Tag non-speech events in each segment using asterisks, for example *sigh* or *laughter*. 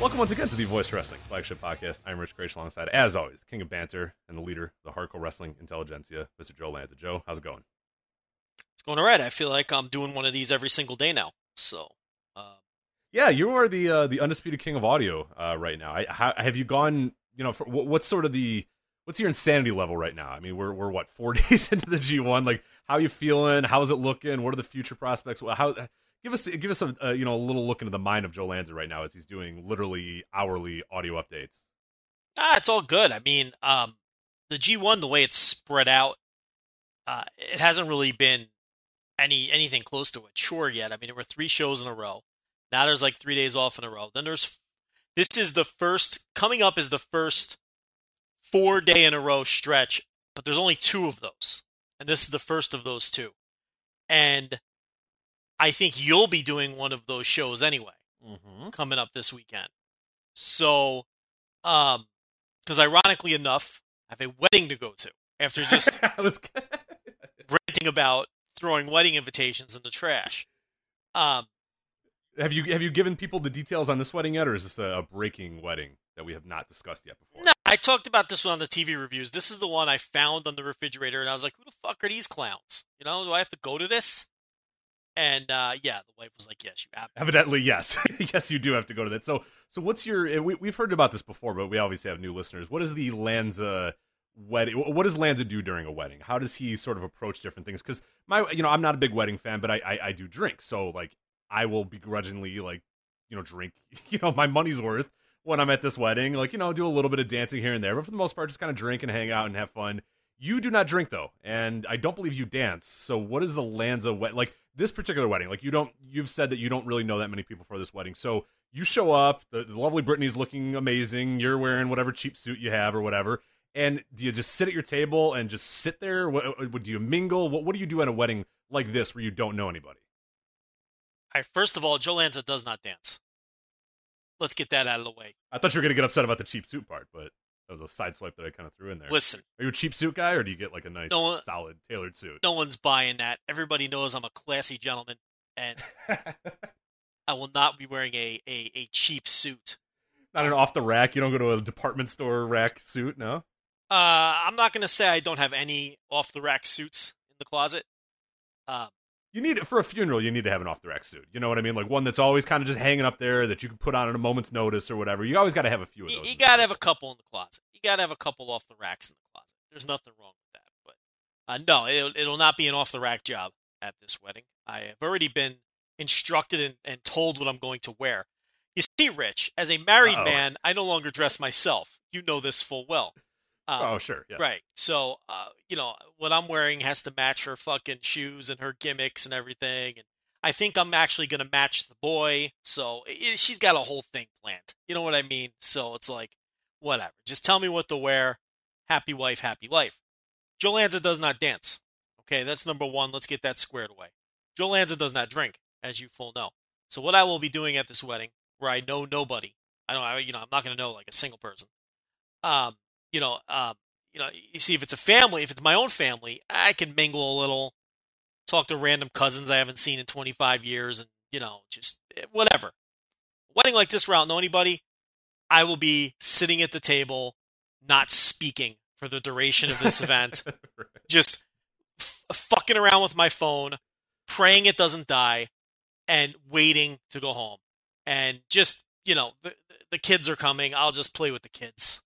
Welcome once again to the Voice Wrestling flagship podcast. I'm Rich Kraetsch alongside, as always, the king of banter and the leader of the hardcore wrestling intelligentsia, Mr. Joe Lanza. Joe, how's it going? It's going all right. I feel like I'm doing one of these every single day now. So, uh, Yeah, you are the uh, the undisputed king of audio uh, right now. I, how, have you gone? You know, for, what, what's sort of the what's your insanity level right now? I mean, we're we're what four *laughs* days into the G1. Like, how you feeling? How's it looking? What are the future prospects? How give us give us a uh, you know a little look into the mind of Joe Lanza right now as he's doing literally hourly audio updates. ah, it's all good. I mean, um, the G1, the way it's spread out, uh, it hasn't really been any anything close to a chore yet. I mean, there were three shows in a row. Now there's like three days off in a row. Then there's this is the first coming up is the first four day in a row stretch, but there's only two of those, and this is the first of those two. And I think you'll be doing one of those shows anyway Mm-hmm. coming up this weekend. So, um, because ironically enough, I have a wedding to go to after *laughs* just I was ranting about throwing wedding invitations in the trash. Um, Have you have you given people the details on this wedding yet, or is this a, a breaking wedding that we have not discussed yet before? no, I talked about this one on the TV reviews. This is the one I found on the refrigerator, and I was like, "Who the fuck are these clowns? You know, do I have to go to this?" And uh, yeah, the wife was like, "Yes, you have." Evidently, yes, *laughs* yes, you do have to go to that. So, so what's your? We, we've heard about this before, but we obviously have new listeners. What is the Lanza wedding? What does Lanza do during a wedding? How does he sort of approach different things? Because my, you know, I'm not a big wedding fan, but I, I, I do drink. So, like, I will begrudgingly, like, you know, drink, *laughs* you know, my money's worth when I'm at this wedding. Like, you know, do a little bit of dancing here and there, but for the most part, just kind of drink and hang out and have fun. You do not drink though, and I don't believe you dance. So, what is the Lanza wed? Like this particular wedding, like you don't. You've said that you don't really know that many people for this wedding. So you show up. The, the lovely Brittany's looking amazing. You're wearing whatever cheap suit you have or whatever. And do you just sit at your table and just sit there? What, uh, what do you mingle? What What do you do at a wedding like this where you don't know anybody? I first of all, Joe Lanza does not dance. Let's get that out of the way. I thought you were gonna get upset about the cheap suit part, but that was a side swipe that I kind of threw in there. Listen, Are you a cheap suit guy, or do you get like a nice, No, uh, solid, tailored suit? no one's buying that. Everybody knows I'm a classy gentleman, and *laughs* I will not be wearing a, a, a cheap suit. Not an off the rack. You don't go to a department store rack suit, no. Uh, I'm not going to say I don't have any off the rack suits in the closet. Um, You need it for a funeral. You need to have an off the rack suit. You know what I mean? Like one that's always kind of just hanging up there that you can put on at a moment's notice or whatever. You always got to have a few of you, those. you in got to have a couple in the closet. You got to have a couple off the racks in the closet. There's nothing wrong with that. But uh, no, it'll, it'll not be an off the rack job at this wedding. I have already been instructed and, and told what I'm going to wear. You see, Rich, as a married Uh-oh. man, I no longer dress myself. You know this full well. Um, Oh sure, yeah. Right. So, uh, you know, what I'm wearing has to match her fucking shoes and her gimmicks and everything. And I think I'm actually going to match the boy. So i she's got a whole thing planned. You know what I mean? So it's like, whatever. Just tell me what to wear. Happy wife, happy life. Joe Lanza does not dance. Okay, that's number one. Let's get that squared away. Joe Lanza does not drink, as you full know. So what I will be doing at this wedding, where I know nobody, I don't, I, you know, I'm not going to know like a single person. Um, you know, um, you know, you see if it's a family, if it's my own family, I can mingle a little, talk to random cousins I haven't seen in 25 years, and you know, just eh, whatever. Wedding like this where I don't know anybody, I will be sitting at the table, not speaking for the duration of this event, *laughs* just f- fucking around with my phone, praying it doesn't die, and waiting to go home. And just you know, the, the kids are coming. I'll just play with the kids.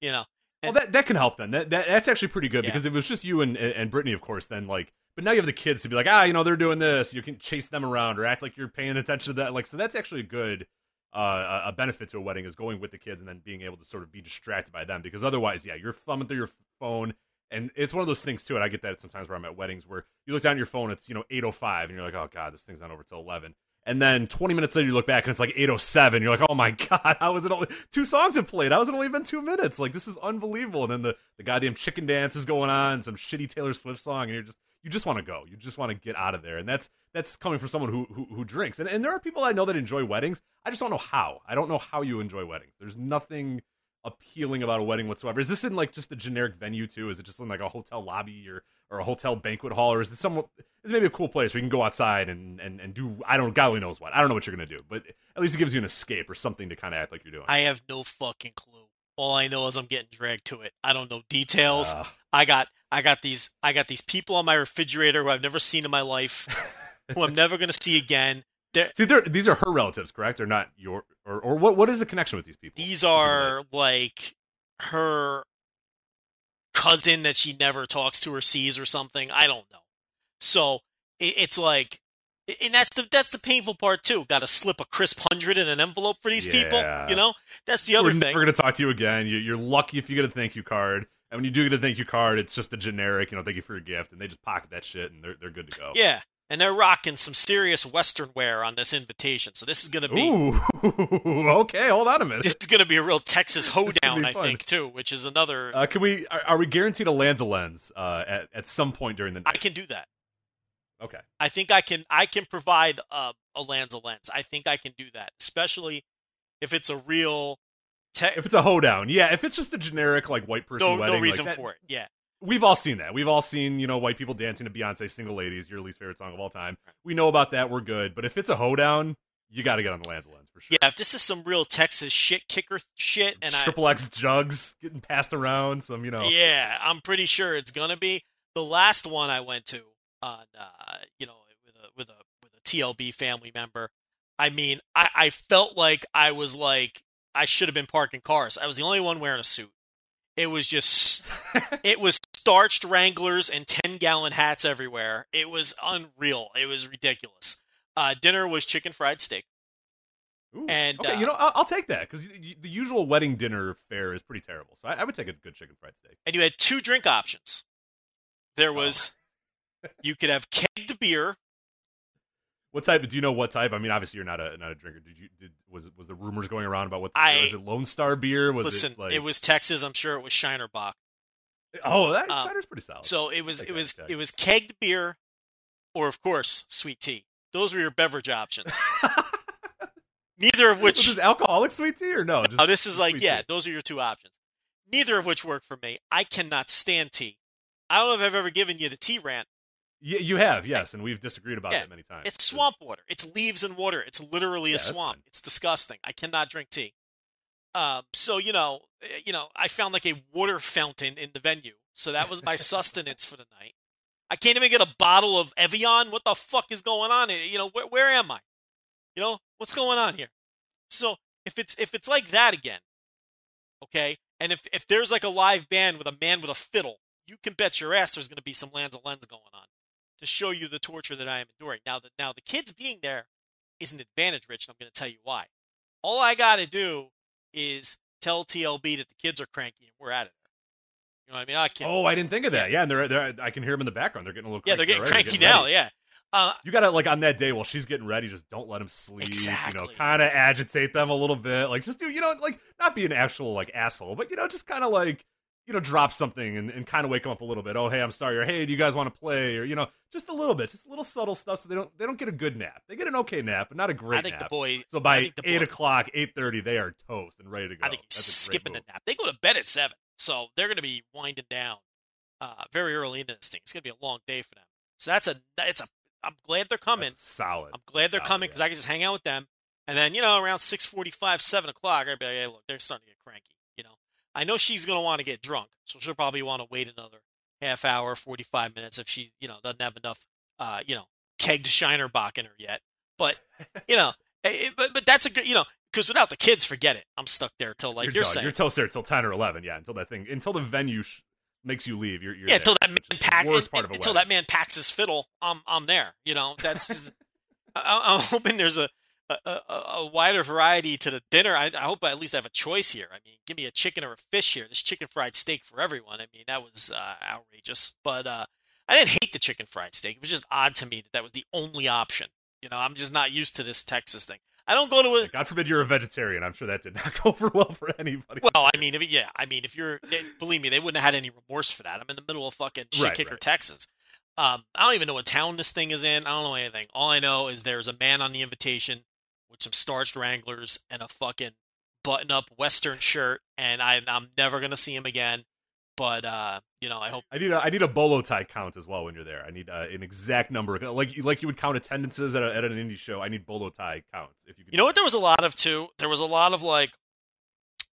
You know, Well, that that can help then. That, that that's actually pretty good Yeah. because if it was just you and and Brittany, of course, then like. But now you have the kids to be like, ah, you know, they're doing this. You can chase them around or act like you're paying attention to that. Like, so that's actually a good uh, a benefit to a wedding is going with the kids and then being able to sort of be distracted by them because otherwise, yeah, you're thumbing through your phone. And it's one of those things too, and I get that sometimes where I'm at weddings where you look down at your phone, it's you know 8:05, and you're like, oh god, this thing's not over till 11. And then 20 minutes later, you look back and it's like 8:07. You're like, oh my *laughs* god, how was it only two songs have played? How has it only been two minutes? Like this is unbelievable. And then the the goddamn chicken dance is going on, some shitty Taylor Swift song, and you're just you just want to go. You just want to get out of there. And that's that's coming from someone who who, who drinks. And and there are people I know that enjoy weddings. I just don't know how. I don't know how you enjoy weddings. There's nothing appealing about a wedding whatsoever. Is this in like just a generic venue too? Is it just in like a hotel lobby or or a hotel banquet hall, or is this some? Is maybe a cool place where you can go outside and and and do I don't God only knows what. I don't know what you're gonna do, but at least it gives you an escape or something to kind of act like you're doing. I have no fucking clue. All I know is I'm getting dragged to it. I don't know details. Ah. I got I got these I got these people on my refrigerator who I've never seen in my life, who I'm *laughs* never gonna see again. They're, See, they're, these are her relatives, correct? Or not your or or what? What is the connection with these people? these are like her cousin that she never talks to or sees or something. I don't know. So it, it's like, and that's the that's the painful part too. Got to slip a crisp hundred in an envelope for these people. You know, that's the other thing. We're thing. going to talk to you again. You, you're lucky if you get a thank you card. And when you do get a thank you card, it's just a generic, you know, thank you for your gift, and they just pocket that shit, and they're they're good to go. Yeah, and they're rocking some serious Western wear on this invitation. So this is gonna be Ooh, *laughs* okay. Hold on a minute. this is gonna be a real Texas *laughs* hoedown, I think, too, which is another. Uh, can we? Are, are we guaranteed a Lanza lens uh, at at some point during the night? I can do that. Okay. I think I can. I can provide uh, a Lanza lens. I think I can do that, especially if it's a real. Te- If it's a hoedown, yeah. If it's just a generic like white person no, wedding, no like reason that- for it. Yeah, We've all seen that. We've all seen, you know, white people dancing to Beyonce "Single Ladies," your least favorite song of all time. We know about that. We're good. But if it's a hoedown, you got to get on the Lanza lens for sure. yeah. If this is some real Texas shit kicker shit, and Triple X jugs getting passed around. Some, you know. yeah, I'm pretty sure it's gonna be the last one I went to on, uh, you know, with a with a with a TLB family member. I mean, I, I felt like I was like I should have been parking cars. I was the only one wearing a suit. It was just *laughs* it was starched Wranglers and 10 gallon hats everywhere. It was unreal. It was ridiculous. Uh, dinner was chicken fried steak. Ooh, And, okay, uh, you know, I'll, I'll take that because the usual wedding dinner fare is pretty terrible. So I, I would take a good chicken fried steak. And you had two drink options. There Oh. was, *laughs* you could have kegged beer. What type? Do you know what type? I mean, obviously you're not a not a drinker. Did you? Did was was the rumors going around about what? I- was it Lone Star beer? Was Listen, it like? it was Texas. I'm sure it was Shiner Bock. Oh, that uh, Shiner's pretty solid. So it was, it was, Jack. it was kegged beer, or of course, sweet tea. Those were your beverage options. *laughs* Neither of which this alcoholic sweet tea or no? Just Oh, this is like, yeah, tea? those are your two options. Neither of which work for me. I cannot stand tea. I don't know if I've ever given you the tea rant. Y- you have yes, and we've disagreed about Yeah, that many times. It's swamp water. It's leaves and water. It's literally Yeah, a swamp. It's disgusting. I cannot drink tea. Um, so you know, eh, you know, I found like a water fountain in the venue. So that was my sustenance for the night. I can't even get a bottle of Evian. What the fuck is going on? Eh, You know, where, where am I? You know, what's going on here? So if it's if it's like that again, okay, and if if there's like a live band with a man with a fiddle, you can bet your ass there's going to be some Lanza Lens going on to show you the torture that I am enduring. Now that now the kids being there is an advantage, Rich, and I'm going to tell you why. All I got to do is tell TLB that the kids are cranky and we're out of there. You know what I mean? I can't. Oh, I didn't think of that. Yeah, and they're, they're I can hear them in the background. They're getting a little yeah, they're cranky getting already. cranky They're getting now. Yeah. Uh, You gotta like on that day while she's getting ready, just don't let them sleep. Exactly. You know, kind of agitate them a little bit. Like just do you know like not be an actual like asshole, but you know just kind of like you know drop something and, and kind of wake them up a little bit. Oh hey, I'm sorry, or hey, do you guys want to play, or you know just a little bit, just a little subtle stuff, so they don't they don't get a good nap. They get an okay nap, but not a great I think nap. the boy. so by eight boy- o'clock, eight thirty, they are toast and ready to go. I think he's skipping move. a nap. They go to bed at seven, so they're going to be winding down uh, very early into this thing. It's going to be a long day for them. So that's a it's a. I'm glad they're coming. That's solid. I'm glad they're Solid, coming because I can just hang out with them. And then, you know, around 6.45, 7 o'clock, I'd be like, hey, look, they're starting to get cranky. I know she's going to want to get drunk, so she'll probably want to wait another half hour, 45 minutes if she, you know, doesn't have enough, uh, you know, kegged Shiner Bock in her yet. But, you know, eh, eh, but, but that's a good, you know, because without the kids, forget it. I'm stuck there till, like you're, you're, done. saying. you're toast there until ten or eleven. Yeah, until that thing, until the venue sh- makes you leave. You're, you're yeah, there, until that man which is the pack, of until that man packs his fiddle, I'm I'm there. You know, that's. *laughs* I, I'm hoping there's a, a, a, a wider variety to the dinner. I, I hope I at least have a choice here. I mean, give me a chicken or a fish here. This chicken fried steak for everyone. I mean, that was uh, outrageous. But uh, I didn't hate the chicken fried steak. It was just odd to me that that was the only option. You know, I'm just not used to this Texas thing. I don't go to a God forbid you're a vegetarian. I'm sure that did not *laughs* go over well for anybody. well, I mean, if, yeah, I mean, if you're, believe me, they wouldn't have had any remorse for that. I'm in the middle of fucking shit Right, kicker, right. Texas. Um, I don't even know what town this thing is in. I don't know anything. All I know is there's a man on the invitation with some starched Wranglers and a fucking button-up Western shirt, and I, I'm never gonna see him again. But uh, you know, I hope. I need a I need a bolo tie count as well when you're there. I need uh, an exact number, like you like you would count attendances at, a, at an indie show. I need bolo tie counts. If you could, You know what? There was a lot of too. There was a lot of like,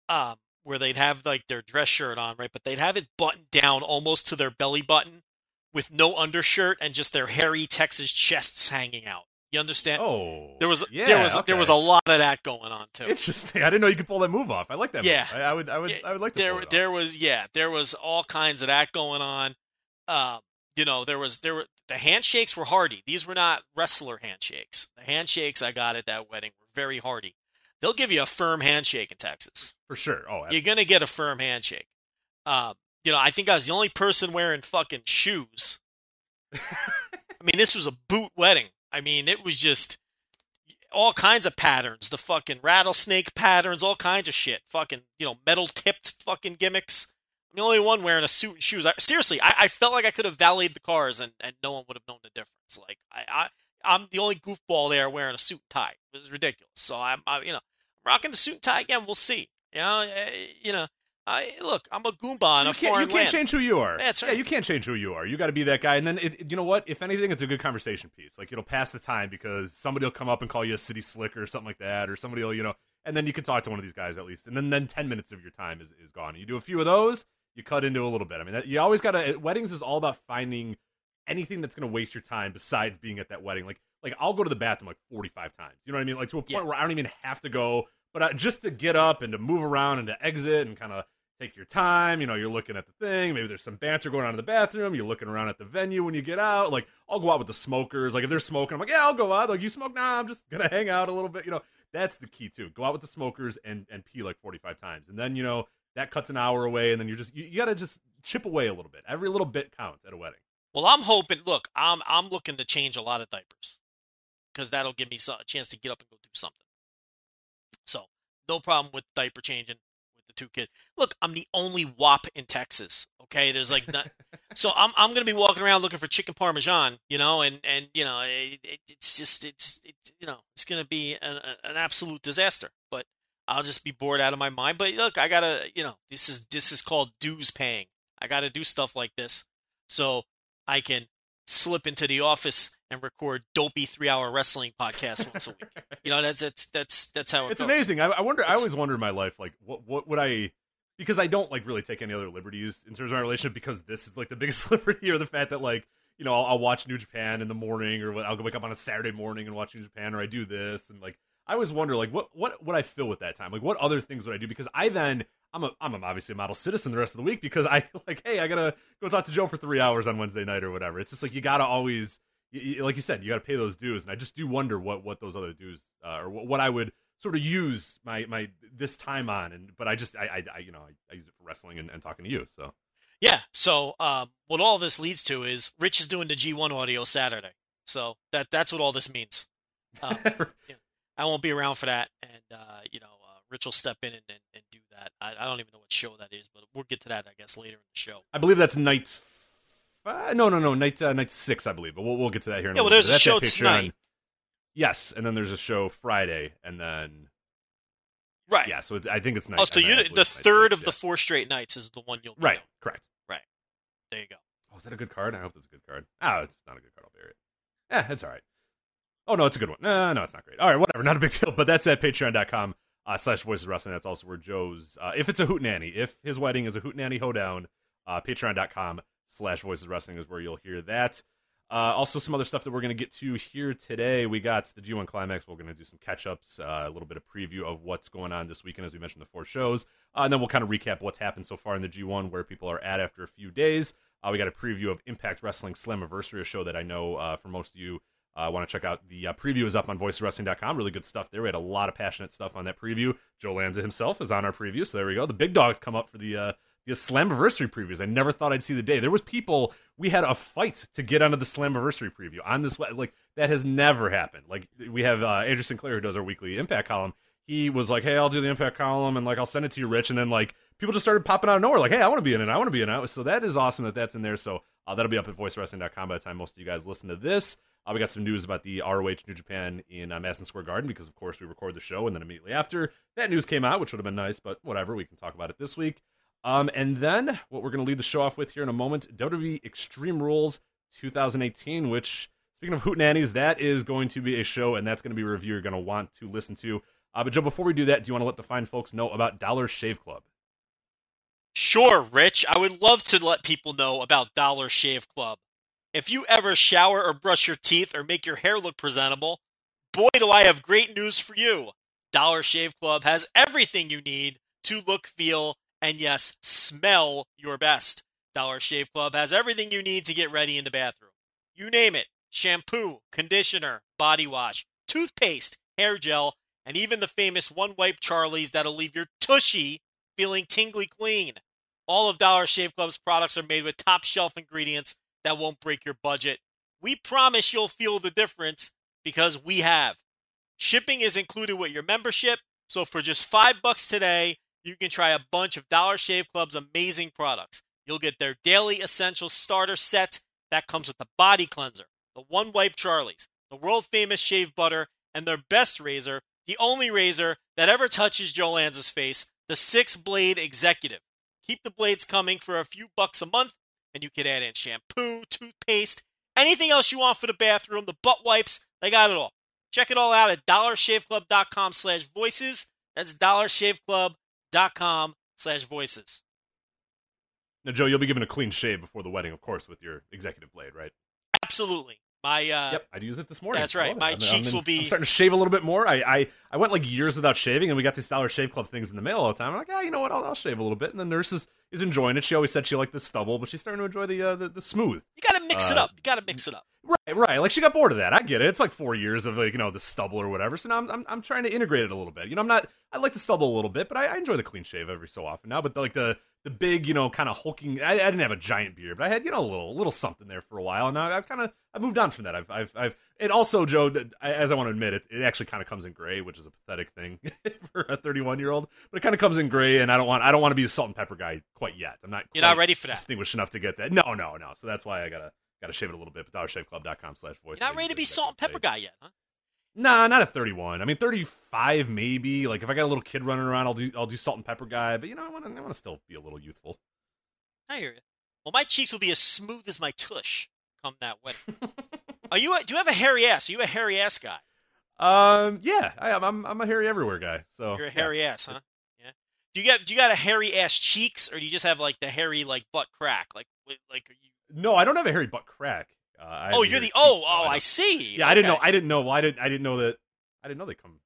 um, where they'd have like their dress shirt on, right? But they'd have it buttoned down almost to their belly button, with no undershirt and just their hairy Texas chests hanging out. You understand? Oh, there was yeah, there was okay. there was a lot of that going on too. interesting. I didn't know you could pull that move off. I like that. Yeah. move. I, I would I would Yeah, I would like to. there it off. there was yeah there was all kinds of that going on um you know there was there were the handshakes were hearty. these were not wrestler handshakes the handshakes i got at that wedding were very hearty. they'll give you a firm handshake in texas for sure. Oh, you're gonna get a firm handshake um you know i think i was the only person wearing fucking shoes *laughs* i mean this was a boot wedding i mean it was just all kinds of patterns the fucking rattlesnake patterns all kinds of shit fucking you know metal tipped fucking gimmicks I'm the only one wearing a suit and shoes. I, seriously, I, I felt like I could have valeted the cars and, and no one would have known the difference. Like I, I I'm the only goofball there wearing a suit and tie. It was ridiculous. So I'm, I, you know, rocking the suit and tie again. We'll see. You know, eh, you know. I look. I'm a goomba in you a can't, foreign you can't land. change who you are. That's right. Yeah, you can't change who you are. You got to be that guy. And then, it, you know what? If anything, it's a good conversation piece. Like it'll pass the time because somebody will come up and call you a city slicker or something like that, or somebody will, you know, and then you can talk to one of these guys at least. And then, then ten minutes of your time is, is gone. You do a few of those, you cut into a little bit. I mean, that, you always got to. Weddings is all about finding anything that's going to waste your time besides being at that wedding. Like, like I'll go to the bathroom like forty five times. You know what I mean? Like to a point Yeah. where I don't even have to go, but I, just to get up and to move around and to exit and kind of take your time. You know, you're looking at the thing. Maybe there's some banter going on in the bathroom. You're looking around at the venue when you get out. Like, I'll go out with the smokers. Like, if they're smoking, I'm like, yeah, I'll go out. Like, you smoke? Nah, I'm just gonna *laughs* hang out a little bit. You know, that's the key too. Go out with the smokers and and pee like 45 times, and then you know that cuts an hour away, and then you're just you, you got to just chip away a little bit. Every little bit counts at a wedding. Well, I'm hoping. Look, I'm I'm looking to change a lot of diapers because that'll give me a chance to get up and go do something. So no problem with diaper changing the two kids. Look, I'm the only wop in Texas. Okay, there's like not, *laughs* so I'm I'm gonna be walking around looking for chicken parmesan, you know, and and you know it, it, it's just it's it, you know it's gonna be an, an absolute disaster. But I'll just be bored out of my mind. But look, I gotta you know this is this is called dues paying. I gotta do stuff like this so I can slip into the office and record dopey three hour wrestling podcast once a week. You know, that's that's that's that's how it it's goes. amazing. I, I wonder. I always wonder in my life, like, what what would I? Because I don't like really take any other liberties in terms of my relationship. Because this is like the *laughs* biggest liberty, or the fact that like you know I'll, I'll watch New Japan in the morning, or I'll go wake up on a Saturday morning and watch New Japan, or I do this, and like I always wonder, like, what what would I fill with that time? Like, what other things would I do? Because I then I'm a I'm obviously a model citizen the rest of the week because I *laughs* like, hey, I gotta go talk to Joe for three hours on Wednesday night or whatever. It's just like you gotta always like you said, you got to pay those dues, and I just do wonder what what those other dues uh, or what, what I would sort of use my my this time on, and but I just I I, I you know I, I use it for wrestling and, and talking to you, so Yeah. So um, what all this leads to is Rich is doing the G1 audio Saturday. So that that's what all this means. Um, *laughs* I won't be around for that, and uh, you know, uh, Rich will step in and, and, and do that. I, I don't even know what show that is, but we'll get to that, I guess, later in the show. I believe that's night. Uh, no, no, no, night uh, night six, I believe. But we'll we'll get to that here. In Yeah, a well, there's bit. a That's show tonight. Yes, and then there's a show Friday, and then Right. yeah. So it's, I think it's night. Oh, so you the night third of the four straight nights is the one you'll right, on. correct. Right. There you go. Oh, is that a good card? I hope that's a good card. Oh, it's not a good card. I'll bury it. Yeah, it's all right. Oh no, it's a good one. No, no, it's not great. All right, whatever. Not a big deal. But that's at patreon.com uh, slash voices wrestling. That's also where Joe's uh, if it's a hootenanny, if his wedding is a hootenanny hoedown, uh, patreon.com slash voices wrestling is where you'll hear that. Uh, also, some other stuff that we're going to get to here today. We got the G1 Climax. We're going to do some catch ups, uh, a little bit of preview of what's going on this weekend, as we mentioned, the four shows. Uh, and then we'll kind of recap what's happened so far in the G1, where people are at after a few days. Uh, we got a preview of Impact Wrestling Slammiversary, a show that I know uh, for most of you uh, want to check out. The uh, preview is up on voicewrestling.com. Really good stuff there. We had a lot of passionate stuff on that preview. Joe Lanza himself is on our preview, so there we go. The big dogs come up for the uh, the Slammiversary previews. I never thought I'd see the day. There was people we had a fight to get onto the Slammiversary preview on this like that has never happened. Like we have uh, Andrew Sinclair who does our weekly Impact column. He was like, "Hey, I'll do the Impact column and like I'll send it to you, Rich." And then like people just started popping out of nowhere, like, "Hey, I want to be in it. I want to be in it." So that is awesome that that's in there. So uh, that'll be up at voicewrestling.com by the time most of you guys listen to this. Uh, we got some news about the ROH New Japan in uh, Madison Square Garden because, of course, we record the show and then immediately after that news came out, which would have been nice, but whatever. We can talk about it this week. Um, and then what we're going to lead the show off with here in a moment WWE Extreme Rules 2018, which, speaking of Hootenannies, that is going to be a show and that's going to be a review you're going to want to listen to. Uh, but, Joe, before we do that, do you want to let the fine folks know about Dollar Shave Club? Sure, Rich. I would love to let people know about Dollar Shave Club. If you ever shower or brush your teeth or make your hair look presentable, boy, do I have great news for you. Dollar Shave Club has everything you need to look, feel, and yes, smell your best. Dollar Shave Club has everything you need to get ready in the bathroom. You name it shampoo, conditioner, body wash, toothpaste, hair gel, and even the famous one wipe Charlies that'll leave your tushy feeling tingly clean. All of Dollar Shave Club's products are made with top shelf ingredients that won't break your budget. We promise you'll feel the difference because we have. Shipping is included with your membership, so for just 5 bucks today, you can try a bunch of Dollar Shave Club's amazing products. You'll get their daily essential starter set that comes with the body cleanser, the one wipe Charlies, the world famous shave butter, and their best razor, the only razor that ever touches Joe Lanza's face, the six blade executive. Keep the blades coming for a few bucks a month, and you can add in shampoo, toothpaste, anything else you want for the bathroom, the butt wipes, they got it all. Check it all out at dollarshaveclub.com slash voices. That's dollarshaveclub.com slash voices. Now, Joe, you'll be given a clean shave before the wedding, of course, with your executive blade, right? Absolutely. My uh yep, I used it this morning. that's right. My I'm- cheeks I'm in- will be- I'm starting to shave a little bit more. I, I I went like years without shaving, and we got these Dollar Shave Club things in the mail all the time. I'm like, ah, you know what? I'll, I'll shave a little bit. And the nurse is, is enjoying it. She always said she liked the stubble, but she's starting to enjoy the uh, the, the smooth. you gotta mix it Uh, up. You gotta mix it up. Right, right. Like she got bored of that. I get it. It's like four years of like you know the stubble or whatever. So now I'm I'm, I'm trying to integrate it a little bit. You know, I'm not. I like the stubble a little bit, but I, I enjoy the clean shave every so often now. But like the the big, you know, kind of hulking. I, I didn't have a giant beard, but I had you know a little little something there for a while. And now I've kind of I moved on from that. I've I've I've and also Joe, as I want to admit, it it actually kind of comes in gray, which is a pathetic thing *laughs* for a 31 year old. But it kind of comes in gray, and I don't want I don't want to be a salt and pepper guy quite yet. I'm not. You're not ready for that. Distinguished enough to get that. No, no, no. So that's why I gotta gotta shave it a little bit. But dollarshaveclub.com slash voice. You're not ready to be salt and pepper guy yet, huh? Nah, not at 31. I mean, 35 maybe. Like if I got a little kid running around, I'll do I'll do salt and pepper guy. But you know, I want to I want to still be a little youthful. I hear you. Well, my cheeks will be as smooth as my tush come that wedding. *laughs* Are you? A, do you have a hairy ass? Are you a hairy ass guy? Um, yeah, I am. I'm I'm a hairy everywhere guy. So You're a yeah. hairy ass, huh? Yeah. Do you got do you got a hairy ass cheeks, or do you just have like the hairy like butt crack? Like like are you? No, I don't have a hairy butt crack. Uh, Oh, you're the oh oh I don't- see. Yeah, I didn't know. I didn't know. Well, I didn't. I didn't know that. I didn't know they come.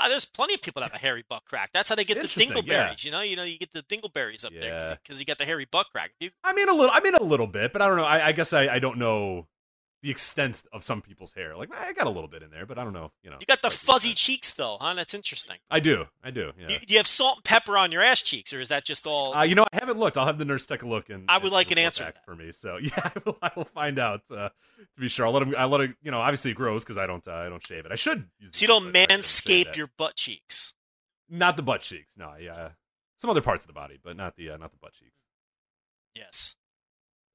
Ah, there's plenty of people that have a hairy butt crack. That's how they get the Interesting, yeah. dingleberries. You know, you know, you get the dingleberries up there because you got the hairy butt crack. You, I mean a little. I mean a little bit, but I don't know. I, I guess I, I don't know the extent of some people's hair. Like I got a little bit in there, but I don't know. You know. you got the fuzzy cheeks though, huh? That's interesting. I do. I do. Yeah. You, do you have salt and pepper on your ass cheeks, or is that just all? Uh, you know, I haven't looked. I'll have the nurse take a look and. I would and like an answer back for me. So *laughs* yeah, I will, I will find out. Uh, to be sure, I'll let him. I let it. You know, obviously it grows because I don't. Uh, I don't shave it. I should. Use so you don't toothbrush, but I don't shave manscape your butt cheeks. Not the butt cheeks. No, yeah, some other parts of the body, but not the uh, not the butt cheeks. Yes.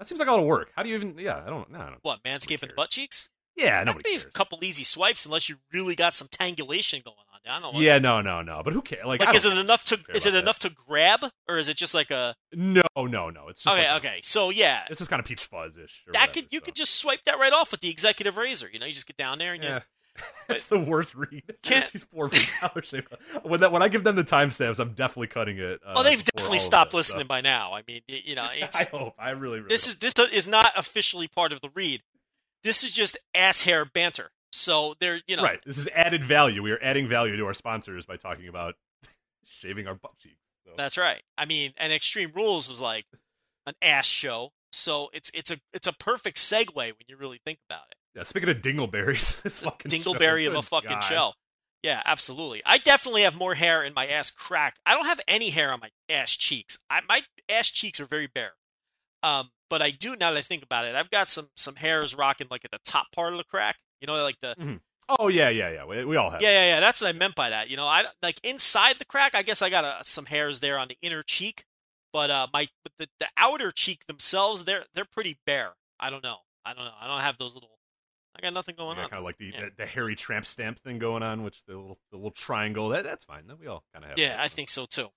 That seems like a lot of work. How do you even? Yeah, I don't. No, I don't. What manscaping the butt cheeks? Yeah, That'd nobody be cares. a couple easy swipes unless you really got some tangulation going on. I don't know. Yeah, no, no, no. But who cares? Like, Like, is it enough to is it that. enough to grab or is it just like a No, no, no. It's just okay like a- okay so yeah It's just kind of peach fuzz ish. that could you could just swipe that right off with the executive razor you know you just get down there and you It's the worst read. *laughs* Can't- These poor Dollar Shave Club. When that when I give them the timestamps, I'm definitely cutting it. Uh, oh they've definitely stopped listening stuff. by now I mean you know *laughs* I hope. I really, really. this hope. is this is not officially part of the read this is just ass hair banter so they're you know right. This is added value. We are adding value to our sponsors by talking about *laughs* shaving our butt cheeks. So. That's right. I mean, and Extreme Rules was like an ass show, so it's it's a it's a perfect segue when you really think about it. Yeah. Speaking of dingleberries, *laughs* this fucking show, Dingleberry of a fucking God. show. Yeah, absolutely. I definitely have more hair in my ass crack. I don't have any hair on my ass cheeks. I, my ass cheeks are very bare. Um, but I do now that I think about it. I've got some some hairs rocking like at the top part of the crack. You know, like the Oh yeah, yeah, yeah. We, we all have. yeah, yeah, yeah. That's what I meant by that. You know, I like inside the crack. I guess I got uh, some hairs there on the inner cheek, but uh, my but the, the outer cheek themselves, they're they're pretty bare. I don't know. I don't know. I don't have those little. I got nothing going Yeah, on. kind of like the, Yeah. the the hairy tramp stamp thing going on, which the little the little triangle. That that's fine. That We all kind of have. Yeah. I think so too.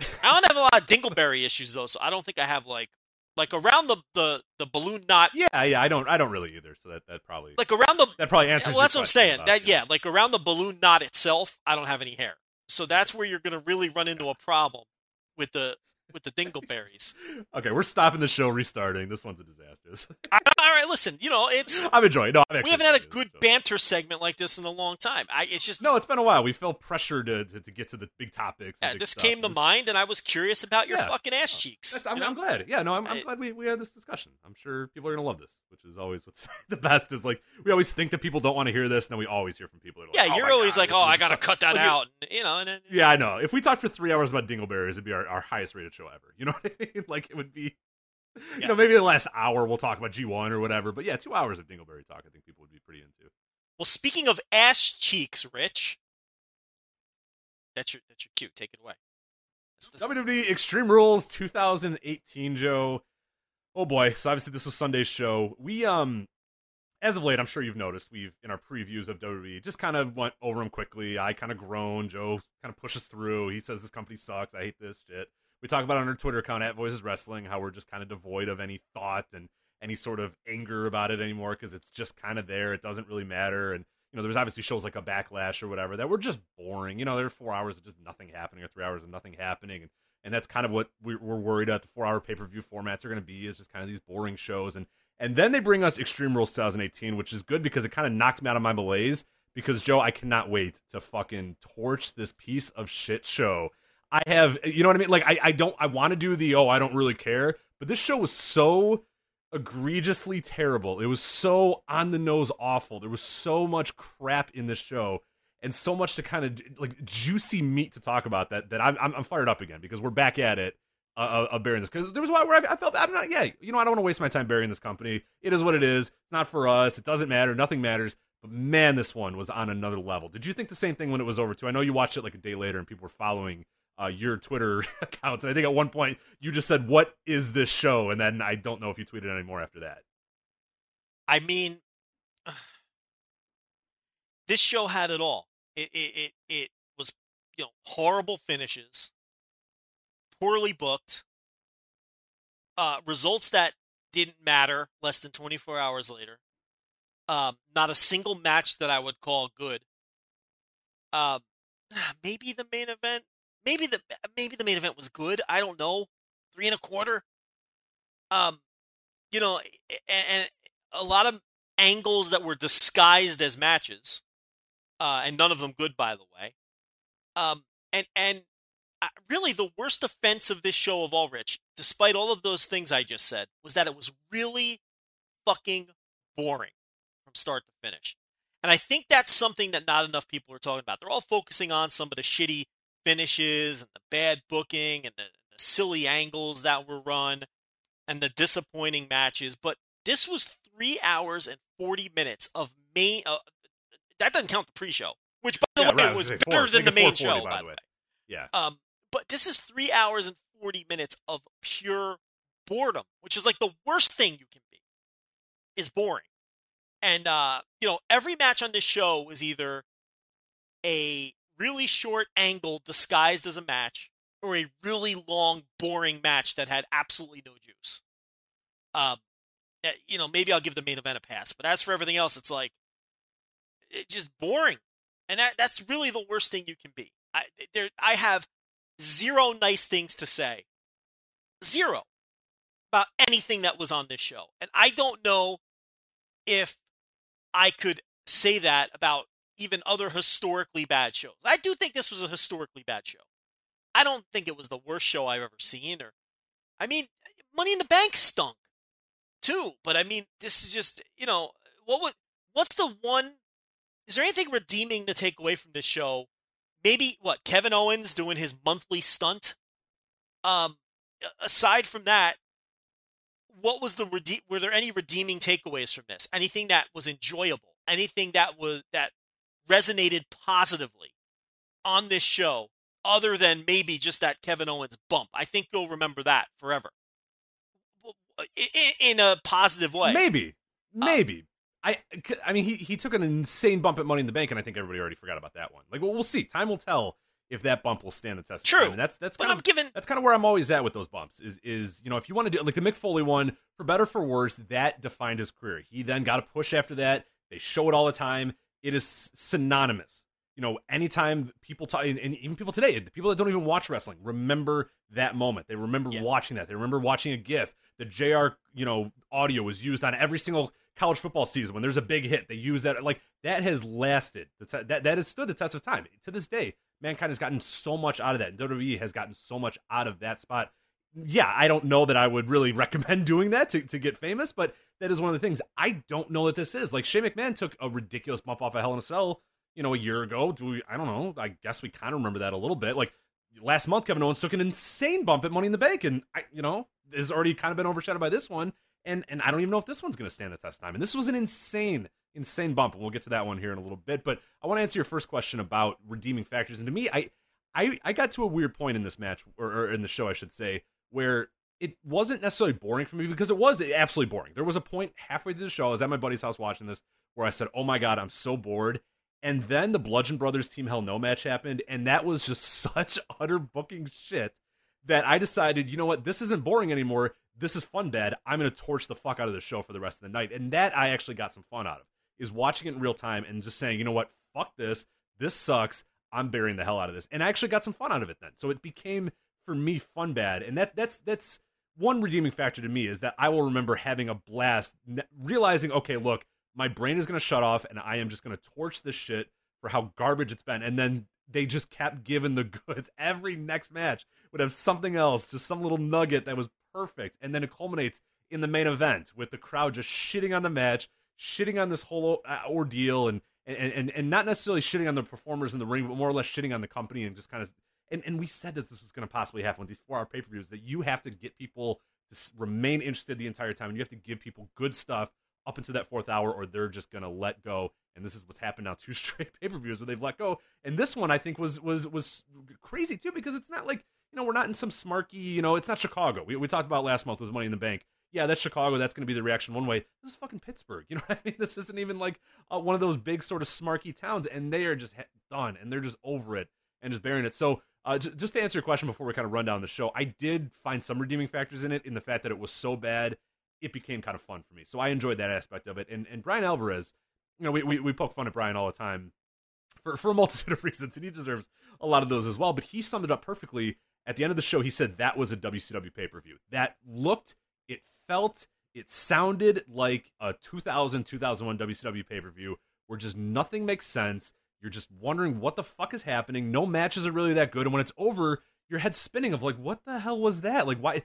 I don't have a lot of dingleberry issues though, so I don't think I have like like around the the, the balloon knot, Yeah, yeah. I don't. I don't really either. So that that probably like around the. that probably answers. Well, your that's what I'm saying. about, That know. yeah, like around the balloon knot itself, I don't have any hair. So that's where you're gonna really run into a problem with the with the dingleberries. Okay, we're stopping the show, restarting. This one's a disaster. *laughs* All right, listen. You know, it's *laughs* I'm enjoying. No, I'm we haven't had a good banter segment like this in a long time. I it's just No, it's been a while. We felt pressure to, to, to get to the big topics. yeah, big this stuff. came to This- mind, and I was curious about your Yeah. fucking ass cheeks. I'm, you know? I'm glad. Yeah, no, I'm, I'm glad we, we had this discussion. I'm sure people are gonna love this, which is always what's *laughs* the best. Is like we always think that people don't want to hear this, and then we always hear from people. That are like, Yeah, "Oh you're my always God, like, oh, I gotta so-" cut that Like, out, you know. And then, Yeah, I know. If we talked for three hours about dingleberries, it'd be our, our highest rated show ever. You know *laughs* what I mean? Like it would be. You know, maybe the last hour we'll talk about G1 or whatever. But yeah, two hours of dingleberry talk, I think people would be pretty into. Well, speaking of ass cheeks, Rich, that's your that's your cue. Take it away. That's the- WWE Extreme Rules 2018, Joe. Oh boy! So obviously this was Sunday's show. We um, as of late, I'm sure you've noticed we've in our previews of WWE just kind of went over them quickly. I kind of groan. Joe kind of pushes through. He says this company sucks. I hate this shit. We talk about on our Twitter account at Voices Wrestling how we're just kind of devoid of any thought and any sort of anger about it anymore because it's just kind of there. It doesn't really matter. And you know, there's obviously shows like a Backlash or whatever that were just boring. You know, there are four hours of just nothing happening or three hours of nothing happening, and and that's kind of what we- we're worried about the four hour pay per view formats are going to be is just kind of these boring shows. And and then they bring us Extreme Rules 2018, which is good because it kind of knocked me out of my malaise. Because Joe, I cannot wait to fucking torch this piece of shit show. I have, you know what I mean? Like, I, I don't, I want to do the, oh, I don't really care. But this show was so egregiously terrible. It was so on the nose awful. There was so much crap in this show and so much to kind of like juicy meat to talk about that that I'm, I'm, fired up again because we're back at it uh, uh, burying this because there was a where I, I felt I'm not yeah you know I don't want to waste my time burying this company. It is what it is. It's not for us. It doesn't matter. Nothing matters. But man, this one was on another level. Did you think the same thing when it was over too? I know you watched it like a day later and people were following uh, your Twitter *laughs* accounts. I think at one point you just said, "What is this show?" And then I don't know if you tweeted anymore after that. I mean, *sighs* this show had it all. It it it, it was you know horrible finishes, poorly booked, uh, results that didn't matter less than 24 hours later. Um, not a single match that I would call good. Um, *sighs* maybe the main event, maybe the maybe the main event was good. I don't know, three and a quarter. Um, you know, and, and a lot of angles that were disguised as matches, uh, and none of them good, by the way. Um, and and uh, really, the worst offense of this show of all, Rich, despite all of those things I just said, was that it was really fucking boring from start to finish. And I think that's something that not enough people are talking about. They're all focusing on some of the shitty finishes and the bad booking and the, the silly angles that were run and the disappointing matches. But this was three hours and 40 minutes of main. Uh, that doesn't count the pre show. which by the Yeah, way right, was was better four. than the main show. by By the way. way. Yeah. Um, but this is three hours and 40 minutes of pure boredom, which is like the worst thing you can be, is boring. And, uh, you know, every match on this show was either a really short angle disguised as a match or a really long, boring match that had absolutely no juice. Um, eh, you know, maybe I'll give the main event a pass, but as for everything else, it's like, it's just boring. And that, that's really the worst thing you can be. I, there, I have zero nice things to say. Zero about anything that was on this show. And I don't know if I could say that about even other historically bad shows. I do think this was a historically bad show. I don't think it was the worst show I've ever seen or I mean, Money in the Bank stunk too, but I mean, this is just, you know, what would what's the one is there anything redeeming to take away from this show maybe what Kevin Owens doing his monthly stunt. Um, aside from that, what was the rede- were there any redeeming takeaways from this? Anything that was enjoyable? Anything that was that resonated positively on this show, other than maybe just that Kevin Owens bump? I think you'll remember that forever, in, a positive way. Maybe, um, maybe. I, I mean, he he took an insane bump at Money in the Bank, and I think everybody already forgot about that one. Like, well, we'll see. Time will tell if that bump will stand the test. True. Of time. And that's that's But kind I'm of giving- that's kind of where I'm always at with those bumps. Is is you know if you want to do like the Mick Foley one for better for worse, that defined his career. He then got a push after that. They show it all the time. It is synonymous. You know, anytime people talk, and even people today, the people that don't even watch wrestling, remember that moment. They remember Yeah. watching that. They remember watching a GIF. The JR, you know, audio was used on every single college football season when there's a big hit. They use that. Like that has lasted. That that has stood the test of time. To this day, mankind has gotten so much out of that. And WWE has gotten so much out of that spot. Yeah, I don't know that I would really *laughs* recommend doing that to, to get famous, but that is one of the things I don't know that this is. Like Shane McMahon took a ridiculous bump off of Hell in a Cell, you know, a year ago. Do we? I don't know. I guess we kind of remember that a little bit. Like last month, Kevin Owens took an insane bump at Money in the Bank, and I, you know, has already kind of been overshadowed by this one. And and I don't even know if this one's going to stand the test time. And this was an insane, insane bump, and we'll get to that one here in a little bit. But I want to answer your first question about redeeming factors. And to me, I I I got to a weird point in this match, or, or in the show, I should say, where it wasn't necessarily boring for me because it was absolutely boring. There was a point halfway through the show, I was at my buddy's house watching this, where I said, "Oh my god, I'm so bored." And then the Bludgeon Brothers Team Hell No match happened, and that was just *laughs* such utter booking shit that I decided, you know what, this isn't boring anymore. This is fun, Dad. I'm to torch the fuck out of the show for the rest of the night. And that I actually got some fun out of, is watching it in real time and just saying, you know what, fuck this. This sucks. I'm burying the hell out of this. And I actually got some fun out of it then. So it became, for me, fun bad. And that that's that's one redeeming factor to me is that I will remember having a blast, realizing, okay, look, my brain is going to shut off and I am just going to torch this shit for how garbage it's been. And then they just kept giving the *laughs* goods. Every next match would have something else, just some little nugget that was perfect. And then it culminates in the main event with the crowd just shitting on the match, shitting on this whole uh, ordeal, and and, and and not necessarily shitting on the performers in the ring, but more or less shitting on the company and just kind of. And, and we said that this was going to possibly happen with these four hour pay per views, that you have to get people to remain interested the entire time, and you have to give people good stuff up into that fourth hour, or they're just going to let go. And this is what's happened now two *laughs* straight pay per views where they've let go. And this one I think was was was crazy too because it's not like you know we're not in some smarky you know it's not Chicago. We we talked about last month with Money in the Bank. Yeah, that's Chicago. That's going to be the reaction one way. This is fucking Pittsburgh. *laughs* You know what I mean? This isn't even like uh, one of those big sort of smarky towns, and they are just done and they're just over it and just burying it. So uh, j- just to answer your question before we kind of run down the show, I did find some redeeming factors in it in the fact that it was so bad, it became kind of fun for me. So I enjoyed that aspect of it. And and Bryan Alvarez, you know, we we, we poke fun at Bryan all the time for for a multitude *laughs* of reasons, and he deserves a lot of those as well. But he summed it up perfectly at the end of the show. He said that was a WCW pay per view that looked, it felt, it sounded like a 2000 2001 WCW pay per view where just nothing makes sense. You're just wondering what the fuck is happening. No matches are really that good, and when it's over, your head's spinning of like, what the hell was that? Like, why?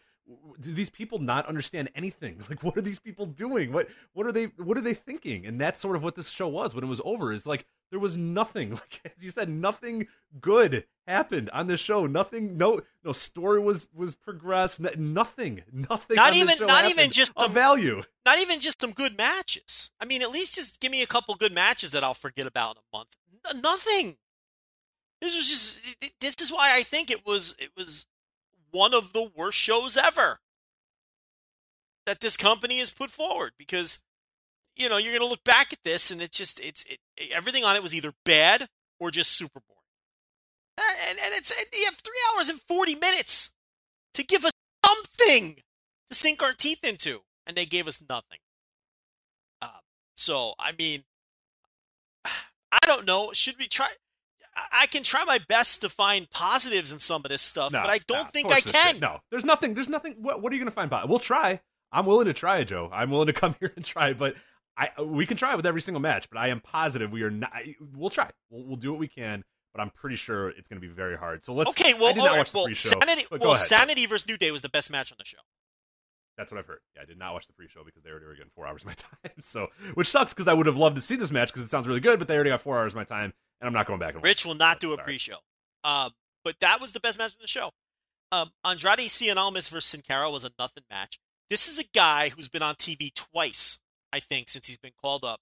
do these people not understand anything *laughs* like what are these people doing what what are they what are they thinking and that's sort of what this show was when it was over is like there was nothing *laughs* like as you said nothing good happened on this show nothing no no story was was progressed nothing nothing Not even- not even just the- value Not even just some good matches. I mean, at least just give me a couple good matches that I'll forget about in a month. Nothing. This was just. This is why I think it was. It was one of the worst shows ever that this company has put forward because you know you're going to look back at this and it's just it's it, everything on it was either bad or just super boring. And, and it's you have three hours and forty minutes to give us something to sink our teeth into, and they gave us nothing. Uh, so I mean, I don't know. Should we try? I can try my best to find positives in some of this stuff, No, but I don't no, think I can. No, there's nothing. There's nothing. What, what are you going to find? We'll try. I'm willing to try, Joe. I'm willing to come *laughs* here and try, but I we can try with every single match. But I am positive we are not. We'll try. We'll, we'll do what we can. But I'm pretty sure it's going to be very hard. So let's. Okay, well, I did not right, watch the well, pre-show. Sanity, well. Sanity versus New Day was the best match on the show. That's what I've heard. Yeah, I did not watch the pre-show because they already were getting four hours of my *laughs* time. So, which sucks because I would have loved to see this match because it sounds really good, but they already got four hours of my time, and I'm not going back and Rich will not do a sorry. pre-show. Um, but that was the best match in the show. Um, Andrade Cien Almas versus Sin Cara was a nothing match. This is a guy who's been on TV twice, I think, since he's been called up.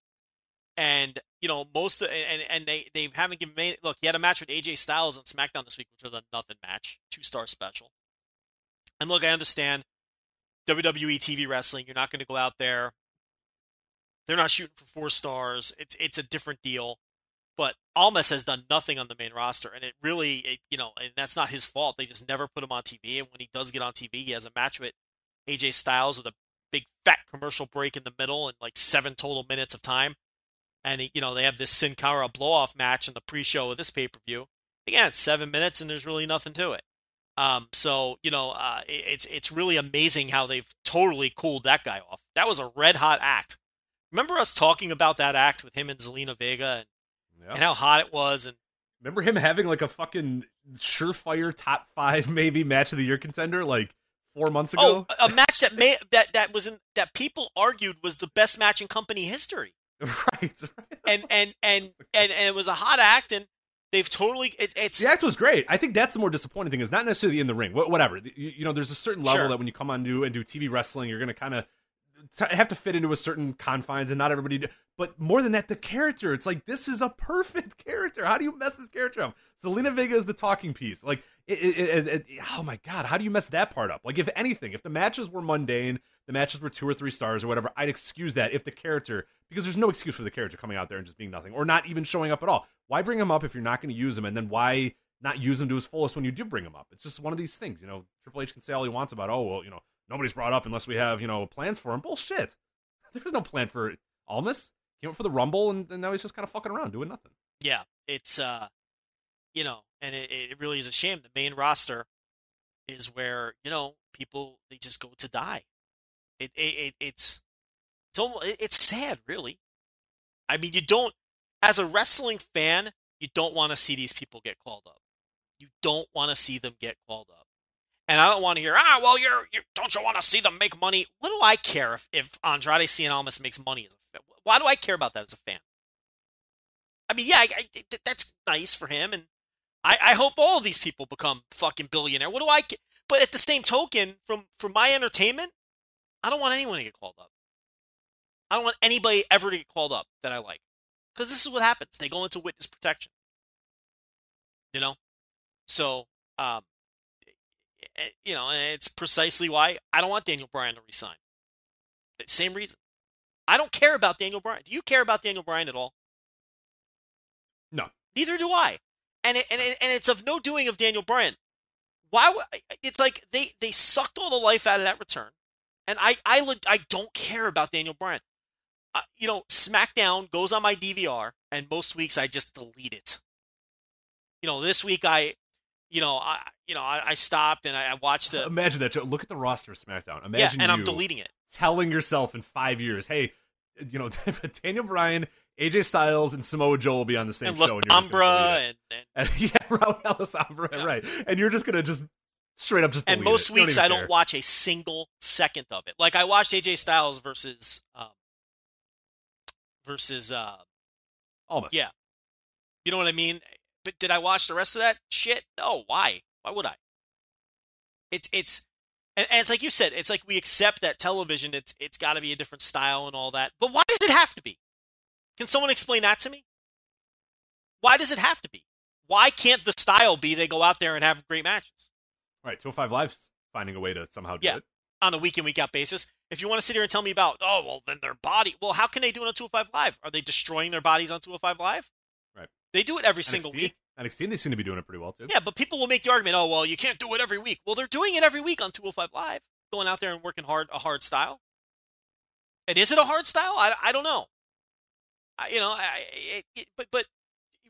And you know most of, and and they they haven't given me look. He had a match with AJ Styles on SmackDown this week, which was a nothing match, two star special. And look, I understand WWE TV wrestling. You're not going to go out there. They're not shooting for four stars. It's it's a different deal. But Almas has done nothing on the main roster, and it really, it, you know, and that's not his fault. They just never put him on TV. And when he does get on TV, he has a match with AJ Styles with a big fat commercial break in the middle and like seven total minutes of time. And he, you know, they have this Sin Cara blow off match in the pre-show of this pay-per-view. Again, it's seven minutes, and there's really nothing to it. Um, so you know, uh, it's it's really amazing how they've totally cooled that guy off. That was a red hot act. Remember us talking about that act with him and Zelina Vega and, Yeah. and how hot it was, and Remember him having like a fucking surefire top five *laughs* maybe match of the year contender like four months ago? oh, a match that may that that was in that people argued was the best match in company history, *laughs* right, right. and and and *laughs* and, and it was a hot act, and they've totally it, it's The act was great. I think that's the more disappointing thing is not necessarily in the ring. Whatever. You, you know, there's a certain level Sure. that when you come on do and do TV wrestling, you're going to kind of have to fit into a certain confines, and not everybody. Do. But more than that, the character. It's like this is a perfect *laughs* character. How do you mess this character up? Zelina Vega is the talking piece. Like, it, it- oh my god, how do you mess that part up? Like, if anything, if the matches were mundane, the matches were two or three stars or whatever, I'd excuse that if the character, because there's no excuse for the character coming out there and just being nothing or not even showing up at all. Why bring him up if you're not going to use him? And then why not use him to his fullest when you do bring him up? It's just one of these things, you know. Triple H can say all he wants about, oh well, you know, nobody's brought up unless we have you know plans for him. Bullshit. *laughs* There was no plan for Almas. Came up for the Rumble, and, and now he's just kind of fucking around doing nothing. yeah, it's uh, you know, and it, it really is a shame. The main roster is where you know people they just go to die. It, it, it it's it's almost it's sad, really. I mean, you don't as a wrestling fan, you don't want to see these people get called up. You don't want to see them get called up. And I don't want to hear, ah, well, you're, you don't you want to see them make money? What do I care if, if Andrade Cien Almas makes money? Why do I care about that as a fan? I mean, yeah, I, I, th- that's nice for him, and I, I hope all these people become fucking billionaire. What do I? But at the same token, from from my entertainment, I don't want anyone to get called up. I don't want anybody ever to get called up that I like, because this is what happens. They go into witness protection. You know, so um, eh, you know, and it's precisely why I don't want Daniel Bryan to resign. Same reason. I don't care about Daniel Bryan. Do you care about Daniel Bryan at all? No. Neither do I. And it, and it, and it's of no doing of Daniel Bryan. Why? It's like they they sucked all the life out of that return, and I I leg- I don't care about Daniel Bryan. Uh, you know, SmackDown goes on my DVR, and most weeks I just delete it. You know, this week I, you know, I you know I, I stopped and I, I watched *laughs* the Imagine that. Joe. Look at the roster of SmackDown. yeah, Imagine and I'm deleting it. telling yourself in five years, hey, you know, *laughs* Daniel Bryan, AJ Styles, and Samoa Joe will be on the same And show. And you're just gonna Sombra delete it. and, and And, *laughs* yeah, Raul Alessandro, Yeah. right. And you're just gonna just straight up just and most it. Weeks even I don't care. watch a single second of it. Like I watched AJ Styles versus um, versus uh, Almas. yeah. You know what I mean? But did I watch the rest of that shit? No. Why? Why would I? It's it's and, and it's like you said. It's like we accept that television. It's it's got to be a different style and all that. But why does it have to be? Can someone explain that to me? Why does it have to be? Why can't the style be they go out there and have great matches? All right, 205 Live's finding a way to somehow do Yeah. it. on a week in week out basis. If you want to sit here and tell me about, oh well, then their body. Well, how can they do it on 205 Live? Are they destroying their bodies on 205 Live? Right. They do it every single NXT, week. NXT, they seem to be doing it pretty well too. Yeah, but people will make the argument, oh well, you can't do it every week. Well, they're doing it every week on 205 Live, going out there and working hard a hard style. And is it a hard style? I, I don't know. I, you know, I, it, it, but but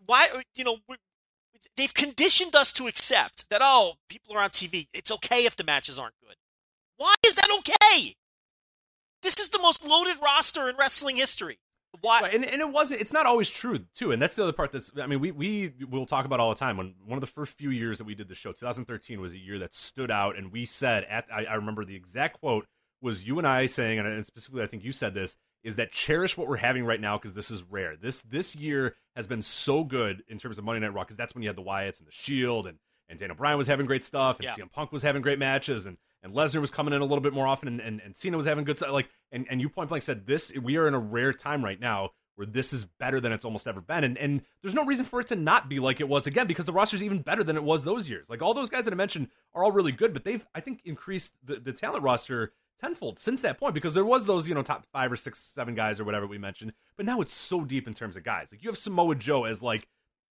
why? You know, they've conditioned us to accept that oh, people are on TV. It's okay if the matches aren't good. Why is that okay? This is the most loaded roster in wrestling history. Why? Right, and, and it wasn't it's not always true too and that's the other part that's i mean we we will talk about all the time when one of the first few years that we did the show 2013 was a year that stood out and we said at i, I remember the exact quote was you and i saying and specifically i think you said this is that cherish what we're having right now because this is rare this this year has been so good in terms of monday night raw because that's when you had the wyatts and the shield and and Daniel Bryan was having great stuff, and Yeah. CM Punk was having great matches, and and Lesnar was coming in a little bit more often, and, and, and Cena was having good stuff. Like, and, and you point blank said this, we are in a rare time right now where this is better than it's almost ever been, and and there's no reason for it to not be like it was again because the roster's even better than it was those years. Like all those guys that I mentioned are all really good, but they've I think increased the, the talent roster tenfold since that point because there was those you know top five or six seven guys or whatever we mentioned, but now it's so deep in terms of guys. Like you have Samoa Joe as like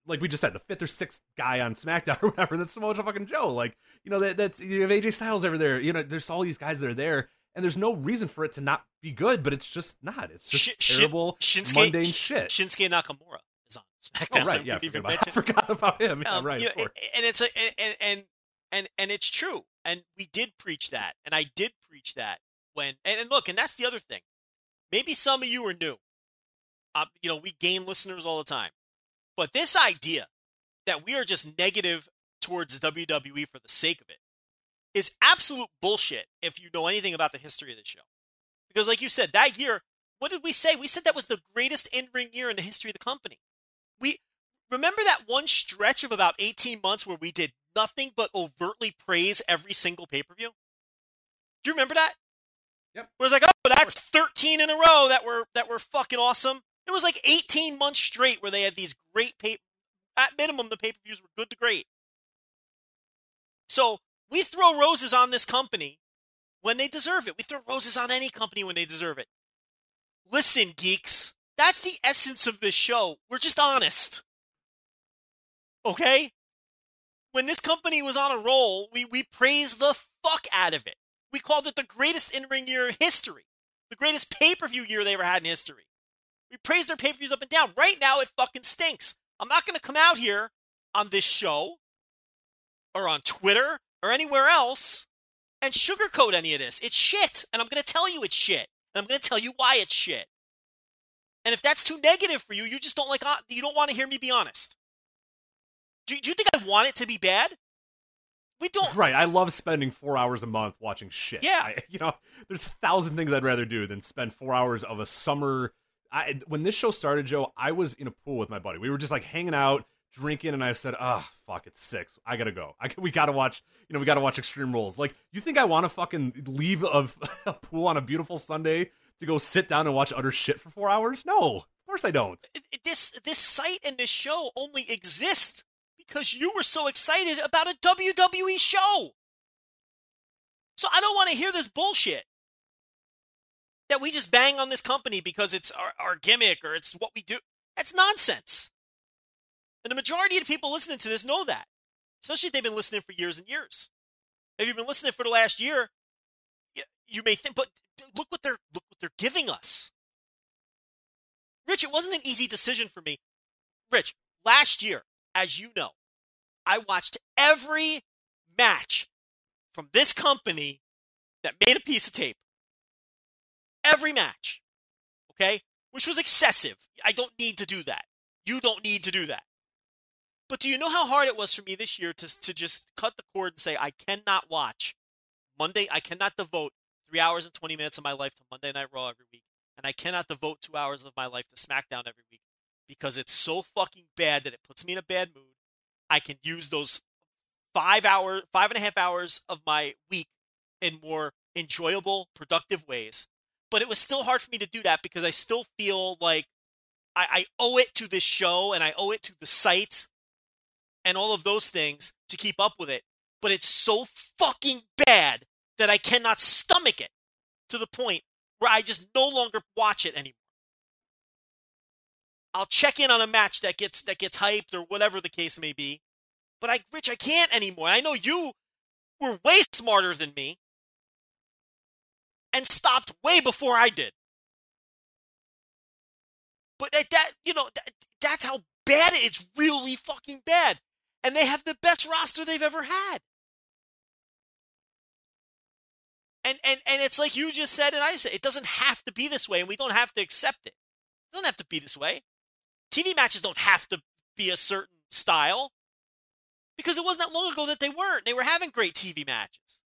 like we just said, the fifth or sixth guy on SmackDown *laughs* or whatever. That's Samoa Joe fucking Joe. Like, you know, that that's you have AJ Styles over there. You know, there's all these guys that are there, and there's no reason for it to not be good, but it's just not. It's just Shin- terrible, Shinsuke- mundane shit. Shinsuke Nakamura is on SmackDown. oh, right, yeah, I forgot about, *laughs* I forgot about him. Yeah, Um, right, you know, and it's a and and and and it's true. And we did preach that, and I did preach that when and, and look, and that's the other thing. Maybe some of you are new. Um, you know, we gain listeners all the time, but this idea that we are just negative towards WWE for the sake of it is absolute bullshit. If you know anything about the history of the show, because like you said, that year, what did we say? We said that was the greatest in-ring year in the history of the company. We remember that one stretch of about 18 months where we did nothing but overtly praise every single pay-per-view? Do you remember that? Yep. Where it's like, oh, that's 13 in a row that were that were fucking awesome. It was like 18 months straight where they had these great pay at minimum the pay-per-views were good to great. So we throw roses on this company when they deserve it. We throw roses on any company when they deserve it. Listen, geeks, that's the essence of this show. We're just honest. Okay? When this company was on a roll, we, we praised the fuck out of it. We called it the greatest in ring year in history, the greatest pay per view year they ever had in history. We praised their pay per views up and down. Right now, it fucking stinks. I'm not going to come out here on this show or on Twitter or anywhere else and sugarcoat any of this. It's shit. And I'm going to tell you it's shit. And I'm going to tell you why it's shit. And if that's too negative for you, you just don't like uh, you don't want to hear me be honest. Do, do you think I want it to be bad? We don't. Right, I love spending four hours a month watching shit. Yeah. I, *laughs* you know, there's a thousand things I'd rather do than spend four hours of a summer. I, when this show started, Joe, I was in a pool with my buddy. We were just like hanging out, drinking, and I said, "Ah, fuck, it's six. I gotta go. I, we gotta watch. You know, we gotta watch Extreme Rules. Like, you think I want to fucking leave a, *laughs* a pool on a beautiful Sunday to go sit down and watch utter shit for four hours? No, of course I don't. This this site and this show only exist because you were so excited about a WWE show. So I don't want to hear this bullshit that we just bang on this company because it's our, our gimmick or it's what we do. That's nonsense. And the majority of the people listening to this know that, especially if they've been listening for years and years. If you've been listening for the last year, you, may think, but look what they're look what they're giving us. Rich, it wasn't an easy decision for me. Rich, last year, as you know, I watched every match from this company that made a piece of tape. Every match. Okay? Which was excessive. I don't need to do that. You don't need to do that. But do you know how hard it was for me this year to, to just cut the cord and say, I cannot watch Monday, I cannot devote three hours and 20 minutes of my life to Monday Night Raw every week and I cannot devote two hours of my life to SmackDown every week because it's so fucking bad that it puts me in a bad mood. I can use those five hour, five and a half hours of my week in more enjoyable, productive ways. But it was still hard for me to do that because I still feel like I, I owe it to this show and I owe it to the site and all of those things to keep up with it. But it's so fucking bad that I cannot stomach it to the point where I just no longer watch it anymore. I'll check in on a match that gets that gets hyped or whatever the case may be. But I Rich, I can't anymore. I know you were way smarter than me and stopped way before I did. But that, that you know, that, that's how bad it, it's really fucking bad. And they have the best roster they've ever had. And and and it's like you just said and I said, it doesn't have to be this way and we don't have to accept it. It doesn't have to be this way. TV matches don't have to be a certain style. Because it wasn't that long ago that they weren't. They were having great TV matches.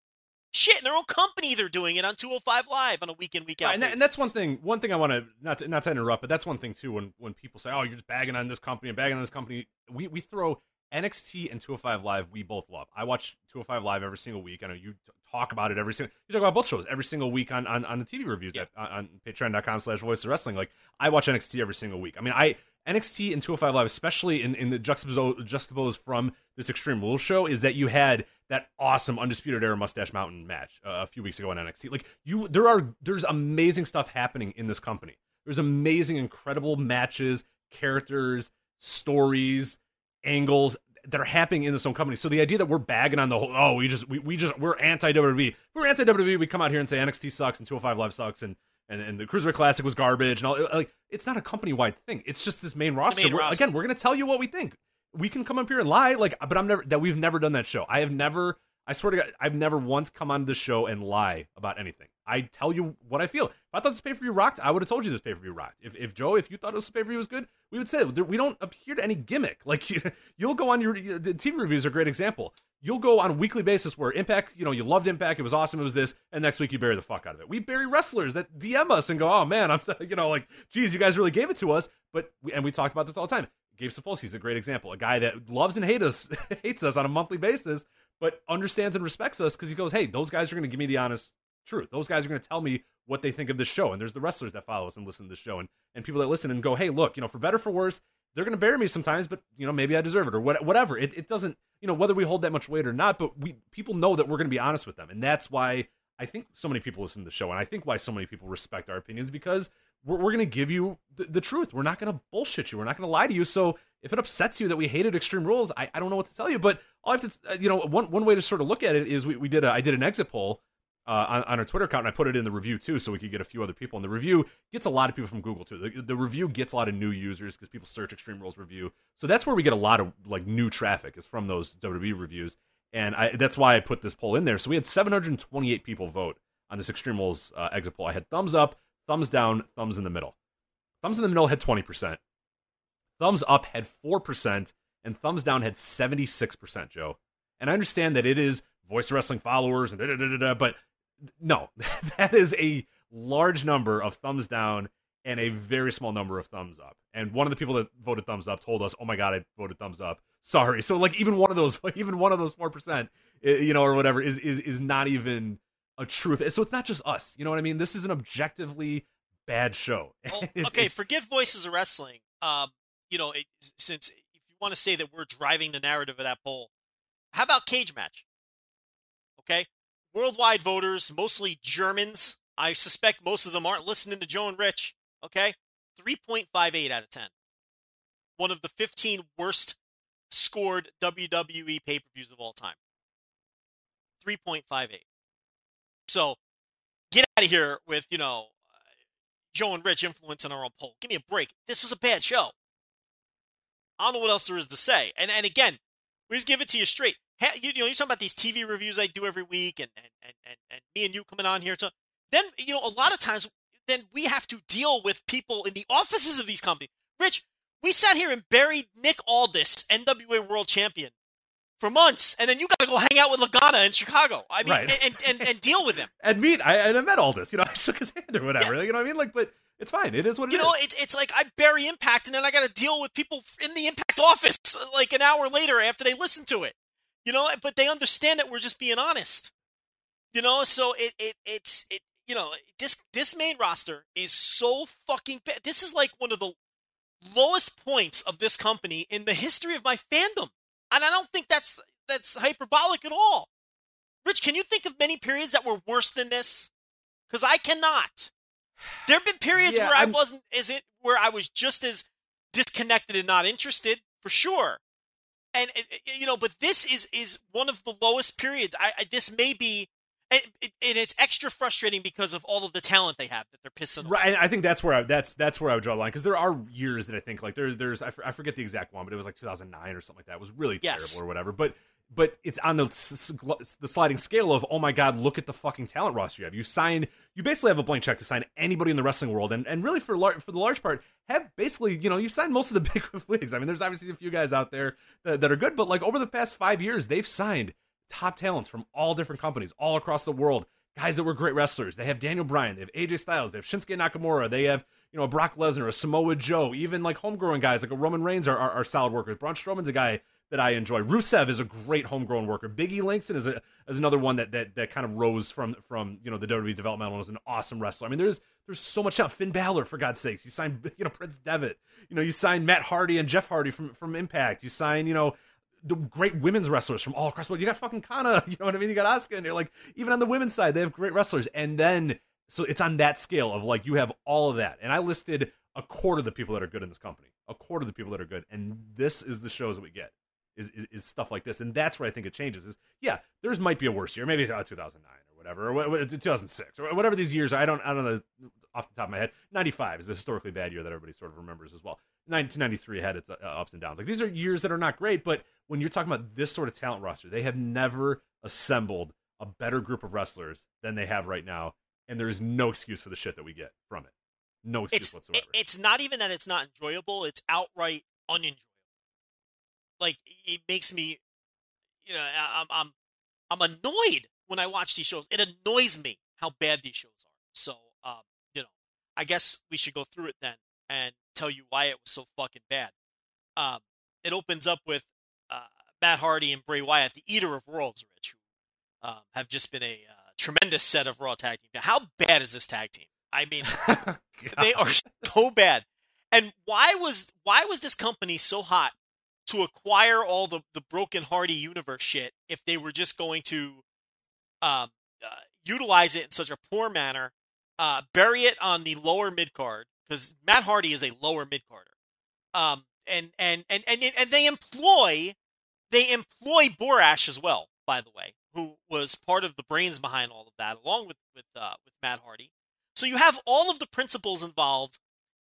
Shit, in their own company, they're doing it on 205 Live on a week in, week out. Right, and, that, and, that's one thing. One thing I want to not to, not to interrupt, but that's one thing too. When when people say, "Oh, you're just bagging on this company and bagging on this company," we we throw NXT and 205 Live. We both love. I watch 205 Live every single week. I know you talk about it every single. You talk about both shows every single week on on, on the TV reviews Yeah. at, on, on Patreon.com/slash Voice of Wrestling. Like I watch NXT every single week. I mean, I NXT and 205 Live, especially in, in the juxtapose, juxtapose from this Extreme Rules show, is that you had that awesome Undisputed Era Mustache Mountain match uh, a few weeks ago on NXT. Like you, there are there's amazing stuff happening in this company. There's amazing, incredible matches, characters, stories, angles that are happening in this own company. So the idea that we're bagging on the whole, oh, we just we, we just we're anti WWE. We're anti WWE, we come out here and say NXT sucks and 205 Live sucks and and, and the Cruiserweight Classic was garbage and all. Like it's not a company wide thing. It's just this main roster. main We're- roster. Again, we're gonna tell you what we think. We can come up here and lie, like, but I'm never that we've never done that show. I have never. I swear to God, I've never once come on the show and lie about anything. I tell you what I feel. If I thought this pay per view rocked, I would have told you this pay per view rocked. If, if Joe, if you thought this pay per view was good, we would say it. We don't appear to any gimmick. *laughs* Like you, you'll go on your the TV reviews are a great example. You'll go on a weekly basis where Impact, you know, you loved Impact, it was awesome, it was this, and next week you bury the fuck out of it. We bury wrestlers that DM us and go, oh man, I'm *laughs* you know like, geez, you guys really gave it to us. But we, and we talked about this all the time. Gabe Sapolsky's a great example, a guy that loves and hates us, *laughs* hates us on a monthly basis, but understands and respects us because he goes, hey, those guys are going to give me the honest truth. Those guys are going to tell me what they think of the show. And there's the wrestlers that follow us and listen to the show, and and people that listen and go, hey, look, you know, for better for worse, they're going to bury me sometimes, but you know, maybe I deserve it or what, whatever. It it doesn't, you know, whether we hold that much weight or not, but we people know that we're going to be honest with them, and that's why. I think so many people listen to the show, and I think why so many people respect our opinions because we're, we're going to give you the, the truth. We're not going to bullshit you. We're not going to lie to you. So if it upsets you that we hated Extreme Rules, I, I don't know what to tell you. But all I have to, uh, you know, one one way to sort of look at it is we, we did a I did an exit poll uh, on, on our Twitter account, and I put it in the review too, so we could get a few other people. And the review gets a lot of people from Google too. The, the review gets a lot of new users because people search Extreme Rules review. So that's where we get a lot of like new traffic is from those WWE reviews, and I, that's why I put this poll in there. So we had 728 people vote on this Extreme Rules uh, exit poll. I had thumbs up, thumbs down, thumbs in the middle. Thumbs in the middle had 20%. Thumbs up had 4%, and thumbs down had 76%, Joe. And I understand that it is voice wrestling followers and da da da da, but no, *laughs* that is a large number of thumbs down and a very small number of thumbs up. And one of the people that voted thumbs up told us, "Oh my god, I voted thumbs up." Sorry. So like even one of those, *laughs* even one of those four percent, you know, or whatever, is is is not even a truth. So it's not just us. You know what I mean? This is an objectively bad show. *laughs* Well, It's- okay, it's- forget voices of wrestling. Um, you know, it, since if you want to say that we're driving the narrative of that poll, how about cage match? Okay, worldwide voters, mostly Germans. I suspect most of them aren't listening to Joe and Rich. Okay, three point five eight out of ten. One of the fifteen worst scored WWE pay per views of all time. Three point five eight. So get out of here with you know uh, Joe and Rich influencing our own poll. Give me a break. This was a bad show. I don't know what else there is to say. And and again, we just give it to you straight. You, know, you're talking about these TV reviews I do every week, and and, and, and and me and you coming on here. So then, you know, a lot of times, then we have to deal with people in the offices of these companies. Rich, we sat here and buried Nick Aldis, NWA World Champion, for months, and then you got to go hang out with Lagana in Chicago. I mean, Right. and, and and deal with him. *laughs* and meet I and I met Aldis. You know, *laughs* I shook his hand or whatever. You know what I mean? Like, but it's fine. It is what it You is. know, it, it's like I bury Impact, and then I got to deal with people in the Impact office like an hour later after they listen to it. You know, but they understand that we're just being honest. You know, so it it it's it. You know, this this main roster is so fucking bad. This is like one of the lowest points of this company in the history of my fandom. And I don't think that's that's hyperbolic at all. Rich, can you think of many periods that were worse than this? Because I cannot. There have been periods Yeah, where I I'm- wasn't is it where I was just as disconnected and not interested, for sure. And you know, but this is is one of the lowest periods. I, I this may be, and, and it's extra frustrating because of all of the talent they have that they're pissing. Right, and I think that's where I, that's that's where I would draw the line because there are years that I think like there's there's I, f- I forget the exact one, but it was like 2009 or something like that. It was really Yes. terrible or whatever. But but it's on the the sliding scale of oh my god, look at the fucking talent roster you have. You sign you basically have a blank check to sign anybody in the wrestling world, and and really for lar- for the large part have basically you know you signed most of the *laughs* big wigs. I mean, there's obviously a few guys out there that, that are good, but like over the past five years, they've signed top talents from all different companies all across the world. Guys that were great wrestlers. They have Daniel Bryan, they have AJ Styles, they have Shinsuke Nakamura, they have you know Brock Lesnar, a Samoa Joe, even like homegrown guys like a Roman Reigns are, are, are solid workers. Braun Strowman's a guy that I enjoy. Rusev is a great homegrown worker. Biggie Langston is a is another one that that that kind of rose from from you know the WWE developmental was an awesome wrestler. I mean, there's there's so much out. Finn Balor, for God's sakes, you signed *laughs* you know Prince Devitt, you know you signed Matt Hardy and Jeff Hardy from from Impact. You sign you know the great women's wrestlers from all across the world. You got fucking Kana, *laughs* you know what I mean? You got Asuka, and you're like even on the women's side, they have great wrestlers. And then so it's on that scale of like you have all of that. And I listed a quarter of the people that are good in this company, a quarter of the people that are good, and this is the shows that we get. Is, is, is stuff like this, and that's where I think it changes. Is yeah, there's might be a worse year, maybe uh, 2009 or whatever, or wha- wha- 2006 or whatever these years. are. I don't, I don't know off the top of my head. 95 is a historically bad year that everybody sort of remembers as well. 1993 had its uh, ups and downs. Like these are years that are not great, but when you're talking about this sort of talent roster, they have never assembled a better group of wrestlers than they have right now, and there is no excuse for the shit that we get from it. No excuse It's whatsoever. it- it's not even that it's not enjoyable; it's outright unenjoyable. Like it makes me, you know, I'm I'm I'm annoyed when I watch these shows. It annoys me how bad these shows are. So, um, you know, I guess we should go through it then and tell you why it was so fucking bad. Um, it opens up with uh, Matt Hardy and Bray Wyatt, the Eater of Worlds, Rich, who um, have just been a uh, tremendous set of Raw tag team. How bad is this tag team? I mean, *laughs* they are so bad. And why was why was this company so hot to acquire all the the broken Hardy universe shit if they were just going to um, uh, utilize it in such a poor manner, uh, bury it on the lower mid card because Matt Hardy is a lower mid carder, um, and, and and and and they employ they employ Borash as well, by the way, who was part of the brains behind all of that, along with with uh, with Matt Hardy. So you have all of the principles involved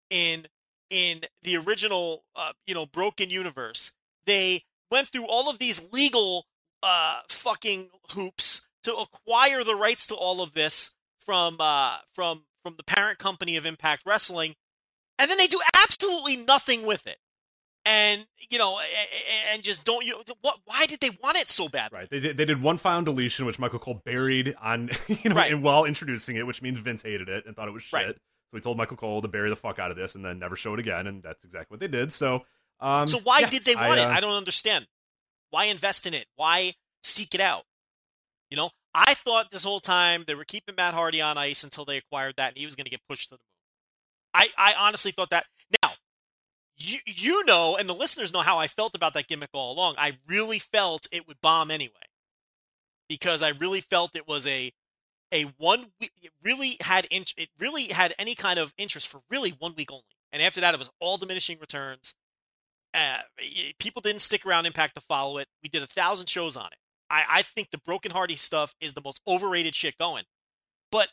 in in the original, uh, you know, broken universe. They went through all of these legal uh, fucking hoops to acquire the rights to all of this from uh, from from the parent company of Impact Wrestling, and then they do absolutely nothing with it. And you know, and just don't you? What? Why did they want it so bad? Right. They did, they did one file deletion, which Michael Cole buried on, *laughs* you know, Right. and while introducing it, which means Vince hated it and thought it was shit. Right. So he told Michael Cole to bury the fuck out of this and then never show it again, and that's exactly what they did. So, um, So why yeah, did they want I, it? uh, I don't understand. Why invest in it? Why seek it out? You know, I thought this whole time they were keeping Matt Hardy on ice until they acquired that, and he was going to get pushed to the moon. I, I honestly thought that. Now, you you know, and the listeners know how I felt about that gimmick all along. I really felt it would bomb anyway, because I really felt it was a a one week. It really had it really had any kind of interest for really one week only, and after that, it was all diminishing returns. Uh, people didn't stick around Impact to follow it. We did a thousand shows on it. I, I think the Broken Hardy stuff is the most overrated shit going. But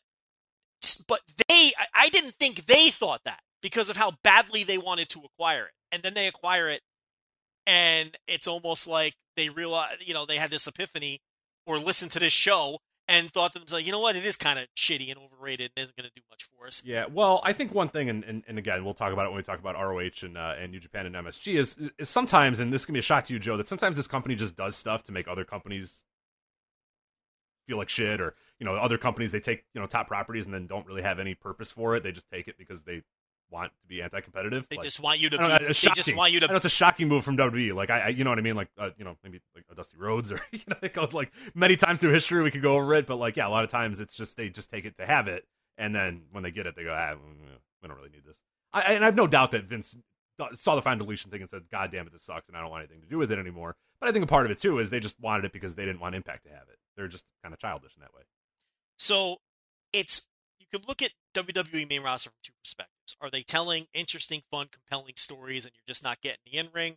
but they I, I didn't think they thought that because of how badly they wanted to acquire it. And then they acquire it and it's almost like they realize you know, they had this epiphany or listened to this show and thought to themselves, you know what, it is kind of shitty and overrated and isn't gonna do much for us. Yeah, well, I think one thing, and, and, and again, we'll talk about it when we talk about ROH and uh, and New Japan and MSG, is is sometimes, and this can be a shot to you, Joe, that sometimes this company just does stuff to make other companies feel like shit, or you know, other companies they take you know top properties and then don't really have any purpose for it. They just take it because they want to be anti-competitive. They Like, just want you to know, be, they just want you I know to it's a shocking move from WWE. Like I, I you know what I mean? Like uh, you know, maybe like a Dusty Rhodes or *laughs* you know, it goes like many times through history we could go over it, but like yeah, a lot of times it's just they just take it to have it, and then when they get it, they go, ah, mm, we don't really need this. I, and I have no doubt that Vince saw the final deletion thing and said, "God damn it, this sucks," and I don't want anything to do with it anymore. But I think a part of it too is they just wanted it because they didn't want Impact to have it. They're just kind of childish in that way. So it's you could look at WWE main roster from two perspectives. Are they telling interesting, fun, compelling stories, and you're just not getting the in ring?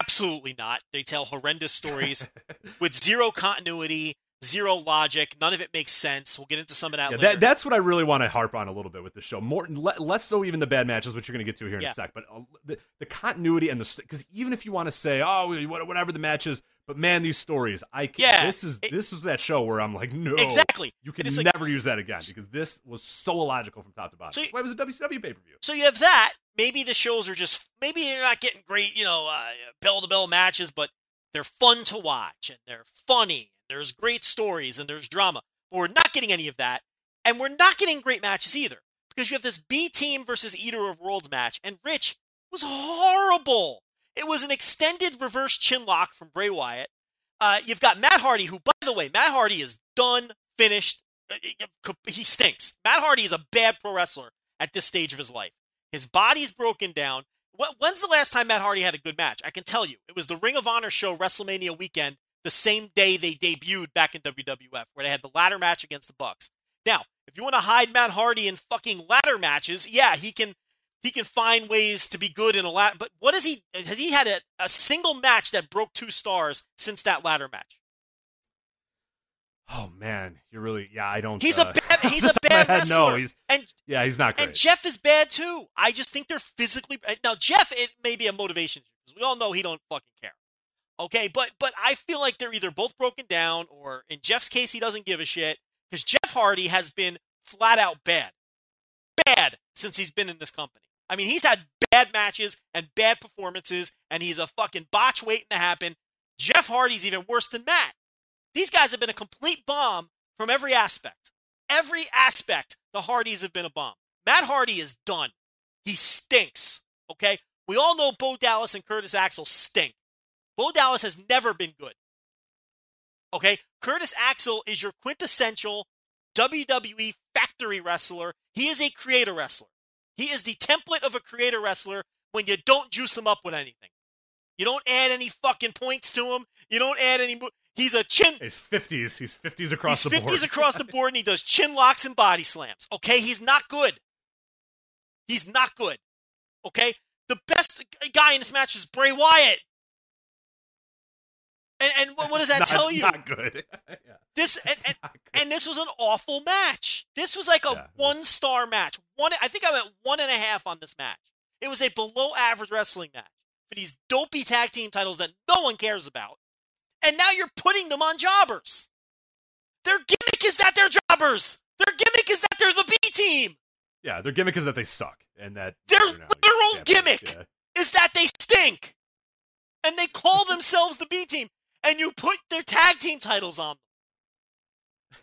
Absolutely not. They tell horrendous stories *laughs* with zero continuity, zero logic. None of it makes sense. We'll get into some of that Yeah, later. that, that's what I really want to harp on a little bit with the show. More, le- less so even the bad matches, which you're going to get to here in Yeah. a sec. But uh, the, the continuity and the because even if you want to say, oh, whatever the match is, but man, these stories, I can, Yeah, this is it- this is that show where I'm like, no, Exactly. you can It's like- never use that again because this was so illogical from top to bottom. So you- why was a WCW pay per view. So you have that. Maybe the shows are just maybe you're not getting great, you know, uh, bell to bell matches, but they're fun to watch and they're funny. There's great stories and there's drama. But we're not getting any of that, and we're not getting great matches either because you have this B team versus Eater of Worlds match, and Rich was horrible. It was an extended reverse chin lock from Bray Wyatt. Uh, you've got Matt Hardy, who, by the way, Matt Hardy is done, finished. Uh, He stinks. Matt Hardy is a bad pro wrestler at this stage of his life. His body's broken down. When's the last time Matt Hardy had a good match? I can tell you. It was the Ring of Honor show WrestleMania weekend, the same day they debuted back in WWF, where they had the ladder match against the Bucks. Now, if you want to hide Matt Hardy in fucking ladder matches, yeah, he can he can find ways to be good in a ladder. But what has he has he had a, a single match that broke two stars since that ladder match? Oh man, you're really yeah. I don't. He's uh, a bad he's *laughs* a off the top of my bad wrestler. No, he's and yeah, he's not great. And Jeff is bad too. I just think they're physically now. Jeff, it may be a motivation because we all know he don't fucking care. Okay, but but I feel like they're either both broken down, or in Jeff's case, he doesn't give a shit because Jeff Hardy has been flat out bad, bad since he's been in this company. I mean, he's had bad matches and bad performances, and he's a fucking botch waiting to happen. Jeff Hardy's even worse than Matt. These guys have been a complete bomb from every aspect. Every aspect, the Hardys have been a bomb. Matt Hardy is done. He stinks. Okay? We all know Bo Dallas and Curtis Axel stink. Bo Dallas has never been good. Okay? Curtis Axel is your quintessential WWE factory wrestler. He is a create-a-wrestler. He is the template of a create-a-wrestler when you don't juice him up with anything. You don't add any fucking points to him. You don't add any. Mo- He's a chin. He's fifties. He's fifties across He's the board. 50s across the *laughs* board and he does chin locks and body slams. Okay? He's not good. He's not good. Okay? The best guy in this match is Bray Wyatt. And, and what, what does that *laughs* Not- tell you? Not good. *laughs* yeah. This *laughs* and, and, good. and this was an awful match. This was like a Yeah. one star match. One, I think I went one and a half on this match. It was a below average wrestling match for these dopey tag team titles that no one cares about. And now you're putting them on jobbers. Their gimmick is that they're jobbers. Their gimmick is that they're the B team. Yeah, their gimmick is that they suck, and that Their they're not literal gimmick yeah. is that they stink. And they call themselves the B team. And you put their tag team titles on them.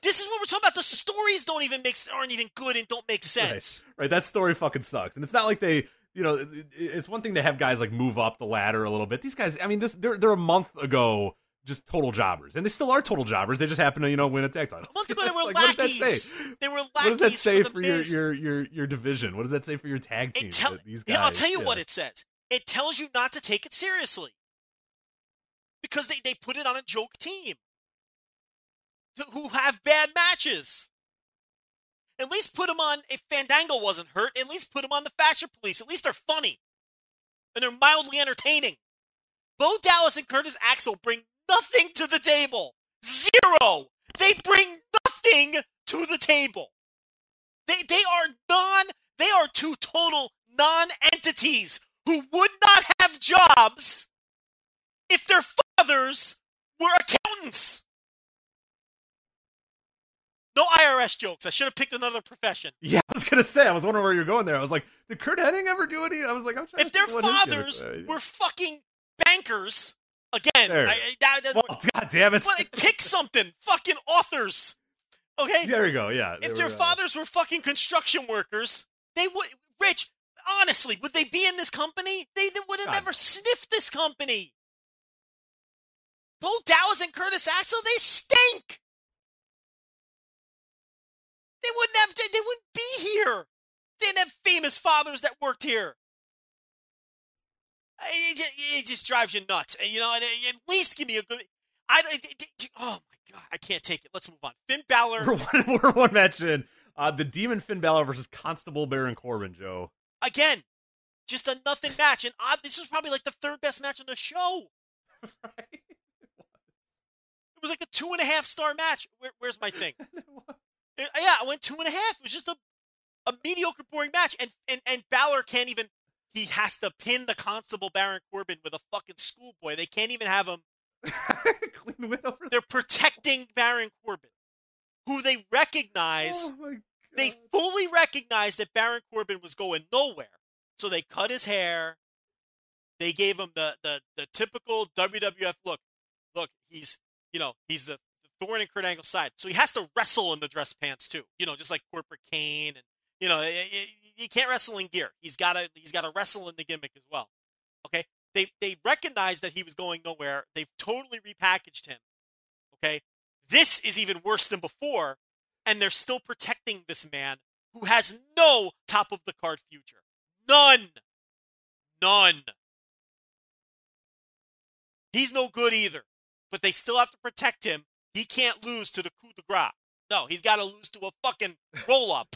This is what we're talking about. The stories don't even make aren't even good and don't make sense. Right, that story fucking sucks, and it's not like they. You know, it's one thing to have guys like move up the ladder a little bit. These guys, I mean, this they're they're a month ago just total jobbers, and they still are total jobbers. They just happen to you know win a tag title. A month ago *laughs* they were Like, what does that lackeys. say? They were lackeys What does that say for, for, your, your your your division? What does that say for your tag team? Tell, these guys, I'll tell you yeah. what it says. It tells you not to take it seriously because they, they put it on a joke team who- have bad matches. At least put them on. If Fandango wasn't hurt, at least put them on the Fashion Police. At least they're funny and they're mildly entertaining. Bo Dallas and Curtis Axel bring nothing to the table. Zero. They bring nothing to the table. They they are non. They are two total non-entities who would not have jobs if their fathers were accountants. No IRS jokes. I should have picked another profession. Yeah, I was gonna say. I was wondering where you're going there. I was like, did Curt Hennig ever do any? I was like, I'm trying. If to their think what his gimmick fathers were fucking bankers, again, I, I- that, that, well, God damn it! but pick something. Fucking authors. Okay? there we go. Yeah. if their were, uh, fathers were fucking construction workers, they would. Rich, honestly, would they be in this company? They, they would have never sniffed this company. Bo Dallas and Curtis Axel, they stink. They wouldn't have. They, they wouldn't be here. They didn't have famous fathers that worked here. It, just- it just drives you nuts. And, You know, at least give me a good. I it- it- oh my god, I can't take it. Let's move on. Finn Balor We're one, *laughs* we're one match in. Uh, the Demon Finn Balor versus Constable Baron Corbin, Joe. again, just a nothing match. And odd, this was probably like the third best match on the show. *laughs* Right? It was like a two and a half star match. Where, where's my thing? *laughs* Uh, yeah, I went two and a half. It was just a a mediocre, boring match. And and and Balor can't even. He has to pin the Constable Baron Corbin with a fucking schoolboy. They can't even have him. *laughs* Clean win over They're protecting Baron Corbin, who they recognize. Oh my god. They fully recognize that Baron Corbin was going nowhere. So they cut his hair. They gave him the the, the typical WWF look. Look, he's you know he's the, the thorn in Kurt Angle's side, so he has to wrestle in the dress pants too. You know, just like Corporate Kane, and you know eh, eh, he can't wrestle in gear. He's got to he's got to wrestle in the gimmick as well. Okay, they they recognized that he was going nowhere. They've totally repackaged him. Okay, this is even worse than before, and they're still protecting this man who has no top of the card future. None. None. He's no good either. But they still have to protect him. He can't lose to the coup de grace. No, he's got to lose to a fucking roll up.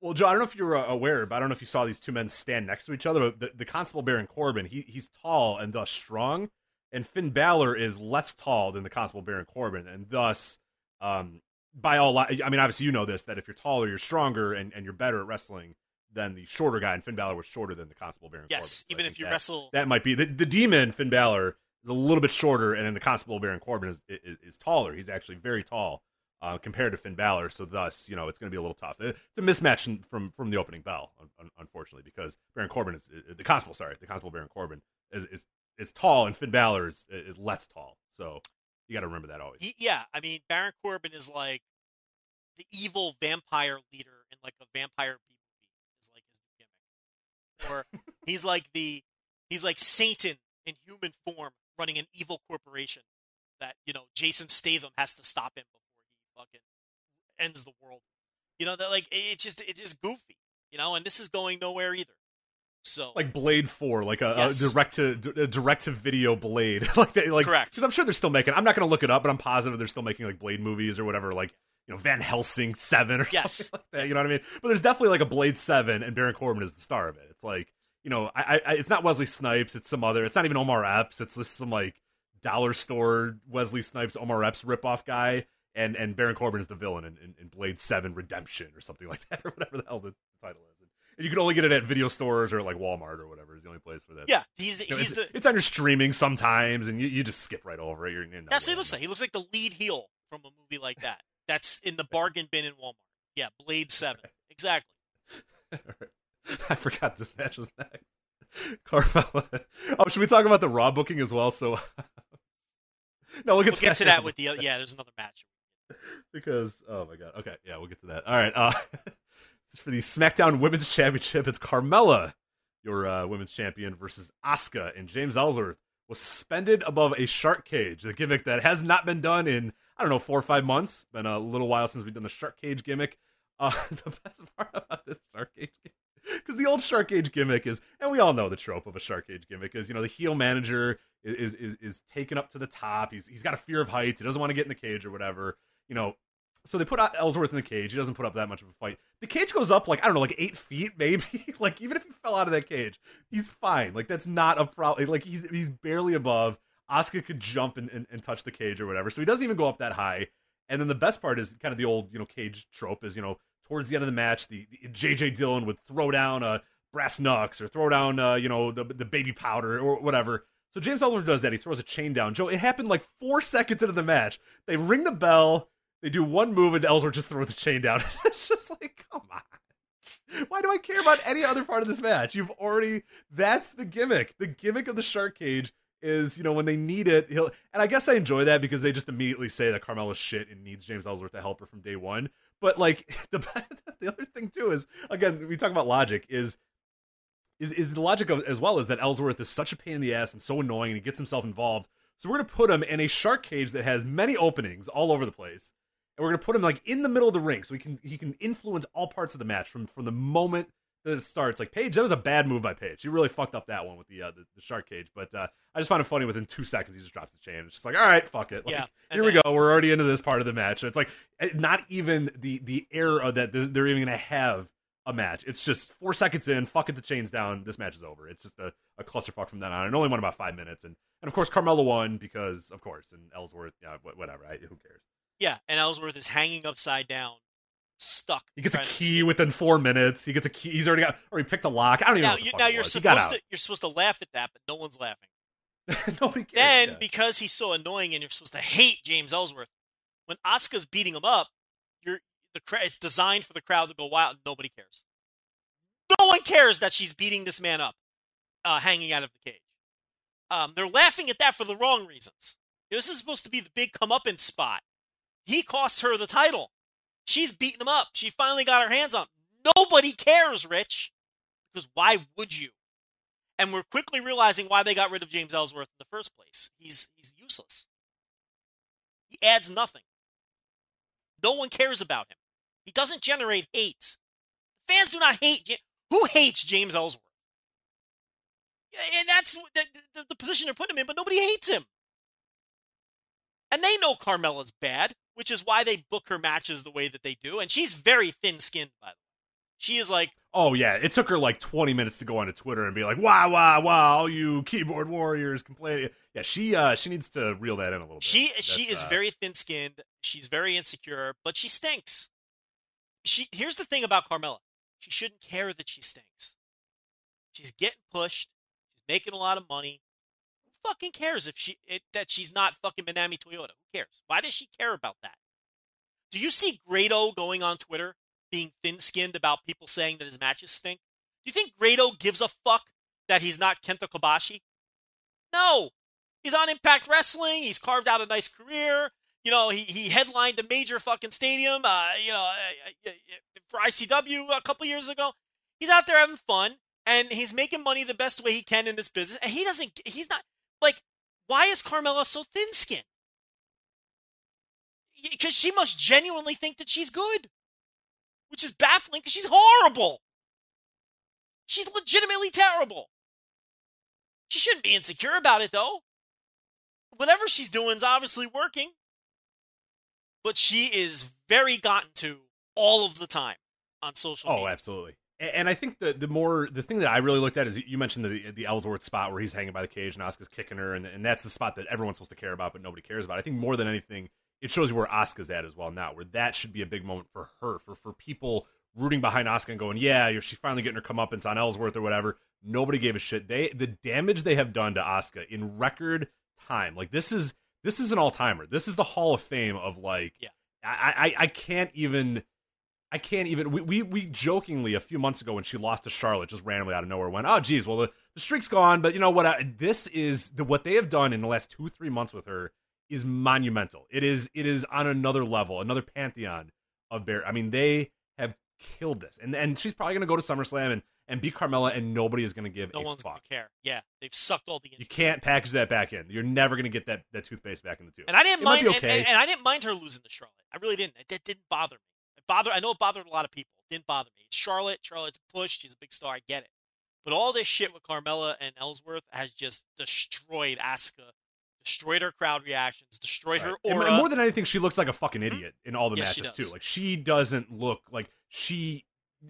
Well, Joe, I don't know if you were uh, aware, but I don't know if you saw these two men stand next to each other. But the, the Constable Baron Corbin, he, he's tall and thus strong, and Finn Balor is less tall than the Constable Baron Corbin, and thus, um, by all, li- I mean, obviously you know this that if you're taller, you're stronger, and, and you're better at wrestling than the shorter guy, and Finn Balor was shorter than the Constable Baron Corbin. Yes, So even if you that- wrestle. that might be the, the demon Finn Balor is a little bit shorter, and then the Constable Baron Corbin is is, is taller. He's actually very tall uh, compared to Finn Balor. So thus, you know, it's going to be a little tough. It's a mismatch from from the opening bell, un- un- unfortunately, because Baron Corbin is the Constable. Sorry, the Constable Baron Corbin is is, is tall, and Finn Balor is is less tall. So you got to remember that always. Yeah, I mean, Baron Corbin is like the evil vampire leader in like a vampire movie is like his gimmick. Or *laughs* he's like the he's like Satan in human form running an evil corporation that, you know, Jason Statham has to stop him before he fucking ends the world. You know, that like it's just it's just goofy, you know, and this is going nowhere either. So like Blade Four, like a, Yes. a direct to a direct to video Blade, *laughs* like they like. Correct. Because I'm sure they're still making. I'm not going to look it up, but I'm positive they're still making like Blade movies or whatever, like you know Van Helsing Seven or *laughs* Yes. something like that. You know what I mean? But there's definitely like a Blade Seven, and Baron Corbin is the star of it. It's like you know, I, I it's not Wesley Snipes, it's some other. It's not even Omar Epps. It's just some like dollar store Wesley Snipes Omar Epps ripoff guy. And and Baron Corbin is the villain in, in, in Blade Seven Redemption or something *laughs* like that, or whatever the hell the title is. And you can only get it at video stores or like Walmart or whatever is the only place for that. yeah, he's You know, he's it's, the it's on your streaming sometimes, and you, you just skip right over it. You're, you're That's what he looks like. He looks like the lead heel from a movie like that. That's in the bargain bin in Walmart. Yeah, Blade Seven. *laughs* Exactly. *laughs* I forgot this match was next. *laughs* Carmella. Oh, should we talk about the Raw booking as well? So, *laughs* no, we'll get, We'll get to that with the yeah. There's another match. because oh my god. Okay, yeah, we'll get to that. All right. Uh, this is for the SmackDown Women's Championship. It's Carmella, your uh, women's champion, versus Asuka, and James Ellsworth was suspended above a shark cage. The gimmick that has not been done in I don't know four or five months. Been a little while since we've done the shark cage gimmick. Uh, the best part about this shark cage *laughs* because the old shark cage gimmick is, and we all know the trope of a shark cage gimmick is, you know, the heel manager is is is taken up to the top. He's he's got a fear of heights. He doesn't want to get in the cage or whatever. You know, so they put Ellsworth in the cage. He doesn't put up that much of a fight. The cage goes up like I don't know, like eight feet maybe. *laughs* like even if he fell out of that cage, he's fine. Like that's not a problem. Like he's he's barely above. Asuka could jump and, and, and touch the cage or whatever. So he doesn't even go up that high. And then the best part is kind of the old, you know, cage trope is, you know, towards the end of the match, the, the JJ Dillon would throw down a brass knucks or throw down, uh, you know, the the baby powder or whatever. So James Ellsworth does that. He throws a chain down. Joe, it happened like four seconds into the match. They ring the bell. They do one move, and Ellsworth just throws a chain down. *laughs* it's just like, come on. Why do I care about any other part of this match? You've already. That's the gimmick. The gimmick of the shark cage is, you know, when they need it, he'll. And I guess I enjoy that because they just immediately say that Carmella's shit and needs James Ellsworth to help her from day one. But like *laughs* the *laughs* the other thing too is again we talk about logic is is is the logic of, as well is that Ellsworth is such a pain in the ass and so annoying and he gets himself involved. So we're gonna put him in a shark cage that has many openings all over the place, and we're gonna put him like in the middle of the ring so he can he can influence all parts of the match from from the moment that it starts. Like Paige, that was a bad move by Paige. She really fucked up that one with the uh, the, the shark cage. But uh, I just find it funny. Within two seconds, he just drops the chain. It's just like, all right, fuck it. Like, Yeah, here we go. We're already into this part of the match. It's like eh, not even the the air that they're even gonna have a match. It's just four seconds in. Fuck it, the chains down. This match is over. It's just a, a clusterfuck from then on. It only went about five minutes, and and of course Carmella won because of course, and Ellsworth, yeah, whatever. I, who cares? Yeah, and Ellsworth is hanging upside down, stuck. He gets a key within four minutes. He gets a key. He's already got, or he picked a lock. I don't even know. Now, What the you, now you're was. He got supposed to you're supposed to laugh at that, but no one's laughing. *laughs* Nobody cares. Then, yeah. because he's so annoying, and you're supposed to hate James Ellsworth, when Asuka's beating him up, you're the cra- it's designed for the crowd to go wild, nobody cares. No one cares that she's beating this man up, uh, hanging out of the cage. Um, they're laughing at that for the wrong reasons. This is supposed to be the big comeuppance spot. He costs her the title. She's beating him up. She finally got her hands on. him. Nobody cares, Rich, because why would you? And we're quickly realizing why they got rid of James Ellsworth in the first place. He's he's useless. He adds nothing. No one cares about him. He doesn't generate hate. Fans do not hate. Who hates James Ellsworth? And that's the, the, the position they're putting him in, but nobody hates him. And they know Carmella's bad, which is why they book her matches the way that they do. And she's very thin skinned, by the way. She is like, Oh yeah, it took her like 20 minutes to go onto Twitter and be like, "Wow, wow, wow, all you keyboard warriors complaining." Yeah, she uh she needs to reel that in a little bit. She she is uh, very thin skinned. She's very insecure, but she stinks. She here's the thing about Carmella. She shouldn't care that she stinks. She's getting pushed. She's making a lot of money. Fucking cares if she it, that she's not fucking Manami Toyota? Who cares? Why does she care about that? Do you see Grado going on Twitter being thin skinned about people saying that his matches stink? Do you think Grado gives a fuck that he's not Kenta Kobashi? No. He's on Impact Wrestling. He's carved out a nice career. You know, he, he headlined a major fucking stadium, uh, you know, uh, uh, uh, for ICW a couple years ago. He's out there having fun, and he's making money the best way he can in this business. And he doesn't, he's not, like, why is Carmella so thin skinned? Because she must genuinely think that she's good, which is baffling because she's horrible. She's legitimately terrible. She shouldn't be insecure about it, though whatever she's doing is obviously working. But she is very gotten to all of the time on social Oh, media. absolutely. And I think the the more the thing that I really looked at is you mentioned the the Ellsworth spot where he's hanging by the cage and Asuka's kicking her, and, and that's the spot that everyone's supposed to care about, but nobody cares about. I think more than anything, it shows you where Asuka's at as well now, where that should be a big moment for her, for for people rooting behind Asuka and going, yeah, she's finally getting her comeuppance on Ellsworth or whatever. Nobody gave a shit. They the damage they have done to Asuka in record time, like this is this is an all timer. This is the Hall of Fame of like, Yeah. I, I I can't even. I can't even. We, we we jokingly a few months ago when she lost to Charlotte, just randomly out of nowhere, went, "Oh, geez, well the, the streak's gone." But you know what? I, this is the what they have done in the last two three months with her is monumental. It is it is on another level, another pantheon of bear. I mean, they have killed this, and and she's probably gonna go to SummerSlam and and beat Carmella, and nobody is gonna give no a one's fuck. gonna care. Yeah, they've sucked all the. You can't package that back in. You're never gonna get that that toothpaste back in the tube. And I didn't It mind, be and, and, and I didn't mind her losing to Charlotte. I really didn't. It didn't bother me. It bothered. I know it bothered a lot of people. It didn't bother me. It's Charlotte. Charlotte's pushed. She's a big star. I get it. But all this shit with Carmella and Ellsworth has just destroyed Asuka, destroyed her crowd reactions, destroyed her aura. And more than anything, she looks like a fucking mm-hmm. idiot in all the Yes, matches too. Like she doesn't look like she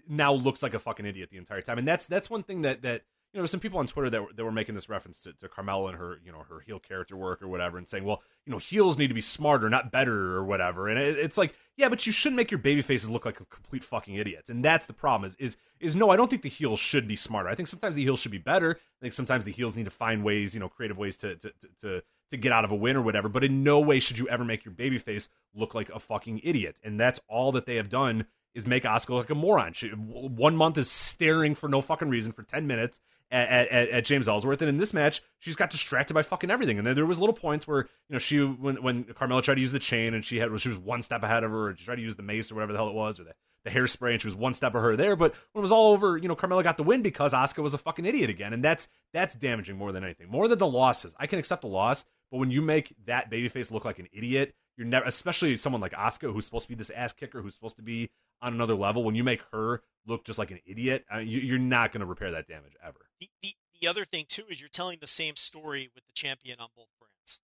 now looks like a fucking idiot the entire time. And that's that's one thing that that you know, some people on Twitter that were, that were making this reference to, to Carmella and her you know her heel character work or whatever, and saying, well, you know, heels need to be smarter, not better or whatever. And it, it's like, yeah, but you shouldn't make your baby faces look like a complete fucking idiots. And that's the problem. Is is is no, I don't think the heels should be smarter. I think sometimes the heels should be better. I think sometimes the heels need to find ways, you know, creative ways to to to, to to get out of a win or whatever, but in no way should you ever make your babyface look like a fucking idiot. And that's all that they have done is make Asuka look like a moron. She, one month is staring for no fucking reason for 10 minutes at, at, at James Ellsworth. And in this match, she's got distracted by fucking everything. And then there was little points where, you know, she, when, when Carmella tried to use the chain and she had, she was one step ahead of her, or she tried to use the mace or whatever the hell it was, or the, the hairspray, and she was one step of her there. But when it was all over, you know, Carmella got the win because Asuka was a fucking idiot again. And that's, that's damaging more than anything. More than the losses. I can accept the loss, but when you make that babyface look like an idiot, you're never, especially someone like Asuka, who's supposed to be this ass kicker, who's supposed to be on another level. When you make her look just like an idiot, I mean, you, you're not going to repair that damage ever. The, the the other thing too is you're telling the same story with the champion on both brands.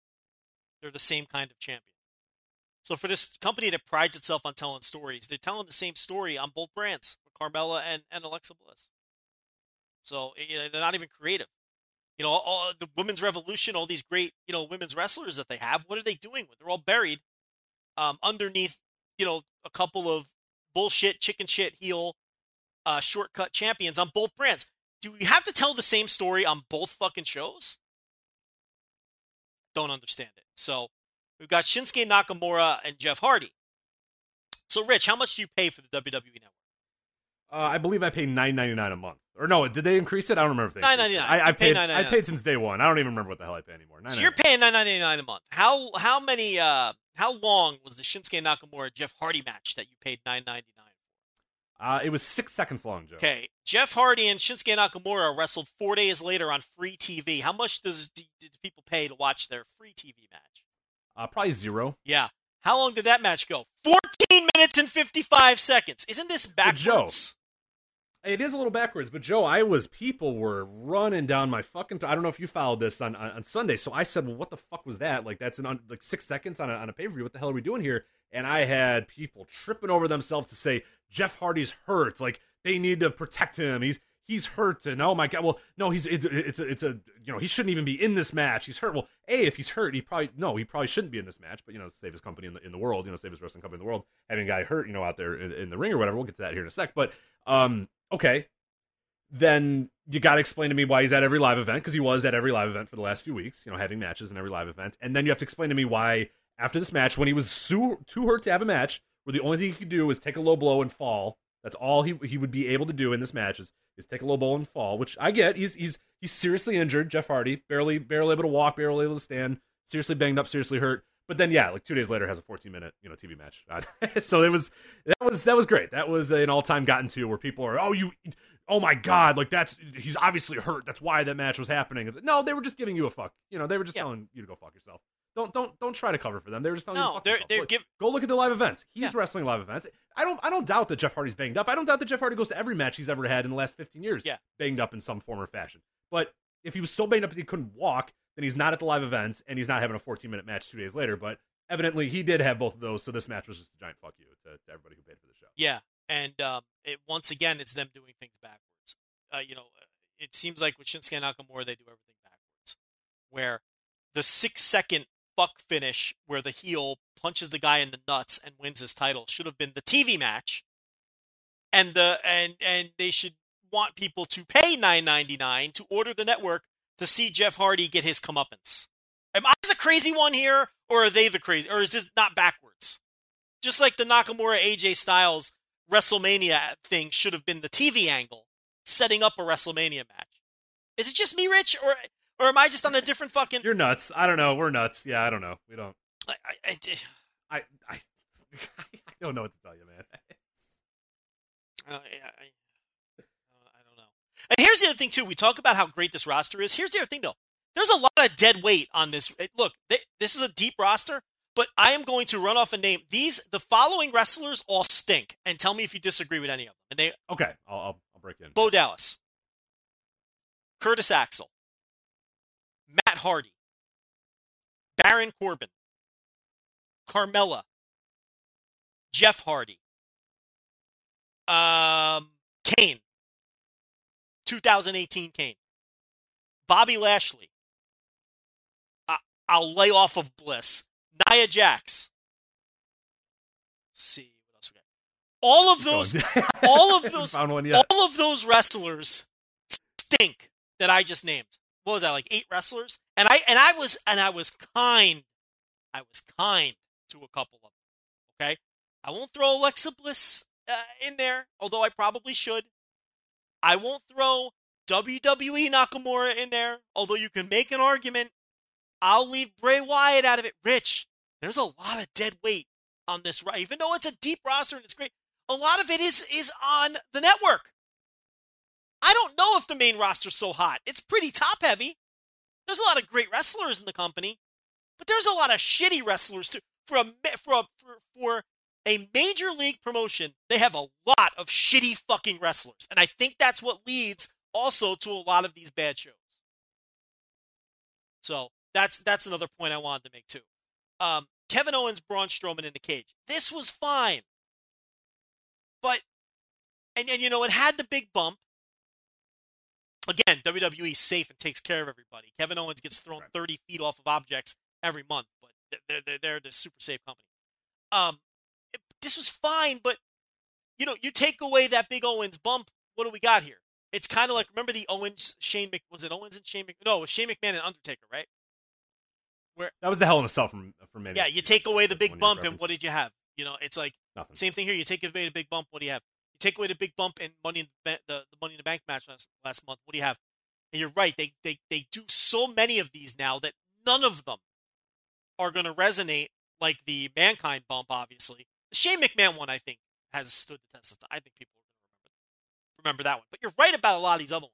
They're the same kind of champion. So for this company that prides itself on telling stories, they're telling the same story on both brands, Carmella and, and Alexa Bliss. So you know, they're not even creative. You know, all, the women's revolution, all these great you know women's wrestlers that they have, what are they doing with? They're all buried um, underneath you know a couple of bullshit chicken shit heel uh, shortcut champions on both brands do we have to tell the same story on both fucking shows? Don't understand it. So we've got Shinsuke Nakamura and Jeff Hardy. So, Rich, how much do you pay for the WWE Network? Uh, I believe I pay nine ninety nine a month. Or no, did they increase it? I don't remember if they. Nine ninety nine. I, I paid. nine I ninety nine. paid since day one. I don't even remember what the hell I pay anymore. So you're paying nine ninety nine a month. How how many uh how long was the Shinsuke Nakamura Jeff Hardy match that you paid nine ninety nine? Uh, it was six seconds long, Joe. Okay, Jeff Hardy and Shinsuke Nakamura wrestled four days later on free TV. How much does do, do people pay to watch their free TV match? Uh, probably zero. Yeah. How long did that match go? 14 minutes and 55 seconds. Isn't this backwards? Joe. It is a little backwards, but Joe, I was people were running down my fucking. I don't know if you followed this on, on, on Sunday, so I said, "Well, what the fuck was that? Like that's an un, like six seconds on a, on a pay per view. What the hell are we doing here?" And I had people tripping over themselves to say Jeff Hardy's hurt. Like they need to protect him. He's he's hurt, and oh my god, well, no, he's it's it's a, it's a you know he shouldn't even be in this match. He's hurt. Well, a if he's hurt, he probably no, he probably shouldn't be in this match. But you know, save his company in the in the world. You know, save his wrestling company in the world. Having a guy hurt, you know, out there in, in the ring or whatever. We'll get to that here in a sec. But um, okay, then you got to explain to me why he's at every live event because he was at every live event for the last few weeks, you know, having matches in every live event. And then you have to explain to me why after this match, when he was too, too hurt to have a match, where the only thing he could do was take a low blow and fall. That's all he he would be able to do in this match is, is take a low blow and fall, which I get. He's he's he's seriously injured. Jeff Hardy barely barely able to walk, barely able to stand, seriously banged up, seriously hurt. But then yeah, like two days later has a 14 minute you know TV match. *laughs* so it was that was that was great. That was an all time gotten to where people are oh you oh my god like that's he's obviously hurt. That's why that match was happening. No, they were just giving you a fuck. You know they were just Yeah. telling you to go fuck yourself. Don't don't don't try to cover for them. They were just telling you No, to fuck they're yourself. they're Look, give Go look at the live events. He's Yeah. wrestling live events. I don't I don't doubt that Jeff Hardy's banged up. I don't doubt that Jeff Hardy goes to every match he's ever had in the last 15 years. Yeah. Banged up in some form or fashion. But if he was so banged up that he couldn't walk, then he's not at the live events and he's not having a 14 minute match two days later. But evidently he did have both of those, so this match was just a giant fuck you to, to everybody who paid for the show. yeah, and um, it, once again, it's them doing things backwards. Uh, you know, it seems like with Shinsuke Nakamura, they do everything backwards. Where the six second fuck finish, where the heel punches the guy in the nuts and wins his title, should have been the TV match, and the and and they should want people to pay nine ninety nine to order the network to see Jeff Hardy get his comeuppance. Am I the crazy one here, or are they the crazy, or is this not backwards? Just like the Nakamura AJ Styles WrestleMania thing should have been the TV angle, setting up a WrestleMania match. Is it just me, Rich, or or am I just on a different fucking? You're nuts. I don't know. We're nuts. Yeah, I don't know. We don't. I, I, I, I *laughs* I, don't know what to tell you, man. Uh, I, I, I don't know. And here's the other thing too. We talk about how great this roster is. Here's the other thing though. There's a lot of dead weight on this. Look, they, this is a deep roster, but I am going to run off a name. These the following wrestlers all stink, and tell me if you disagree with any of them. And they Okay, I'll I'll, I'll break in. Bo Dallas, Curtis Axel, Matt Hardy, Baron Corbin, Carmella, Jeff Hardy, um, Kane, 2018 Kane, Bobby Lashley. I, I'll lay off of Bliss, Nia Jax. Let's see what else we got. All of those, *laughs* all of those- found one yet. all of those wrestlers stink that I just named. What was that like eight wrestlers? And I and I was and I was kind. I was kind to a couple of them. Okay, I won't throw Alexa Bliss uh, in there, although I probably should. I won't throw WWE Nakamura in there, although you can make an argument. I'll leave Bray Wyatt out of it. Rich, there's a lot of dead weight on this, right? Even though it's a deep roster and it's great, a lot of it is is on the network. I don't know if the main roster's so hot. It's pretty top heavy. There's a lot of great wrestlers in the company, but there's a lot of shitty wrestlers too. For a for a, for, for a major league promotion, they have a lot of shitty fucking wrestlers. And I think that's what leads also to a lot of these bad shows. So that's that's another point I wanted to make too. Um, Kevin Owens, Braun Strowman in the cage. This was fine. But and, and you know, it had the big bump. Again, WWE is safe and takes care of everybody. Kevin Owens gets thrown Right. 30 feet off of objects every month, but they're they're they're the super safe company. Um, this was fine, but you know, you take away that big Owens bump, what do we got here? It's kind of like remember the Owens Shane Mc was it Owens and Shane Mc no it was Shane McMahon and Undertaker right? Where That was the Hell in a Cell from from Mania. Yeah, you take away the big bump and what did you have? You know, it's like Nothing. same thing here. You take away the big bump, what do you have? You take away the big bump in Money in the, the, the Money in the Bank match last, last month. What do you have? And you're right. They, they they do so many of these now that none of them are going to resonate like the Mankind bump. Obviously, Shane McMahon one I think has stood the test of time. I think people remember remember that one. But you're right about a lot of these other ones.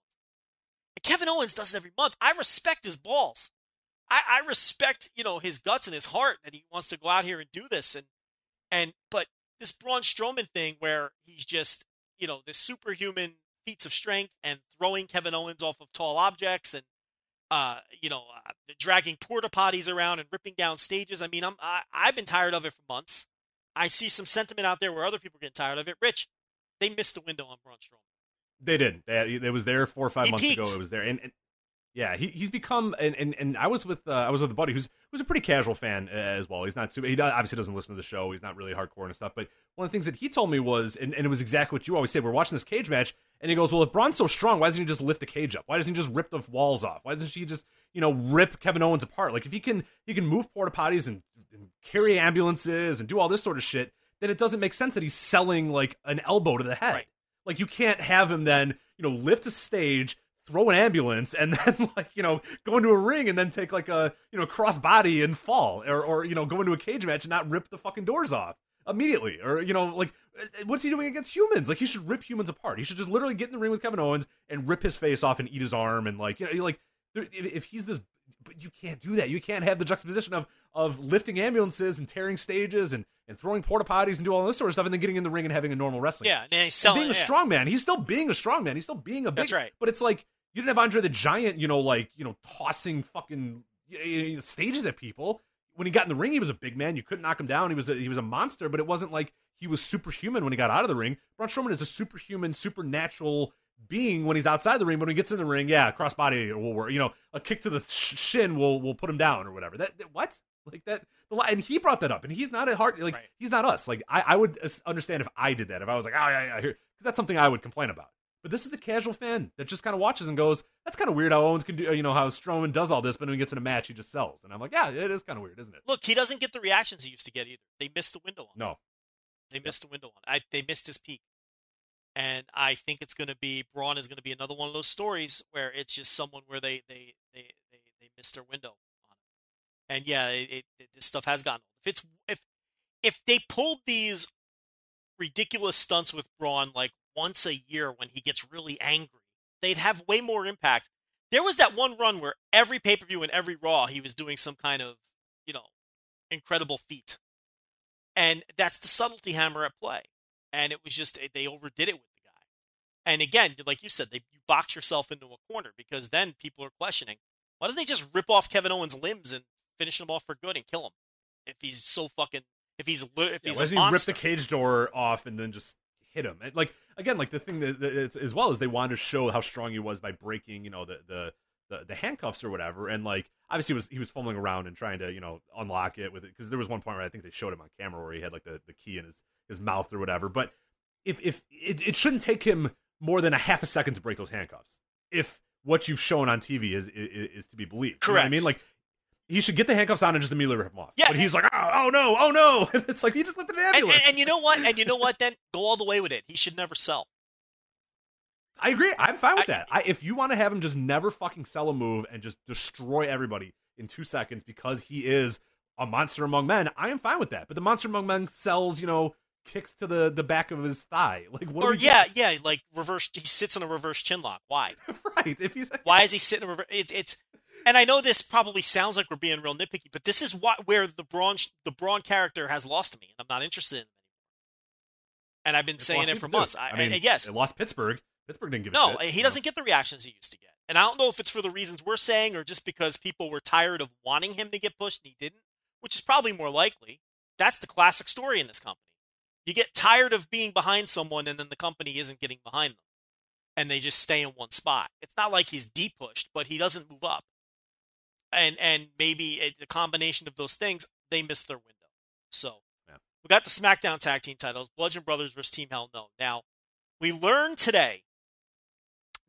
And Kevin Owens does it every month. I respect his balls. I, I respect you know his guts and his heart that he wants to go out here and do this and and but this Braun Strowman thing where he's just you know this superhuman feats of strength and throwing Kevin Owens off of tall objects and uh you know uh, dragging porta potties around and ripping down stages. I mean I'm I, I've been tired of it for months. I see some sentiment out there where other people are getting tired of it. Rich, they missed the window on Braun Strowman. They did. They, it was there four or five He months ago. It was there, and, and yeah, he, he's become. And, and and I was with uh, I was with a buddy who's who's a pretty casual fan uh, as well. He's not super. He obviously doesn't listen to the show. He's not really hardcore and stuff. But one of the things that he told me was, and, and it was exactly what you always say. We're watching this cage match, and he goes, "Well, if Braun's so strong, why doesn't he just lift the cage up? Why doesn't he just rip the walls off? Why doesn't he just you know rip Kevin Owens apart? Like if he can he can move porta potties and, and carry ambulances and do all this sort of shit." Then it doesn't make sense that he's selling like an elbow to the head. Right. Like you can't have him then, you know, lift a stage, throw an ambulance, and *laughs* then like you know go into a ring and then take like a you know cross body and fall, or or you know go into a cage match and not rip the fucking doors off immediately, or you know like uh, what's he doing against humans? Like he should rip humans apart. He should just literally get in the ring with Kevin Owens and rip his face off and eat his arm and like you know like if, he's this. But you can't do that. You can't have the juxtaposition of of lifting ambulances and tearing stages and, and throwing porta potties and do all this sort of stuff, and then getting in the ring and having a normal wrestling. Yeah, and he's And being a yeah. strong man. He's still being a strong man. He's still being a big. That's right. But it's like you didn't have Andre the Giant, you know, like you know, tossing fucking y- y- stages at people. When he got in the ring, he was a big man. You couldn't knock him down. He was a, he was a monster. But it wasn't like he was superhuman when he got out of the ring. Braun Strowman is a superhuman, supernatural being when he's outside the ring. But when he gets in the ring, yeah, crossbody will work. You know, a kick to the shin will will put him down or whatever. That, that- what? Like that, the and he brought that up, and he's not a hard like Right. he's not us. Like I, I would understand if I did that, if I was like, oh yeah, yeah, here, because that's something I would complain about. But this is a casual fan that just kind of watches and goes, "That's kind of weird how Owens can do, uh, you know, how Strowman does all this, but when he gets in a match, he just sells." And I'm like, "Yeah, it is kind of weird, isn't it?" Look, he doesn't get the reactions he used to get either. They missed the window on. him. No, They missed the window on. I they missed his peak, and I think it's going to be Braun is going to be another one of those stories where it's just someone where they they they they, they missed their window. And yeah, it, it- this stuff has gotten old. If it's if if they pulled these ridiculous stunts with Braun like once a year when he gets really angry, they'd have way more impact. There was that one run where every pay per view and every Raw he was doing some kind of you know incredible feat and that's the subtlety hammer at play. And it was just eh, they overdid it with the guy. And again, like you said, they you box yourself into a corner because then people are questioning why don't they just rip off Kevin Owens' limbs and finish him off for good and kill him if he's so fucking if he's li- if yeah, he's why doesn't he rip the cage door off and then just hit him? And, like again, like the thing that, that it's, as well as they wanted to show how strong he was by breaking, you know, the the the, the handcuffs or whatever, and like obviously he was he was fumbling around and trying to you know unlock it with it because there was one point where I think they showed him on camera where he had like the, the key in his his mouth or whatever. But if if it, it shouldn't take him more than a half a second to break those handcuffs, if what you've shown on TV is is, is to be believed, You know what I mean, like. He should get the handcuffs on and just immediately rip them off. Yeah, but he's like, oh, oh no, oh no! *laughs* And it's like he just lifted an and, ambulance. and, and you know what? And you know what? Then go all the way with it. He should never sell. I agree. I'm fine with I- that. I, if you want to have him just never fucking sell a move and just destroy everybody in two seconds because he is a monster among men, I am fine with that. But the monster among men sells, you know, kicks to the the back of his thigh. *laughs* Like what? Or yeah, yeah, like reverse. He sits in a reverse chin lock. Why? *laughs* right. If he's Why is he sitting in a reverse? It's it's. And I know this probably sounds like we're being real nitpicky, but this is what where the Braun the Braun character has lost me, and I'm not interested in and I've been saying it for months. I, I mean, yes, it lost Pittsburgh. Pittsburgh didn't give no, shit, he doesn't get the reactions he used to get. And I don't know if it's for the reasons we're saying or just because people were tired of wanting him to get pushed and he didn't, which is probably more likely. That's the classic story in this company. You get tired of being behind someone and then the company isn't getting behind them. And they just stay in one spot. It's not like he's deep pushed, but he doesn't move up. And and maybe a, the combination of those things, they missed their window. So Yeah. we got the SmackDown tag team titles, Bludgeon Brothers versus Team Hell No. Now, we learned today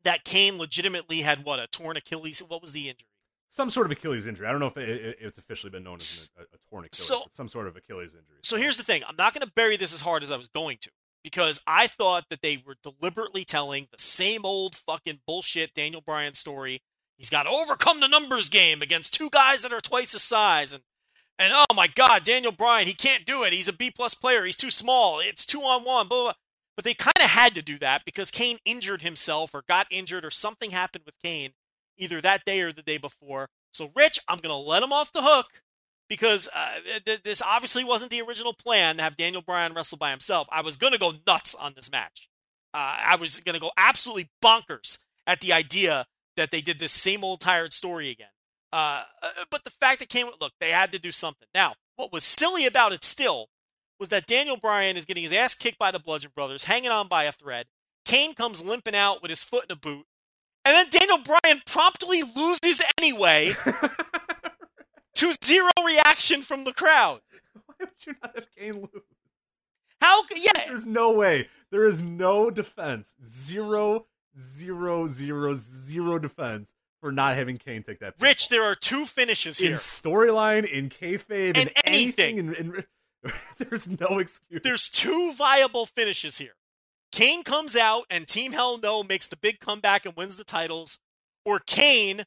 that Kane legitimately had what a torn Achilles. What was the injury? some sort of Achilles injury. I don't know if it, it, it's officially been known as a, a torn Achilles. So- some sort of Achilles injury. So here's the thing: I'm not going to bury this as hard as I was going to because I thought that they were deliberately telling the same old fucking bullshit Daniel Bryan story. He's got to overcome the numbers game against two guys that are twice his size, and and oh my God, Daniel Bryan, he can't do it. He's a B plus player. He's too small. It's two on one. Blah, blah, blah. But they kind of had to do that because Kane injured himself or got injured or something happened with Kane either that day or the day before. So, Rich, I'm going to let him off the hook because uh, th- this obviously wasn't the original plan to have Daniel Bryan wrestle by himself. I was going to go nuts on this match. Uh, I was going to go absolutely bonkers at the idea that they did this same old tired story again. Uh, uh, but the fact that Kane, look, they had to do something. Now, what was silly about it still was that Daniel Bryan is getting his ass kicked by the Bludgeon Brothers, hanging on by a thread. Kane comes limping out with his foot in a boot. And then Daniel Bryan promptly loses anyway *laughs* to zero reaction from the crowd. *laughs* Why would you not have Kane lose? How? Yeah, There's no way. There is no defense. Zero, zero, zero, zero defense for not having Kane take that. Rich, there are two finishes here. in here. storyline, in kayfabe, in In anything. anything, in, in, *laughs* there's no excuse. There's two viable finishes here. Kane comes out and Team Hell No makes the big comeback and wins the titles, or Kane,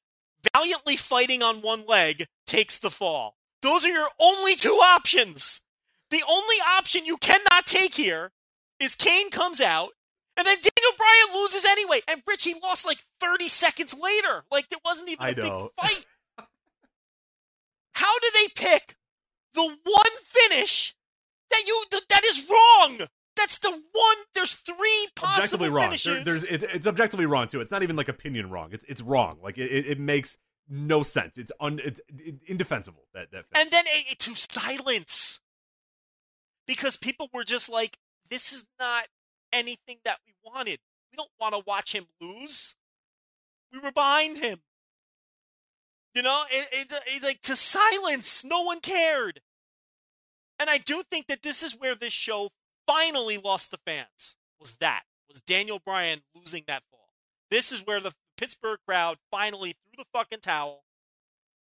valiantly fighting on one leg, takes the fall. Those are your only two options. The only option you cannot take here is Kane comes out and then Daniel Bryan loses anyway. And Rich, he lost like 30 seconds later. Like there wasn't even I a big *laughs* fight. How do they pick the one finish that you th- that is wrong? That's the one. There's three possible objectively wrong. There- there's it, it's objectively wrong too. It's not even like opinion wrong. It's it's wrong. Like it, it, it makes no sense. It's un it's indefensible that that. and then a, to silence because people were just like, "This is not anything that we wanted. We don't want to watch him lose. We were behind him. You know, it, it, it like to silence. No one cared. And I do think that this is where this show finally lost the fans. Was that was Daniel Bryan losing that fall? This is where the Pittsburgh crowd finally threw the fucking towel.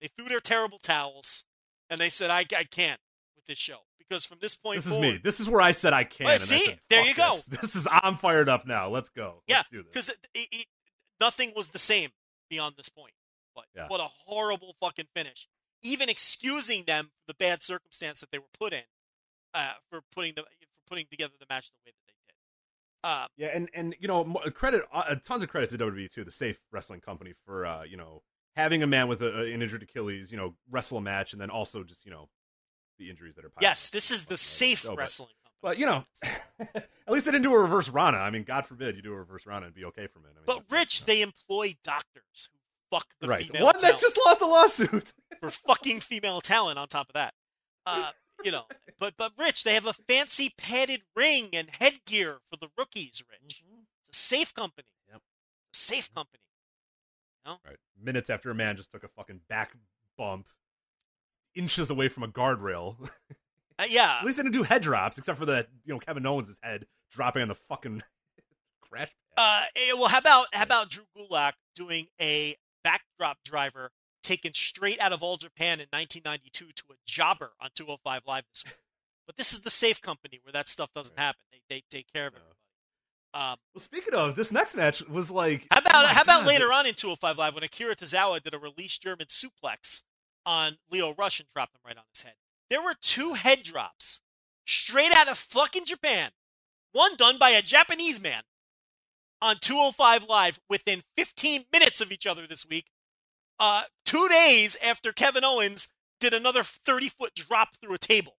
They threw their terrible towels, and they said, "I, I can't with this show because from this point This is me. This is where I said I can. Well, see? said, There you go." This. *laughs* This is I'm fired up now. Let's go. Yeah, Let's do this. because nothing was the same beyond this point. But Yeah. what a horrible fucking finish. Even excusing them for the bad circumstance that they were put in, uh, for putting the for putting together the match the way that they did. Uh, Yeah, and and you know, credit uh, tons of credit to WWE too, the Safe Wrestling Company for uh, you know having a man with a, an injured Achilles, you know, wrestle a match, and then also just you know the injuries that are. yes, this is the safe wrestling company. But you know, *laughs* at least they didn't do a reverse Rana. I mean, God forbid you do a reverse Rana and be okay from it. I mean, But Rich, they employ doctors who fuck the right female one talent that just lost a lawsuit. *laughs* for fucking female talent. On top of that, uh, you know, but but Rich, they have a fancy padded ring and headgear for the rookies. Rich, it's a safe company. Yep. a safe company. Right, minutes after a man just took a fucking back bump, inches away from a guardrail. *laughs* Uh, yeah, At least they didn't do head drops, except for the you know Kevin Owens' head dropping on the fucking *laughs* crash pad. Uh, eh, well, how about how about Drew Gulak doing a backdrop driver taken straight out of All Japan in 1992 to a jobber on 205 Live this week? But this is the safe company where that stuff doesn't Right. happen. They they take care of No. everybody. Um, well, speaking of this next match was like how about oh how about later on in 205 Live when Akira Tozawa did a release German suplex on Lio Rush and dropped him right on his head? There were two head drops straight out of fucking Japan. One done by a Japanese man on 205 Live within 15 minutes of each other this week. Uh, two days after Kevin Owens did another 30 foot drop through a table.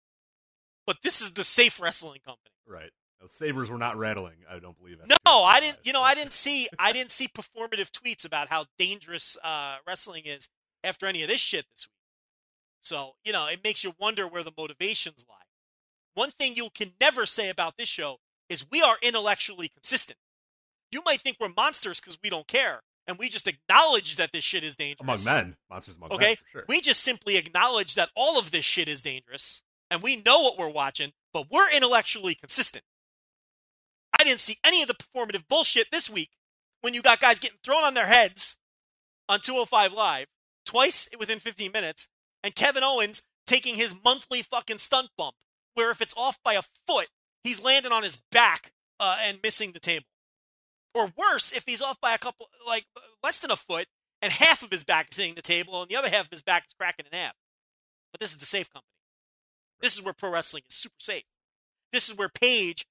But this is the safe wrestling company. Right. Sabers were not rattling. I don't believe. It. No, I didn't. You know, I didn't see. I didn't see performative tweets about how dangerous uh, wrestling is after any of this shit this week. So you know, it makes you wonder where the motivations lie. One thing you can never say about this show is we are intellectually consistent. You might think we're monsters because we don't care, and we just acknowledge that this shit is dangerous. among men, monsters among Okay, men, for sure. we just simply acknowledge that all of this shit is dangerous, and we know what we're watching, but we're intellectually consistent. I didn't see any of the performative bullshit this week when you got guys getting thrown on their heads on 205 Live twice within 15 minutes, and Kevin Owens taking his monthly fucking stunt bump, where if it's off by a foot, he's landing on his back uh, and missing the table. Or worse, if he's off by a couple, like less than a foot, and half of his back is hitting the table, and the other half of his back is cracking in half. But this is the safe company. This is where pro wrestling is super safe. This is where Paige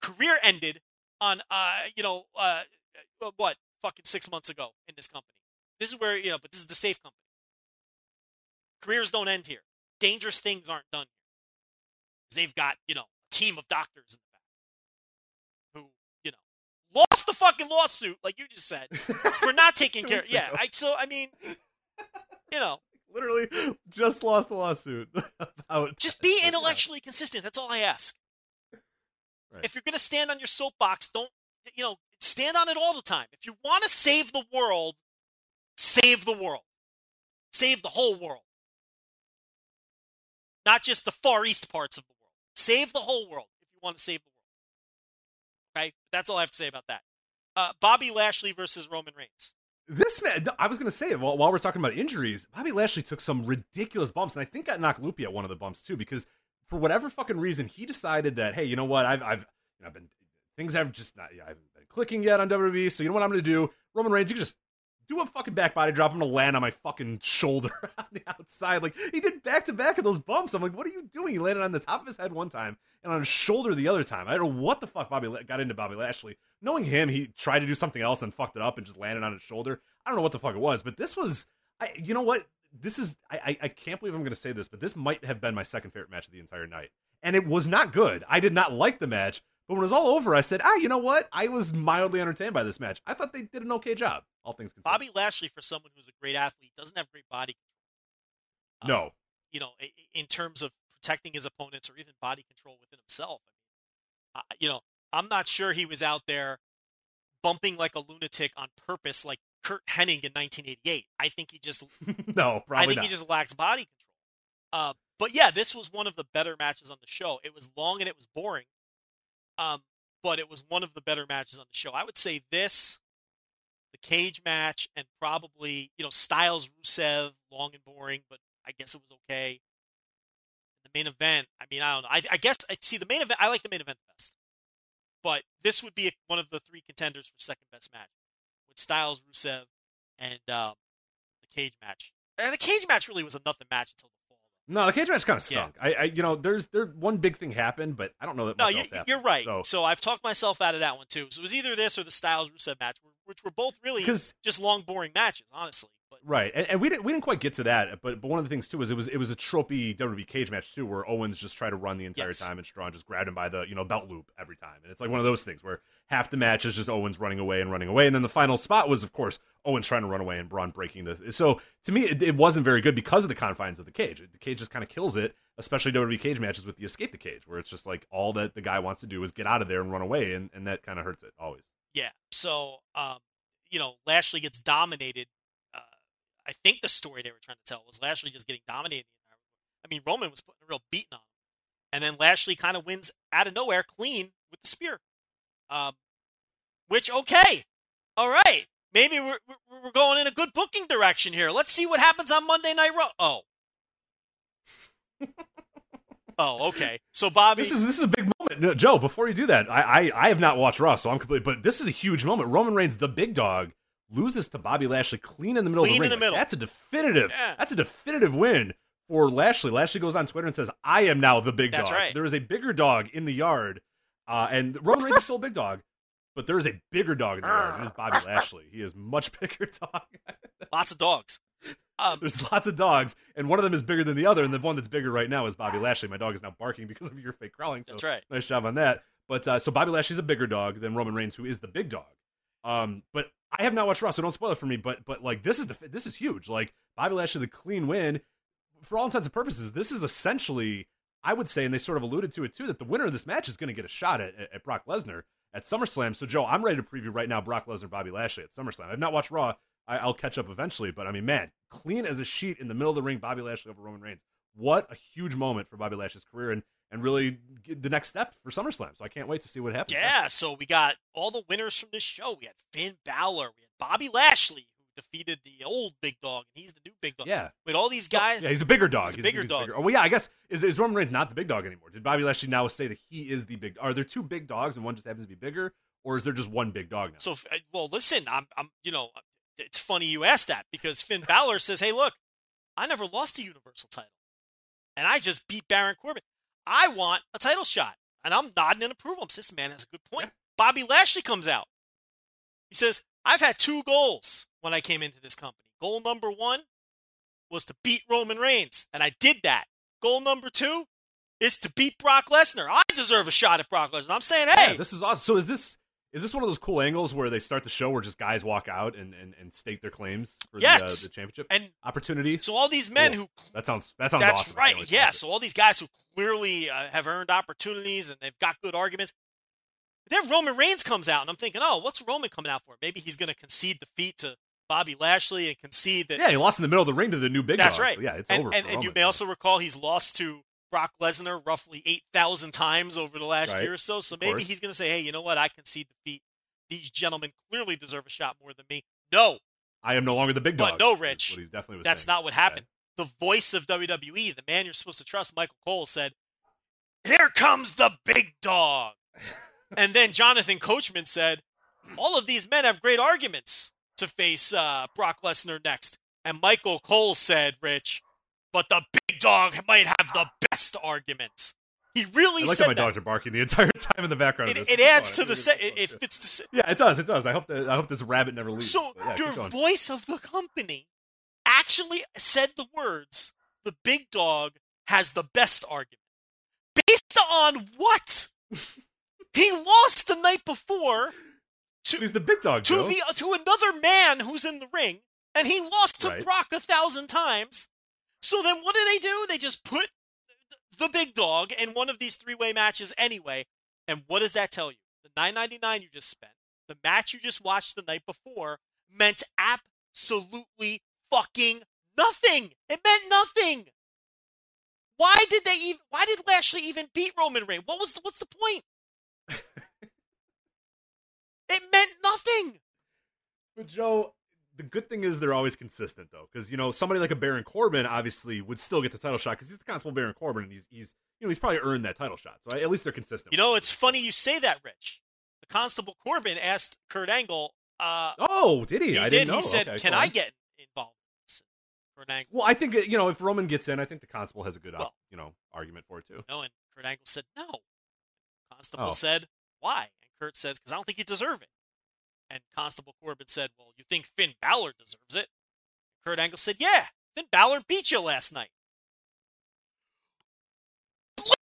career ended on, uh, you know, uh, what fucking six months ago in this company. This is where you know, but this is the safe company. Careers don't end here. Dangerous things aren't done here. they've got you know a team of doctors in lost the fucking lawsuit, like you just said, for *laughs* not taking care. Yeah, ago. I, so I mean, you know, literally just lost the lawsuit *laughs* about just be *laughs* intellectually consistent. That's all I ask. Right. If you're going to stand on your soapbox, don't you know? Stand on it all the time. If you want to save the world, save the world, save the whole world, not just the far east parts of the world. Save the whole world if you want to save the world. Okay, that's all I have to say about that. Uh, Bobby Lashley versus Roman Reigns. This man, I was going to say, while, while we're talking about injuries, Bobby Lashley took some ridiculous bumps, and I think got knocked loopy at one of the bumps too, because for whatever fucking reason, he decided that, hey, you know what, I've, I've, you know, I've been things have just not, I haven't been clicking yet on WWE, so you know what I'm going to do, Roman Reigns, you can just do a fucking back body drop. I'm to land on my fucking shoulder *laughs* on the outside, like he did back to back of those bumps. I'm like, what are you doing? He landed on the top of his head one time and on his shoulder the other time. I don't know what the fuck Bobby got into Bobby Lashley. Knowing him, he tried to do something else and fucked it up and just landed on his shoulder. I don't know what the fuck it was, but this was, I, you know what? This is, I, I, I can't believe I'm to say this, but this might have been my second favorite match of the entire night. And it was not good. I did not like the match, but when it was all over, I said, ah, you know what? I was mildly entertained by this match. I thought they did an okay job, all things considered. Bobby Lashley, for someone who's a great athlete, doesn't have great body control. Um, no. you know, in terms of protecting his opponents or even body control within himself. I mean, I, you know, I'm not sure he was out there bumping like a lunatic on purpose, like Curt Hennig in 1988. I think he just, *laughs* no, probably I think not. he just lacks body control. Uh, but yeah, this was one of the better matches on the show. It was long and it was boring, um, but it was one of the better matches on the show. I would say this, the cage match, and probably you know Styles Rusev, long and boring, but I guess it was okay. The main event, I mean, I don't know. I, I guess I see the main event. I like the main event the best, but this would be one of the three contenders for second best match with Styles Rusev and um, the cage match. And the cage match really was a nothing match until. No, the cage match kind of Yeah. stunk. I, I, you know, there's there one big thing happened, but I don't know that No, you, you're right. So, So, I've talked myself out of that one too. So it was either this or the Styles Rusev match, which were both really just long, boring matches, honestly. Right, and, and we didn't we didn't quite get to that, but but one of the things too was it was it was a tropey WWE cage match too, where Owens just tried to run the entire Yes. time and Strong just grabbed him by the you know belt loop every time, and it's like one of those things where half the match is just Owens running away and running away, and then the final spot was of course Owens trying to run away and Braun breaking the. So to me, it, it wasn't very good because of the confines of the cage. The cage just kind of kills it, especially WWE cage matches with the escape the cage, where it's just like all that the guy wants to do is get out of there and run away, and and that kind of hurts it always. yeah, so um, you know, Lashley gets dominated. I think the story they were trying to tell was Lashley just getting dominated. I mean, Roman was putting a real beating on him, and then Lashley kind of wins out of nowhere, clean with the spear. Um, which okay, all right, maybe we're we're- we're going in a good booking direction here. Let's see what happens on Monday Night Raw. Oh. *laughs* Oh, okay. So Bobby, This is this is a big moment, No, Joe. Before you do that, I, I I have not watched Raw, so I'm completely. But this is a huge moment. Roman Reigns, the big dog, loses to Bobby Lashley clean in the middle Clean of in the the ring. middle. That's a definitive. Yeah. That's a definitive win for Lashley. Lashley goes on Twitter and says, "I am now the big That's dog." right. There is a bigger dog in the yard, uh, and Roman Reigns is still a big dog, but there is a bigger dog in the yard. It is Bobby *laughs* Lashley. He is much *laughs* bigger dog. lots of dogs. Um, There's lots of dogs, and one of them is bigger than the other, and the one that's bigger right now is Bobby Lashley. My dog is now barking because of your fake crawling. So That's right. Nice job on that. But uh, so Bobby Lashley's a bigger dog than Roman Reigns, who is the big dog. Um, but I have not watched Raw, so don't spoil it for me. But but like this is the this is huge. Like Bobby Lashley, the clean win. For all intents and purposes, this is essentially, I would say, and they sort of alluded to it too, that the winner of this match is going to get a shot at, at, Brock Lesnar at SummerSlam. So Joe, I'm ready to preview right now Brock Lesnar, Bobby Lashley at SummerSlam. I've not watched Raw. I, will catch up eventually, but I mean, man, clean as a sheet in the middle of the ring, Bobby Lashley over Roman Reigns. What a huge moment for Bobby Lashley's career, and and really the next step for SummerSlam. So I can't wait to see what happens. Yeah, so we got all the winners from this show. We had Finn Balor, we had Bobby Lashley, who defeated the old big dog, and he's the new big dog. Yeah, with all these guys. Yeah, he's a bigger dog. He's a bigger he's dog. Bigger. Oh, well, yeah, I guess is, is Roman Reigns not the big dog anymore? Did Bobby Lashley now say that he is the big? Are there two big dogs and one just happens to be bigger, or is there just one big dog now? So, uh, well, listen, I'm, I'm, you know, it's funny you asked that because Finn *laughs* Balor says, "Hey, look, I never lost a Universal title, and I just beat Baron Corbin. I want a title shot." And I'm nodding in approval. I'm saying, this man has a good point. Yeah. Bobby Lashley comes out. He says, I've had two goals when I came into this company. Goal number one was to beat Roman Reigns, and I did that. Goal number two is to beat Brock Lesnar. I deserve a shot at Brock Lesnar. I'm saying, hey, yeah, this is awesome. So is this is this one of those cool angles where they start the show where just guys walk out and, and, and state their claims for yes. the, uh, the championship and opportunity? So all these men cool. who that sounds that sounds that's awesome. right. Yeah. So all these guys who clearly uh, have earned opportunities and they've got good arguments. Then Roman Reigns comes out, and I'm thinking, oh, what's Roman coming out for? Maybe he's going to concede defeat to Bobby Lashley and concede that. Yeah, he lost in the middle of the ring to the new big. That's dog, right. So yeah, it's and, over. And, and you may also recall he's lost to Brock Lesnar roughly eight thousand times over the last right. year or so. So maybe he's going to say, hey, you know what? I concede defeat. These gentlemen clearly deserve a shot more than me. No, I am no longer the big dog. But no, Rich. definitely that's saying. not what happened. The voice of WWE, the man you're supposed to trust, Michael Cole, said, "Here comes the big dog." and then Jonathan Coachman said, "All of these men have great arguments to face uh, Brock Lesnar next." And Michael Cole said, "Rich, but the big dog might have the best argument." He really I like said how my that. dogs are barking the entire *laughs* time in the background. It, it adds to the set. It, it fits the set. Yeah, it does. It does. I hope that I hope this rabbit never leaves. So yeah, your voice of the company actually said the words, "The big dog has the best argument." Based on what? *laughs* he lost the night before to He's the big dog. to Joe. the to another man who's in the ring, and he lost to Right. Brock a thousand times. So then, what do they do? They just put the big dog in one of these three-way matches anyway. And what does that tell you? The 9.99 you just spent, the match you just watched the night before, meant absolutely fucking nothing. It meant nothing. Why did they even? Why did Lashley even beat Roman Reigns? What was the, what's the point? *laughs* it meant nothing. But Joe, the good thing is they're always consistent though, because you know somebody like a Baron Corbin obviously would still get the title shot because he's the constable Baron Corbin, and he's he's you know he's probably earned that title shot. So at least they're consistent. You know, it's funny you say that, Rich. The constable Corbin asked Kurt Angle. Uh, oh, did he? he I did. didn't know. He said, Okay, "Can I get involved?" in this?" Kurt Angle. Well, I think you know if Roman gets in, I think the constable has a good Well- you know argument for it too. No, and Kurt Angle said no. Constable Oh. said, "Why?" And Kurt says, "Because I don't think you deserve it." And Constable Corbin said, "Well, you think Finn Balor deserves it?" Kurt Angle said, "Yeah, Finn Balor beat you last night."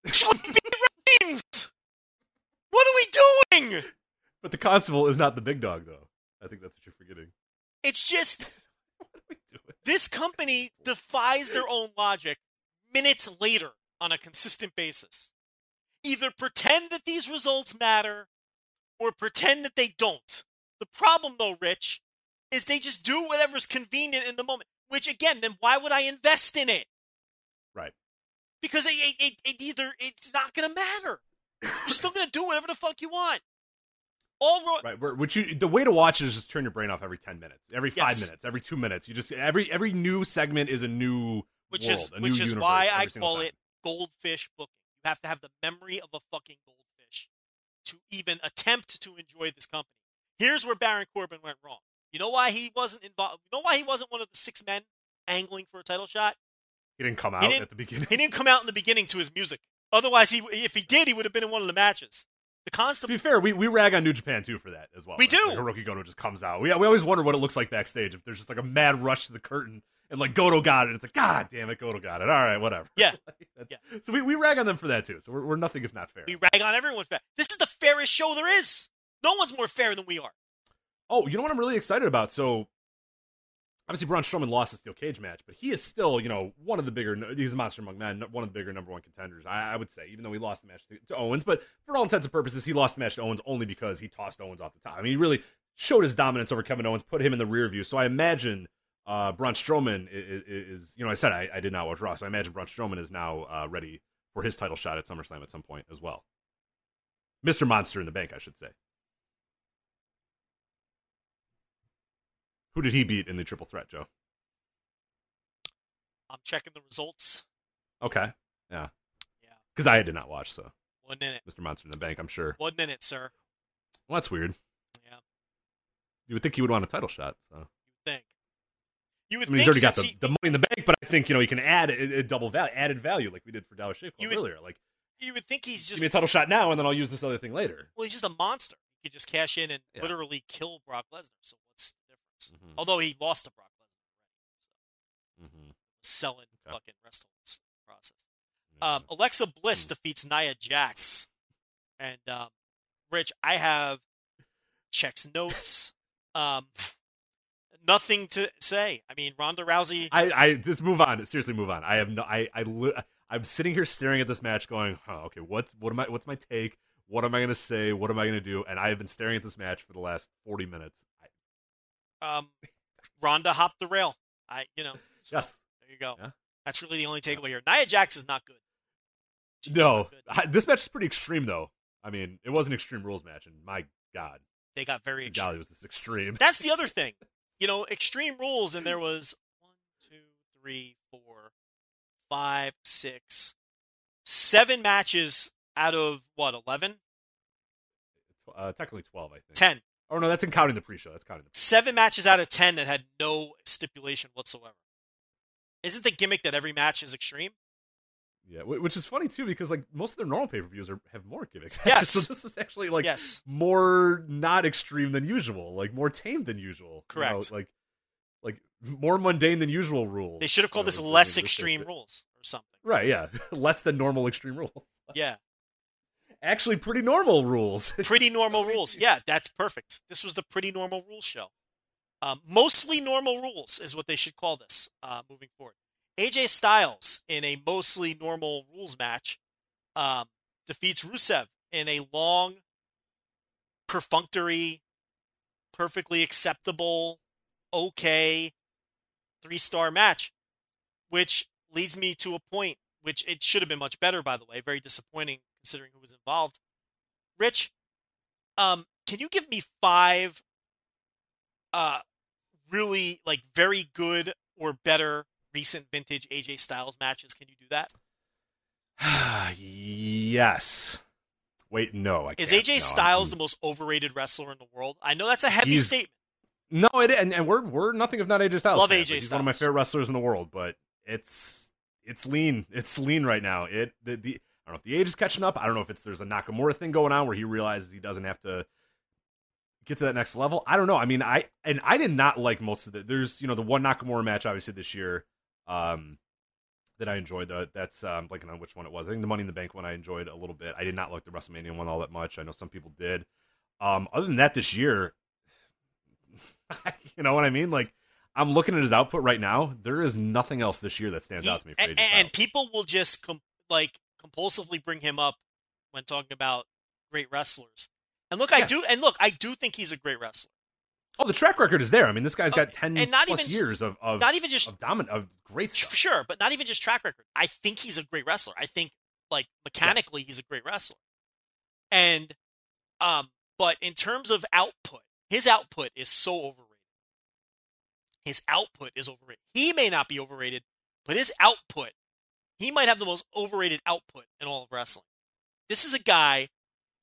Lashley beat Reigns. What are we doing? But the constable is not the big dog though. I think that's what you're forgetting. It's just *laughs* What are we doing? this company defies their own logic minutes later on a consistent basis. Either pretend that these results matter or pretend that they don't. The problem, though, Rich, is they just do whatever's convenient in the moment. Which, again, then why would I invest in it? Right. Because it, it, it, it either it's not going to matter. You're still going to do whatever the fuck you want. All ro- Right. Where, which you, the way to watch it is just turn your brain off every ten minutes, every five Yes. minutes, every two minutes. You just every every new segment is a new which world, is which is universe why I call time. it goldfish booking. You have to have the memory of a fucking goldfish to even attempt to enjoy this company. Here's where Baron Corbin went wrong. You know why he wasn't involved? You know why he wasn't one of the six men angling for a title shot? He didn't come out didn't- at the beginning. He didn't come out in the beginning to his music. Otherwise, he if he did, he would have been in one of the matches. The To be fair, we, we rag on New Japan too for that as well. We Like, do. Like Hiroki Goto just comes out. We, we always wonder what it looks like backstage if there's just like a mad rush to the curtain and like Goto got it. It's like, God damn it, Goto got it. All right, whatever. Yeah. *laughs* That's- So we, we rag on them for that too. So we're, we're nothing if not fair. We rag on everyone for that. This is the fairest show there is. No one's more fair than we are. Oh, you know what I'm really excited about? So obviously Braun Strowman lost the steel cage match, but he is still, you know, one of the bigger. He's a monster among men, one of the bigger number one contenders. I, I would say, even though he lost the match to, to Owens, but for all intents and purposes, he lost the match to Owens only because he tossed Owens off the top. I mean, he really showed his dominance over Kevin Owens, put him in the rear view. So I imagine uh, Braun Strowman is, is, you know, I said I, I did not watch Raw, so I imagine Braun Strowman is now uh, ready for his title shot at SummerSlam at some point as well. Mr. Monster in the Bank, I should say. Who did he beat in the triple threat, Joe? I'm checking the results. Okay. Yeah. Yeah. Because I did not watch, so One minute. Mr. Monster in the Bank, I'm sure. One minute, sir. Well, that's weird. Yeah. You would think he would want a title shot. So You would think. You would I mean, he's think already got the, he, the money in the bank, but I think you know he can add a, a double value, added value, like we did for Dollar Shave Club would- earlier. Like, you would think he's just. give me a title shot now, and then I'll use this other thing later. well, he's just a monster. He could just cash in and Yeah. literally kill Brock Lesnar. So what's the difference? Mhm. Although he lost to Brock Lesnar so Mm-hmm. selling Okay. fucking the process. Um, Alexa Bliss defeats Nia Jax, and um, Rich, I have checks notes. Um, nothing to say. I mean, Ronda Rousey. I, I just move on. Seriously, move on. I have no. I, I, li- I'm sitting here staring at this match, going, "Huh, okay, what's what am I? What's my take? What am I going to say? What am I going to do?" And I have been staring at this match for the last 40 minutes. Um, Ronda hopped the rail. I, you know, so yes. there you go. Yeah. That's really the only takeaway here. Nia Jax is not good. She's No, not good. I, this match is pretty extreme, though. I mean, it was an extreme rules match, and my God, They got very extreme. golly, was this extreme? That's the other *laughs* thing. You know, extreme rules, and there *laughs* was one, two, three, four, five, six, seven matches out of what, 11? Uh, technically 12, I think. 10. Oh no, that's in counting the pre-show. That's counting the. Seven matches out of 10 that had no stipulation whatsoever. Isn't the gimmick that every match is extreme? Yeah, which is funny too because like most of their normal pay-per-views are have more gimmick. *laughs* Yes. so this is actually like yes. more not extreme than usual, like more tame than usual. you know, Correct. like like more mundane than usual rules. They should have called this Uh, less extreme rules or something. Right, yeah. *laughs* Less than normal extreme rules. Yeah. Actually pretty normal rules. *laughs* Pretty normal rules. Yeah, that's perfect. This was the pretty normal rules show. Um, mostly normal rules is what they should call this uh, moving forward. AJ Styles in a mostly normal rules match um, defeats Rusev in a long, perfunctory, perfectly acceptable, okay, three star match, which leads me to a point, which it should have been much better, by the way. Very disappointing considering who was involved. Rich, um, can you give me five uh really like very good or better recent vintage AJ Styles matches? Can you do that? *sighs* yes. Wait, no. I Is. AJ No, I'm- Styles the most overrated wrestler in the world? I know that's a heavy He's- statement. No, it and, and we're we're nothing if not AJ Styles. Love fans. AJ Like, he's one of my favorite wrestlers in the world, but it's it's lean. It's lean right now. It the, the I don't know if the age is catching up. I don't know if it's there's a Nakamura thing going on where he realizes he doesn't have to get to that next level. I don't know. I mean, I and I did not like most of the. There's you know the one Nakamura match obviously this year. Um, that I enjoyed. The, that's um, blanking on which one it was. I think the Money in the Bank one I enjoyed a little bit. I did not like the WrestleMania one all that much. I know some people did. Um, other than that, this year, *laughs* you know what I mean? Like, I'm looking at his output right now. There is nothing else this year that stands He- out to me. For and, and people will just com- like compulsively bring him up when talking about great wrestlers. And look, I do, and look, I do think he's a great wrestler. oh, the track record is there. I mean, this guy's got ten and not plus even just- years of of, Not even just of dominant of great stuff. sure, but not even just track record. I think he's a great wrestler. I think like mechanically he's a great wrestler. And um but in terms of output, his output is so overrated. His output is overrated. He may not be overrated, but his output, he might have the most overrated output in all of wrestling. This is a guy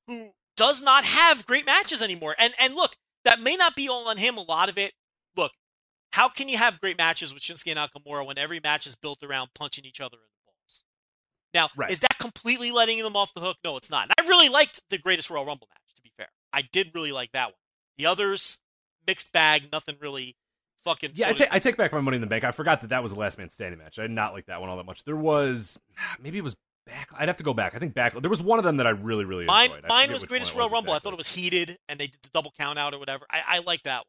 who does not have great matches anymore. And and look, that may not be all on him. A lot of it, look, how can you have great matches with Shinsuke Nakamura when every match is built around punching each other in the balls? Now, Right. is that completely letting them off the hook? No, it's not. And I really liked the Greatest Royal Rumble match, to be fair. I did really like that one. The others, mixed bag, nothing really fucking. Yeah, I, floated. ta- I take back my money in the bank. I forgot that that was the last man standing match. I did not like that one all that much. There was maybe it was back. I'd have to go back. I think back. There was one of them that I really really Mine, enjoyed. Mine was Greatest Royal Rumble. I thought it was heated, and they did the double count out or whatever. I, I like that one,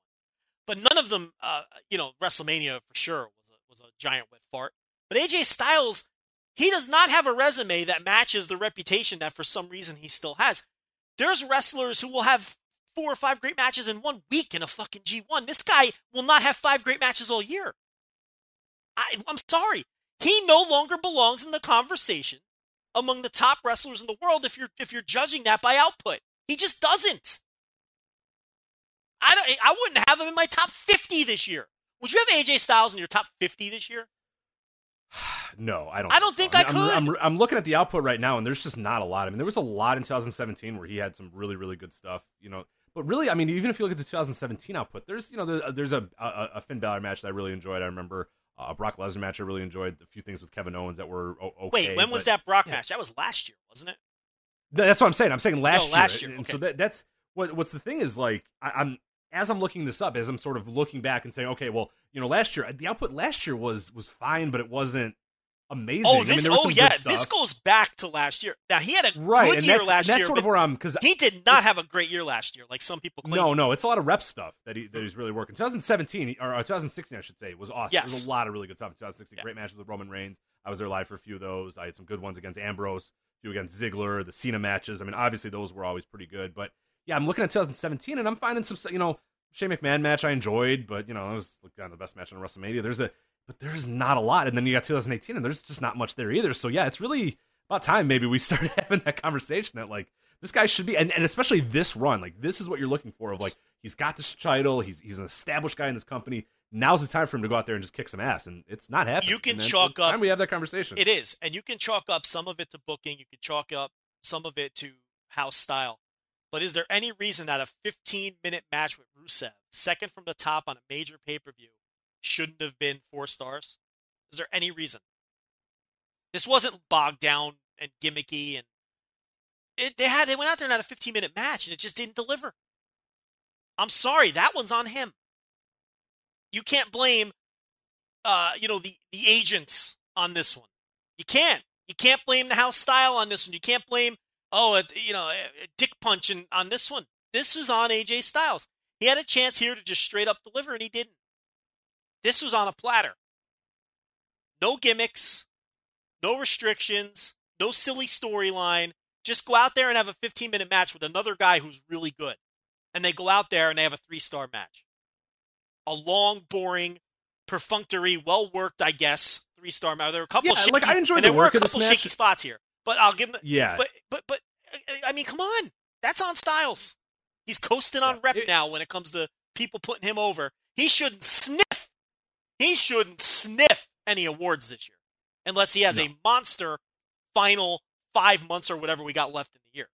but none of them, uh, you know, WrestleMania for sure was a, was a giant wet fart. But AJ Styles, he does not have a resume that matches the reputation that for some reason he still has. There's wrestlers who will have four or five great matches in one week in a fucking G1. This guy will not have five great matches all year. I, I'm sorry. He no longer belongs in the conversation among the top wrestlers in the world if you're if you're judging that by output. He just doesn't. I don't I wouldn't have him in my top 50 this year. Would you have AJ Styles in your top 50 this year? *sighs* No, I don't. I don't think so. I I'm, could. I'm, I'm, I'm looking at the output right now, and there's just not a lot. I mean, there was a lot in 2017 where he had some really, really good stuff. You know, but really, I mean, even if you look at the 2017 output, there's you know, there's a, a a Finn Balor match that I really enjoyed. I remember uh, a Brock Lesnar match I really enjoyed. A few things with Kevin Owens that were o- okay. Wait, when was that Brock yeah. match? That was last year, wasn't it? That's what I'm saying. I'm saying last No, last year, And so that, that's what what's the thing is like I, I'm as I'm looking this up, as I'm sort of looking back and saying, okay, well, you know, last year the output last year was was fine, but it wasn't amazing. Oh, this there was oh yeah, this goes back to last year. Now he had a right, good year that's, last that's year, sort of where I'm because he did not have a great year last year, like some people claim. no, no, it's a lot of rep stuff that he that he's really working. 2017 or uh, 2016, I should say, was awesome. Yes. There's a lot of really good stuff in 2016. Yeah. Great matches with Roman Reigns. I was there live for a few of those. I had some good ones against Ambrose, a few against Ziggler, the Cena matches. I mean, obviously those were always pretty good. But yeah, I'm looking at 2017 and I'm finding some, you know, Shane McMahon match I enjoyed, but you know, it was kind of the best match on WrestleMania. There's a, but there's not a lot. And then you got 2018 and there's just not much there either. So yeah, it's really about time maybe we *laughs* started having that conversation that like this guy should be, and, and especially this run, like this is what you're looking for of like, he's got this title. He's, he's an established guy in this company. Now's the time for him to go out there and just kick some ass. And it's not happening. You can And chalk it's up- time we have that conversation. It is, and you can chalk up some of it to booking. You can chalk up some of it to house style. But is there any reason that a 15 minute match with Rusev, second from the top on a major pay per view, shouldn't have been four stars? Is there any reason? This wasn't bogged down and gimmicky, and it, they had they went out there and had a 15 minute match, and it just didn't deliver. I'm sorry, that one's on him. You can't blame, uh, you know, the the agents on this one. You can't. You can't blame the house style on this one. You can't blame, oh, it, you know, eh, dick punching on this one. This was on AJ Styles. He had a chance here to just straight up deliver, and he didn't. This was on a platter. No gimmicks, no restrictions, no silly storyline. Just go out there and have a 15 minute match with another guy who's really good. And they go out there and they have a three star match. A long, boring, perfunctory, well worked, I guess, three star match. There were a couple Yeah, shaky, like, I enjoyed and the there were a couple match. shaky spots here. But I'll give them. Yeah. But but but uh, I mean, come on, that's on Styles. He's coasting on Yeah. rep It- now when it comes to people putting him over. He shouldn't sniff. He shouldn't sniff any awards this year, unless he has a monster final five months or whatever we got left in the year.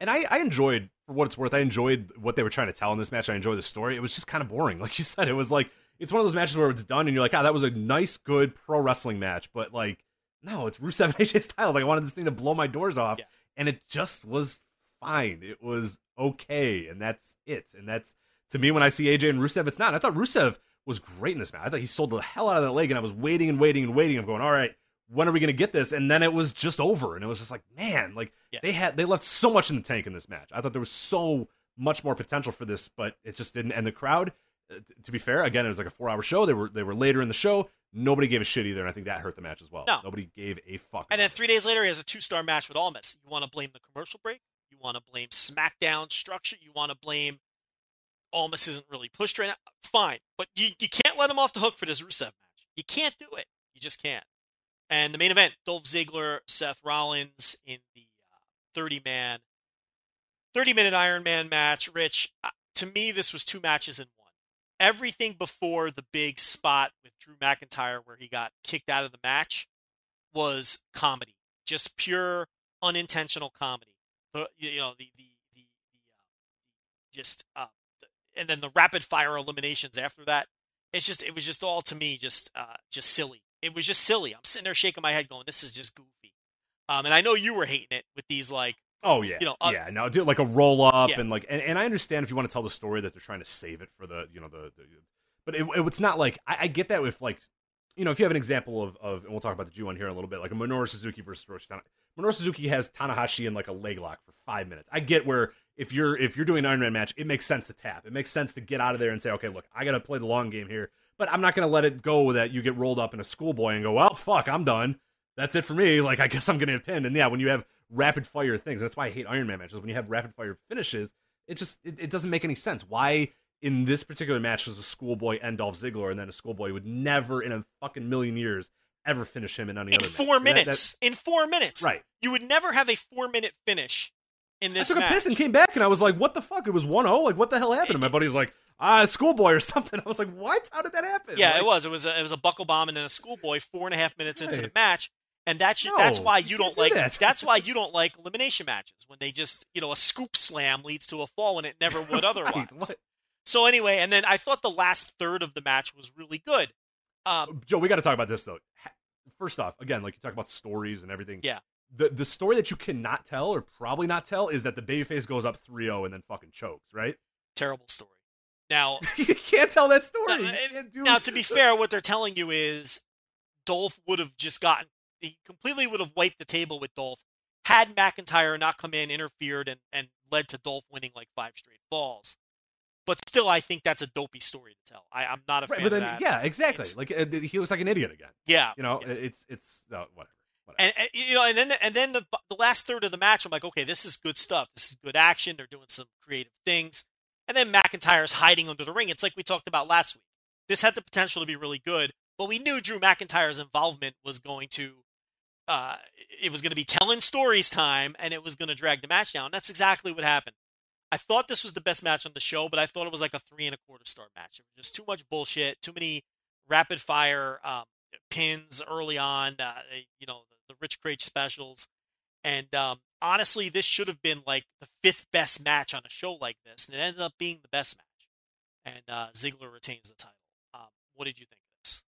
and I, I enjoyed for what it's worth. I enjoyed what they were trying to tell in this match. I enjoyed the story. It was just kind of boring, *laughs* like you said. It was like it's one of those matches where it's done, and you're like, ah, that was a nice, good pro wrestling match. But like, no, it's Rusev and AJ Styles. Like I wanted this thing to blow my doors off, Yeah. and it just was fine. It was okay, and that's it. And that's to me when I see AJ and Rusev, it's not. I thought Rusev was great in this match. I thought he sold the hell out of that leg, and I was waiting and waiting and waiting. I'm going, all right, when are we going to get this? And then it was just over, and it was just like, man, like Yeah. they had they left so much in the tank in this match. I thought there was so much more potential for this, but it just didn't. And the crowd, uh, to be fair, again, it was like a four hour show. They were they were later in the show. Nobody gave a shit either, and I think that hurt the match as well. No. Nobody gave a fuck. And then three days later, he has a two star match with Almas. You want to blame the commercial break? You want to blame SmackDown structure? You want to blame Almas isn't really pushed right now? Fine. But you, you can't let him off the hook for this Rusev match. You can't do it. You just can't. And the main event Dolph Ziggler, Seth Rollins in the 30 man, 30 minute Iron Man match. Rich, uh, to me, this was two matches in one. Everything before the big spot with Drew McIntyre, where he got kicked out of the match, was comedy, just pure unintentional comedy. The you know the the the, the uh, just uh, and then the rapid fire eliminations after that. It's just it was just all to me just uh just silly. It was just silly. I'm sitting there shaking my head, going, "This is just goofy." Um, and I know you were hating it with these like Oh yeah, You know, uh, yeah. Now do like a roll up Yeah. and like, and, and I understand if you want to tell the story that they're trying to save it for the, you know, the, the but it, it's not like I, I get that with like, you know, if you have an example of, of, and we'll talk about the G one here in a little bit, like a Minoru Suzuki versus Hiroshi Tana. Minoru Suzuki has Tanahashi in like a leg lock for five minutes. I get where if you're if you're doing an Iron Man match, it makes sense to tap. It makes sense to get out of there and say, okay, look, I got to play the long game here, but I'm not going to let it go that you get rolled up in a schoolboy and go, well, fuck, I'm done. That's it for me. Like I guess I'm going to get pinned. And yeah, when you have rapid fire things, that's why I hate Iron Man matches. When you have rapid fire finishes, it just it, it doesn't make any sense. Why in this particular match does a schoolboy end Dolph Ziggler and then a schoolboy would never in a fucking million years ever finish him in any in other four match? So that- minutes. in four minutes, right. You would never have a four minute finish in this I took match. a piss and came back, and I was like, "What the fuck?" It was 1-0. Like, what the hell happened? And my *laughs* buddy's like, "Ah, schoolboy or something." *laughs* I was like, "What? How did that happen?" Yeah, Like, it was. It was a, it was a buckle bomb and then a schoolboy four and a half minutes into the match, and that's that's why you don't do like that. that's why *laughs* you don't like elimination matches when they just you know a scoop slam leads to a fall when it never would otherwise. Right? So anyway, and then I thought the last third of the match was really good. Um, Joe, we got to talk about this though. First off, again, like you talk about stories and everything. Yeah. The the story that you cannot tell or probably not tell is that the babyface goes up 3-0 and then fucking chokes, right? terrible story. Now, *laughs* you can't tell that story. Now, You and- can't do- now to be fair, what they're telling you is Dolph would have just gotten he completely would have wiped the table with Dolph had McIntyre not come in, interfered, and, and led to Dolph winning like five straight falls. But still, I think that's a dopey story to tell. I, I'm not a Right, fan but then of that. yeah, exactly. It's- like uh, he looks like an idiot again. yeah, You know, yeah. it's it's uh, whatever. And, and you know, and then and then the, the last third of the match, I'm like, okay, this is good stuff. This is good action. They're doing some creative things, and then McIntyre's hiding under the ring. It's like we talked about last week. This had the potential to be really good, but we knew Drew McIntyre's involvement was going to, uh, it was going to be telling stories time, and it was going to drag the match down. That's exactly what happened. I thought this was the best match on the show, but I thought it was like a three and a quarter star match. It was just too much bullshit, too many rapid fire um, pins early on. Uh, you know, the, the Rich Kraetsch specials, and um, honestly, this should have been like the fifth best match on a show like this, and it ended up being the best match. And uh, Ziggler retains the title. Um, what did you think of this?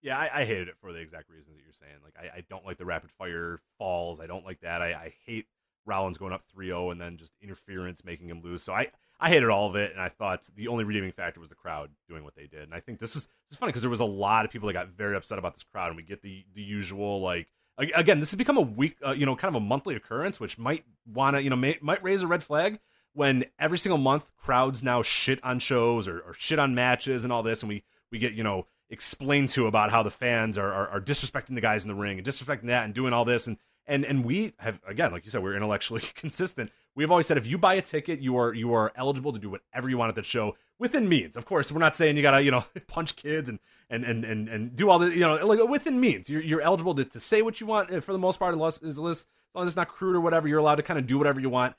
Yeah, I, I hated it for the exact reasons that you're saying. Like, I, I don't like the rapid fire falls. I don't like that. I, I hate Rollins going up 3-0 and then just interference making him lose. So I, I hated all of it, and I thought the only redeeming factor was the crowd doing what they did. And I think this is this is funny because there was a lot of people that got very upset about this crowd, and we get the the usual like again, this has become a week, uh, you know, kind of a monthly occurrence, which might want to, you know, may, might raise a red flag when every single month crowds now shit on shows or, or shit on matches and all this, and we we get you know explained to about how the fans are, are are disrespecting the guys in the ring and disrespecting that and doing all this and and and we have again like you said we're intellectually *laughs* consistent. We've always said if you buy a ticket you are you are eligible to do whatever you want at that show within means. Of course we're not saying you gotta you know *laughs* punch kids and and and and, and do all the you know like within means. You're, you're eligible to, to say what you want uh, for the most part unless as long as it's not crude or whatever you're allowed to kind of do whatever you want.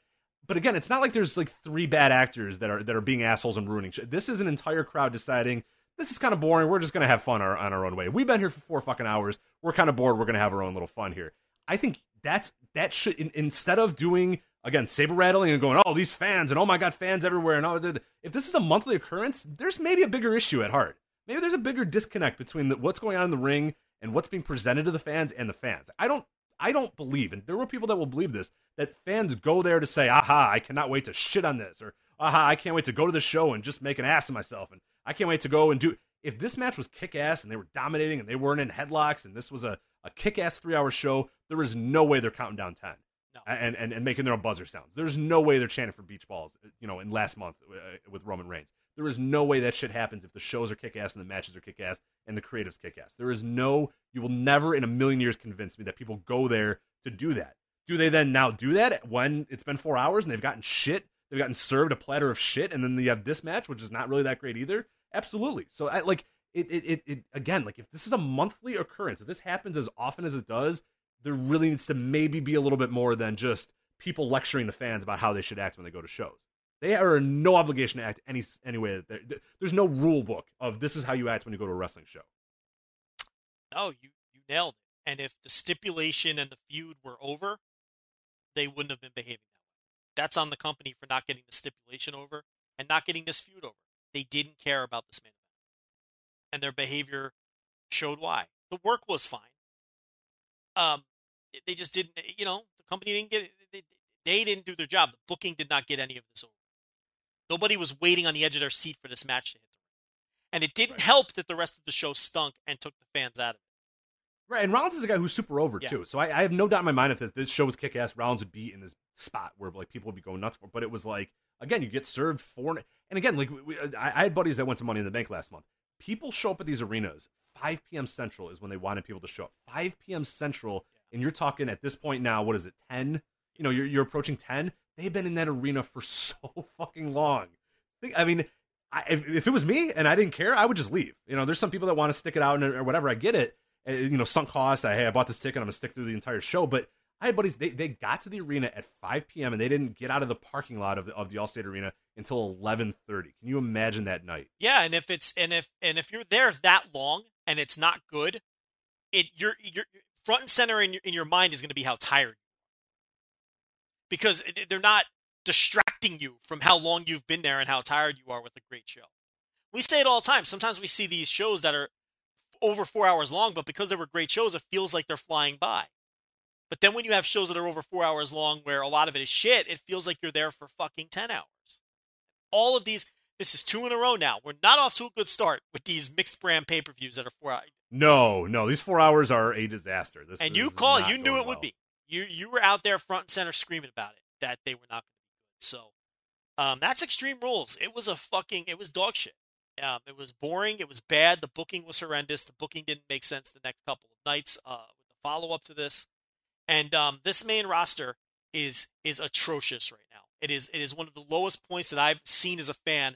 But again it's not like there's like three bad actors that are that are being assholes and ruining shit. This is an entire crowd deciding this is kind of boring. We're just gonna have fun our, on our own way. We've been here for four fucking hours. We're kind of bored. We're gonna have our own little fun here I think that's that should in, instead of doing again saber rattling and going oh these fans and oh my god fans everywhere and all that if this is a monthly occurrence there's maybe a bigger issue at heart. Maybe there's a bigger disconnect between the, what's going on in the ring and what's being presented to the fans and the fans. I don't I don't believe and there were people that will believe this that fans go there to say aha I cannot wait to shit on this or aha I can't wait to go to the show and just make an ass of myself and I can't wait to go and do if this match was kick ass and they were dominating and they weren't in headlocks and this was a, a kick ass three hour show, there is no way they're counting down 10 No. and, and, and making their own buzzer sounds. There's no way they're chanting for beach balls, you know, in last month uh, with Roman Reigns. There is no way that shit happens if the shows are kick ass and the matches are kick ass and the creatives kick ass. There is no, you will never in a million years convince me that people go there to do that. Do they then now do that when it's been four hours and they've gotten shit? They've gotten served a platter of shit, and then you have this match, which is not really that great either. Absolutely. So I like it. It, it, it again. Like if this is a monthly occurrence, if this happens as often as it does, there really needs to maybe be a little bit more than just people lecturing the fans about how they should act when they go to shows. They are no obligation to act any any way. There's no rule book of this is how you act when you go to a wrestling show. No, you you nailed it. And if the stipulation and the feud were over, they wouldn't have been behaving that way. That's on the company for not getting the stipulation over and not getting this feud over. They didn't care about this event, and their behavior showed why. The work was fine. Um, they just didn't. You know, the company didn't get. They, they didn't do their job. The booking did not get any of this over. Nobody was waiting on the edge of their seat for this match to hit. And it didn't Right. help that the rest of the show stunk and took the fans out of it. Right, and Rollins is a guy who's super over Yeah. too. So I, I have no doubt in my mind if this- this show was kick ass, Rollins would be in this spot where like people would be going nuts for. But it was like again, you get served four, and again, like we, I, I had buddies that went to Money in the Bank last month. People show up at these arenas. 5 p.m. Central is when they wanted people to show up. 5 p.m. Central, and you're talking at this point now. What is it? 10? You know, you're you're approaching 10. They've been in that arena for *laughs* so fucking long. I mean, I, if, if it was me and I didn't care, I would just leave. You know, there's some people that want to stick it out and, or whatever. I get it. Uh, you know, sunk cost. I, hey, I bought this ticket. I'm gonna stick through the entire show. But I had buddies. They, they got to the arena at 5 p.m. and they didn't get out of the parking lot of the, of the Allstate Arena until 11:30. Can you imagine that night? Yeah, and if it's and if and if you're there that long and it's not good, it you're you're front and center in your, in your mind is going to be how tired. Because they're not distracting you from how long you've been there and how tired you are with a great show. We say it all the time. Sometimes we see these shows that are over 4 hours long, but because they were great shows, it feels like they're flying by. But then when you have shows that are over 4 hours long where a lot of it is shit, it feels like you're there for fucking 10 hours. All of these this is two in a row now. We're not off to a good start with these mixed brand pay per views that are four hours. No, no, these four hours are a disaster. This And you call it—you knew it would be. You you were out there front and center screaming about it that they were not going to be good. So, um, that's Extreme Rules. It was a fucking. It was dog shit. Um, it was boring. It was bad. The booking was horrendous. The booking didn't make sense the next couple of nights. Uh, with the follow up to this, and um, this main roster is is atrocious right now. It is it is one of the lowest points that I've seen as a fan,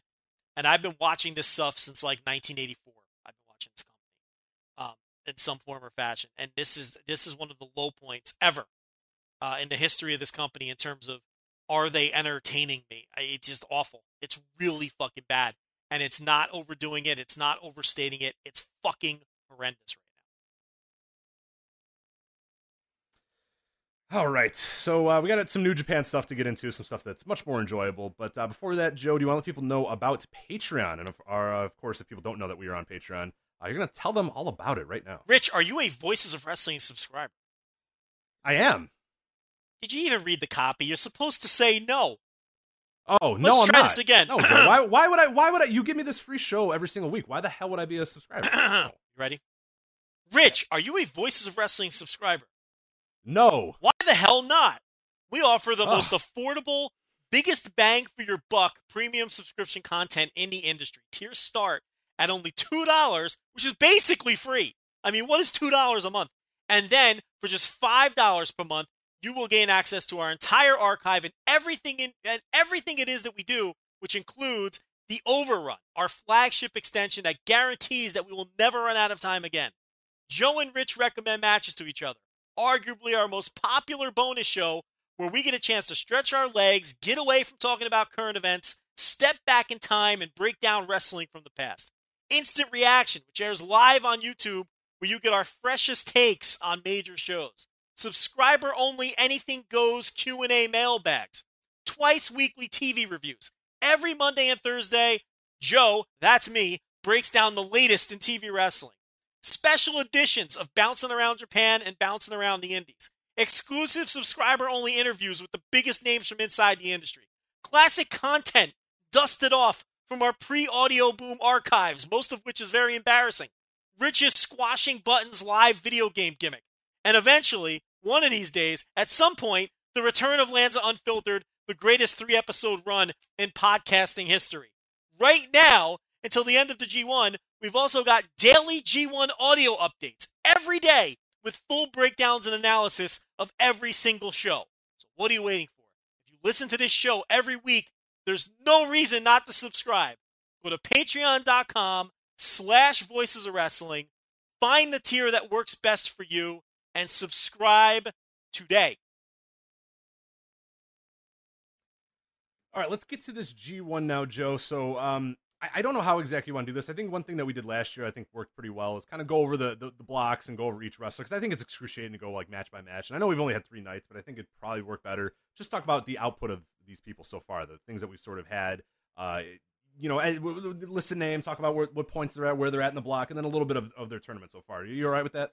and I've been watching this stuff since like 1984. I've been watching this company um, in some form or fashion, and this is this is one of the low points ever uh, in the history of this company in terms of are they entertaining me? It's just awful. It's really fucking bad, and it's not overdoing it. It's not overstating it. It's fucking horrendous right now. All right, so uh, we got some New Japan stuff to get into, some stuff that's much more enjoyable. But uh, before that, Joe, do you want to let people know about Patreon? And of, uh, of course, if people don't know that we are on Patreon, uh, you're going to tell them all about it right now. Rich, are you a Voices of Wrestling subscriber? I am. Did you even read the copy? You're supposed to say no. Oh no, Let's I'm try not. this again. No, Joe. Why, *clears throat* why would I? Why would I? You give me this free show every single week. Why the hell would I be a subscriber? *clears throat* you ready? Rich, are you a Voices of Wrestling subscriber? No. Why the hell not? We offer the most affordable, biggest bang for your buck premium subscription content in the industry. Tiers start at only $2, which is basically free. I mean, what is $2 a month? And then for just $5 per month, you will gain access to our entire archive and everything in and everything it is that we do, which includes the Overrun, our flagship extension that guarantees that we will never run out of time again. Joe and Rich recommend matches to each other. Arguably our most popular bonus show where we get a chance to stretch our legs, get away from talking about current events, step back in time, and break down wrestling from the past. Instant Reaction, which airs live on YouTube, where you get our freshest takes on major shows. Subscriber only anything goes Q&A mailbags. Twice weekly TV reviews. Every Monday and Thursday, Joe, that's me, breaks down the latest in TV wrestling. Special editions of Bouncing Around Japan and Bouncing Around the Indies. Exclusive subscriber only interviews with the biggest names from inside the industry. Classic content dusted off from our pre audio boom archives, most of which is very embarrassing. Rich's squashing buttons live video game gimmick. And eventually, one of these days, at some point, the return of Lanza Unfiltered, the greatest three episode run in podcasting history. Right now, until the end of the G1, we've also got daily G1 audio updates every day with full breakdowns and analysis of every single show. So what are you waiting for? If you listen to this show every week, there's no reason not to subscribe. Go to patreon.com slash voices of wrestling, find the tier that works best for you, and subscribe today. All right, let's get to this G1 now, Joe. So, um, I, I don't know how exactly you want to do this. I think one thing that we did last year, I think worked pretty well, is kind of go over the, the, the blocks and go over each wrestler because I think it's excruciating to go like match by match. And I know we've only had three nights, but I think it'd probably work better. Just talk about the output of these people so far, the things that we've sort of had. Uh, you know, and w- w- list a name, talk about where, what points they're at, where they're at in the block, and then a little bit of, of their tournament so far. Are you all right with that?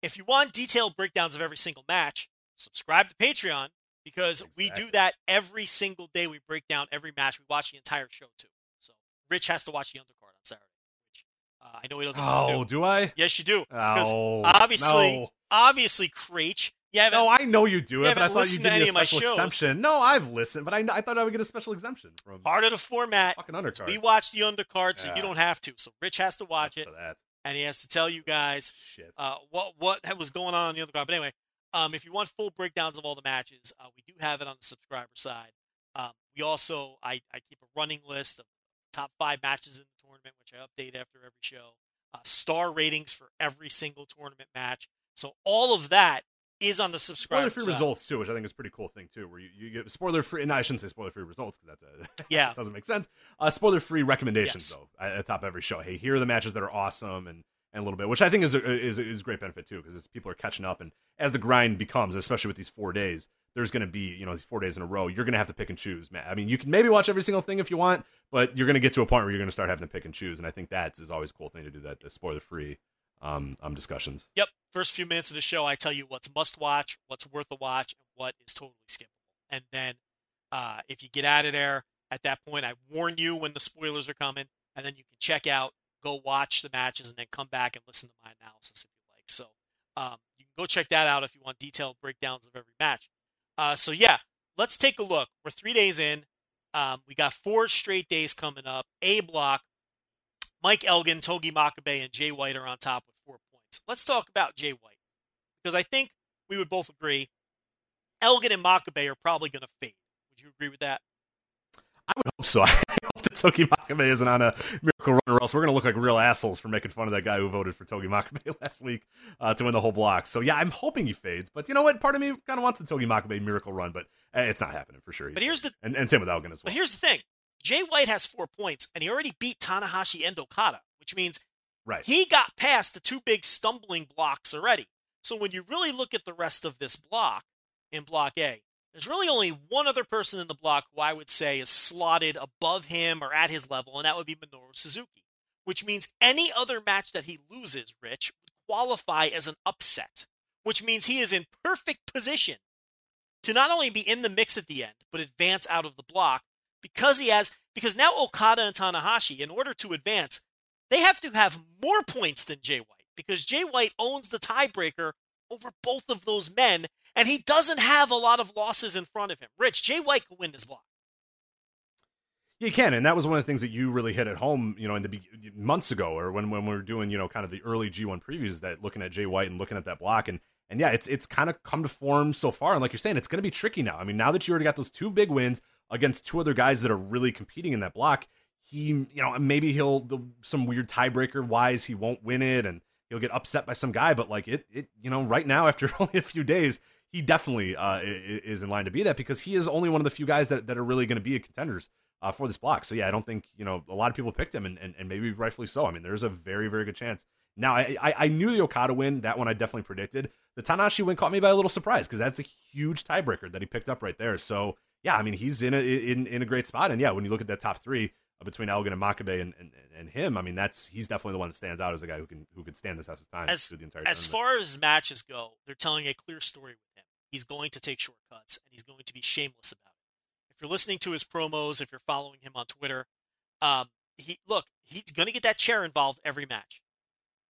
If you want detailed breakdowns of every single match, subscribe to Patreon because we do that every single day. We break down every match. We watch the entire show too. Rich has to watch the undercard on Saturday, which uh, I know he doesn't. Oh, do. do I? Yes, you do. Oh, obviously, no. obviously, Kraetsch. Yeah, No, I know you do You it, but I thought you did any a special exemption. No, I've listened, but I, I thought I would get a special exemption from part of the format. fucking undercard. We watch the undercard, so Yeah. you don't have to. So Rich has to watch That's it, and he has to tell you guys uh, what what was going on on the undercard. But anyway, um, if you want full breakdowns of all the matches, uh, we do have it on the subscriber side. Um, we also I, I keep a running list of top five matches in the tournament, which I update after every show. Uh, star ratings for every single tournament match. So all of that is on the subscriber Spoiler free side. results too, which I think is a pretty cool thing too, where you, you get spoiler free. And I shouldn't say spoiler free results because that's a *laughs* Yeah. that doesn't make sense. Uh, spoiler free recommendations Yes. though at the top of every show. Hey, here are the matches that are awesome and and a little bit, which I think is a, is is great benefit too, because people are catching up, and as the grind becomes, especially with these four days, there's going to be you know these four days in a row. You're going to have to pick and choose, man. I mean, you can maybe watch every single thing if you want, but you're going to get to a point where you're going to start having to pick and choose, and I think that's is always a cool thing to do that. The spoiler free um, um discussions. Yep. First few minutes of the show, I tell you what's must watch, what's worth a watch, and what is totally skippable. And then uh, if you get out of there at that point, I warn you when the spoilers are coming, and then you can check out, go watch the matches, and then come back and listen to my analysis if you like. So um, you can go check that out if you want detailed breakdowns of every match. Uh, so yeah, let's take a look. We're three days in. Um, we got four straight days coming up. A block. Mike Elgin, Togi Makabe, and Jay White are on top with four points. Let's talk about Jay White because I think we would both agree Elgin and Makabe are probably going to fade. Would you agree with that? I would hope so. *laughs* I hope that Togi Makabe isn't on a miracle run, or else we're going to look like real assholes for making fun of that guy who voted for Togi Makabe *laughs* last week uh, to win the whole block. So yeah, I'm hoping he fades. But you know what? Part of me kind of wants the Togi Makabe miracle run, but eh, it's not happening for sure. But here's the and, and same with Elgin as well. but here's the thing: Jay White has four points, and he already beat Tanahashi and Okada, which means right. he got past the two big stumbling blocks already. So when you really look at the rest of this block in Block A, there's really only one other person in the block who I would say is slotted above him or at his level, and that would be Minoru Suzuki. Which means any other match that he loses, Rich, would qualify as an upset. Which means he is in perfect position to not only be in the mix at the end, but advance out of the block because he has because now Okada and Tanahashi, in order to advance, they have to have more points than Jay White because Jay White owns the tiebreaker over both of those men, and he doesn't have a lot of losses in front of him. Rich, Jay White can win this block. You can, and that was one of the things that you really hit at home, you know, in the be- months ago, or when when we were doing, you know, kind of the early G1 previews, that looking at Jay White and looking at that block, and and yeah, it's it's kind of come to form so far, and like you're saying, it's going to be tricky now. I mean, now that you already got those two big wins against two other guys that are really competing in that block, he, you know, maybe he'll some weird tiebreaker wise, he won't win it, and he'll get upset by some guy, but like it, it, you know, right now *laughs* after only a few days, he definitely uh, is in line to be that because he is only one of the few guys that, that are really going to be contenders uh, for this block. So yeah, I don't think you know a lot of people picked him, and, and, and maybe rightfully so. I mean, there's a very very good chance. Now I, I I knew the Okada win, that one I definitely predicted. The Tanahashi win caught me by a little surprise because that's a huge tiebreaker that he picked up right there. So yeah, I mean he's in a in, in a great spot, and yeah, when you look at that top three between Elgin and Makabe and, and, and him, I mean that's he's definitely the one that stands out as a guy who can who can stand the test of time As, through the entire as tournament. far as matches go, they're telling a clear story with him. He's going to take shortcuts, and he's going to be shameless about it. If you're listening to his promos, if you're following him on Twitter, um, he look, he's going to get that chair involved every match.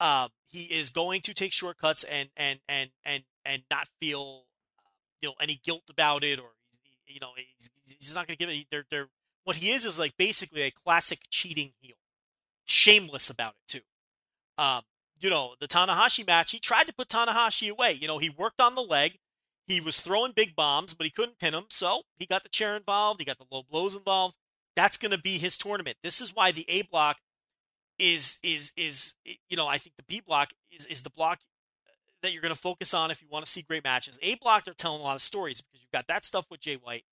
Um, he is going to take shortcuts and and and and and not feel, uh, you know, any guilt about it, or you know, he's, he's not going to give it. They're, they're what he is is like basically a classic cheating heel, shameless about it too. Um, you know, the Tanahashi match, he tried to put Tanahashi away. You know, he worked on the leg. He was throwing big bombs, but he couldn't pin him. So he got the chair involved. He got the low blows involved. That's going to be his tournament. This is why the A block is is is you know I think the B block is is the block that you're going to focus on if you want to see great matches. A block they're telling a lot of stories because you've got that stuff with Jay White.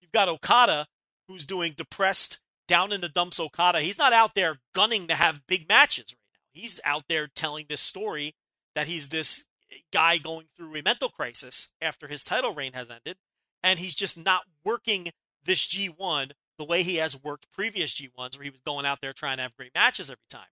You've got Okada who's doing depressed down in the dumps Okada. He's not out there gunning to have big matches right now. He's out there telling this story that he's this guy going through a mental crisis after his title reign has ended and he's just not working this G1 the way he has worked previous G1s where he was going out there trying to have great matches every time.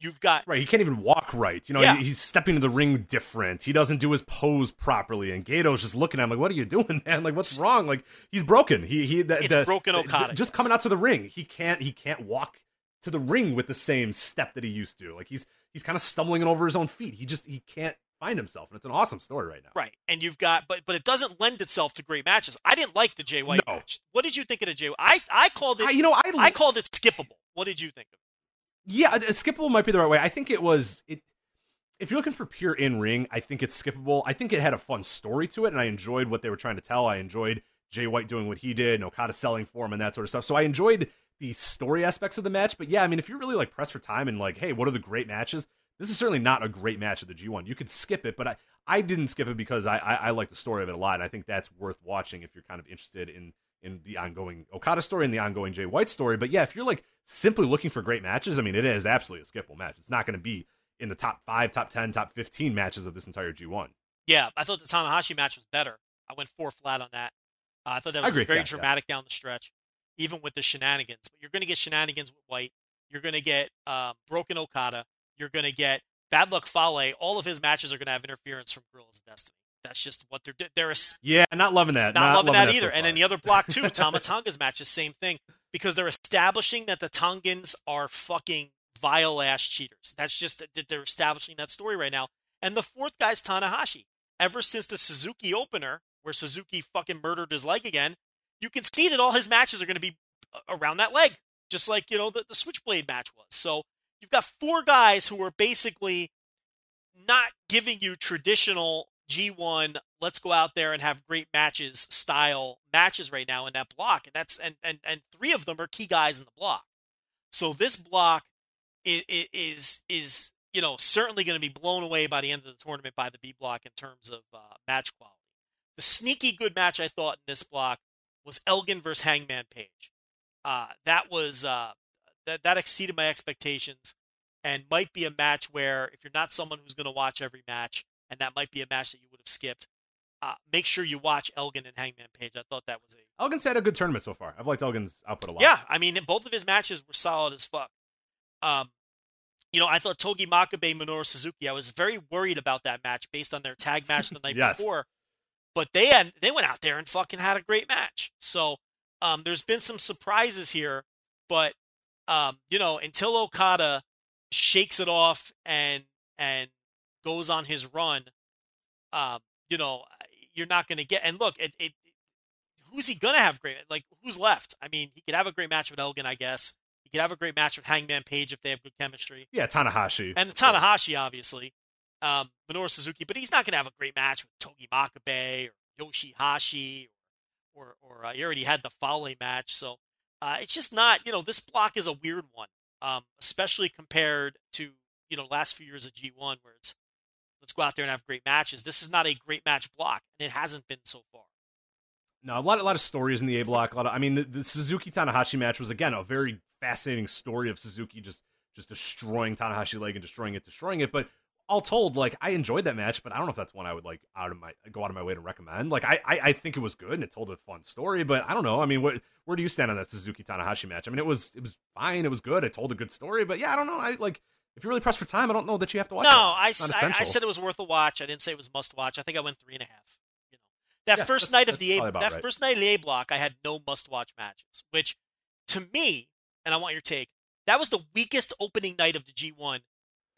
You've got Right, he can't even walk right. You know, Yeah. he's stepping to the ring different. He doesn't do his pose properly, and Gedo's just looking at him like, "What are you doing, man? Like, what's wrong? Like, he's broken. He he. The, It's the- broken the- Okada, Just coming out to the ring, he can't he can't walk to the ring with the same step that he used to. Like, he's he's kind of stumbling over his own feet. He just he can't find himself, and it's an awesome story right now. right, and you've got but but it doesn't lend itself to great matches. I didn't like the Jay White No. match. What did you think of the Jay? I I called it. I, you know, I I called it skippable. What did you think of it? Yeah, skippable might be the right way. I think it was it. If you're looking for pure in ring, I think it's skippable. I think it had a fun story to it, and I enjoyed what they were trying to tell. I enjoyed Jay White doing what he did, and Okada selling for him, and that sort of stuff. So I enjoyed the story aspects of the match. But yeah, I mean, if you're really like pressed for time and like, hey, what are the great matches? This is certainly not a great match of the G1. You could skip it, but I, I didn't skip it because I, I, I like the story of it a lot, and I think that's worth watching if you're kind of interested in in the ongoing Okada story and the ongoing Jay White story. But yeah, if you're like simply looking for great matches, I mean, it is absolutely a skippable match. It's not going to be in the top five, top 10, top 15 matches of this entire G1. Yeah, I thought the Tanahashi match was better. I went four flat on that. Uh, I thought that was very that, yeah. dramatic down the stretch, even with the shenanigans. But you're going to get shenanigans with White. You're going to get um, broken Okada. You're going to get bad luck Fale. All of his matches are going to have interference from Gorillas of Destiny. That's just what they're doing. They're a, Yeah, not loving that. not, loving, that, so either. and then the other block too, *laughs* Tama Tonga's match is same thing because they're establishing that the Tongans are fucking vile ass cheaters. That's just that they're establishing that story right now. And the fourth guy's Tanahashi. Ever since the Suzuki opener, where Suzuki fucking murdered his leg again, you can see that all his matches are going to be uh, around that leg, just like you know the, the Switchblade match was. So you've got four guys who are basically not giving you traditional G1 let's go out there and have great matches style matches right now in that block. And that's and and, and three of them are key guys in the block. So this block is is is you know certainly going to be blown away by the end of the tournament by the B block in terms of uh, match quality. The sneaky good match I thought in this block was Elgin versus Hangman Page. Uh, that was uh, that that exceeded my expectations and might be a match where if you're not someone who's going to watch every match and that might be a match that you would have skipped uh, make sure you watch Elgin and Hangman Page. I thought that was a Elgin's had a good tournament so far. I've liked Elgin's output a lot. yeah. I mean, both of his matches were solid as fuck. Um, you know, I thought Togi Makabe, Minoru Suzuki. I was very worried about that match based on their tag match the *laughs* night Yes. before, but they had they went out there and fucking had a great match. So um, there's been some surprises here, but um, you know, until Okada shakes it off and and goes on his run, um, you know, you're not going to get. And look, it, it who's he gonna have great? Like who's left? I mean, he could have a great match with Elgin, I guess. He could have a great match with Hangman Page if they have good chemistry, Yeah, Tanahashi. and Tanahashi obviously, um, Minoru Suzuki. But he's not gonna have a great match with Togi Makabe or Yoshihashi or or, or uh, he already had the Fale match. So uh, it's just not. You know, this block is a weird one, um, especially compared to you know last few years of G1 where it's let's go out there and have great matches. This is not a great match block, and it hasn't been so far. No, a lot, a lot of stories in the A block. A lot of, I mean, the, the Suzuki Tanahashi match was again a very fascinating story of Suzuki just just destroying Tanahashi leg and destroying it, destroying it. But all told, like I enjoyed that match, but I don't know if that's one I would like out of my go out of my way to recommend. Like I, I, I think it was good and it told a fun story, but I don't know. I mean, what, where do you stand on that Suzuki Tanahashi match? I mean, it was it was fine, it was good, it told a good story, but yeah, I don't know. I like if you're really pressed for time, I don't know that you have to watch. No, it. I, It's not s- I- I said it was worth a watch. I didn't say it was must watch. I think I went three and a half. You know, that Yeah, first night of the A, that right. first night of the A block, I had no must watch matches. Which, to me, and I want your take, that was the weakest opening night of the G1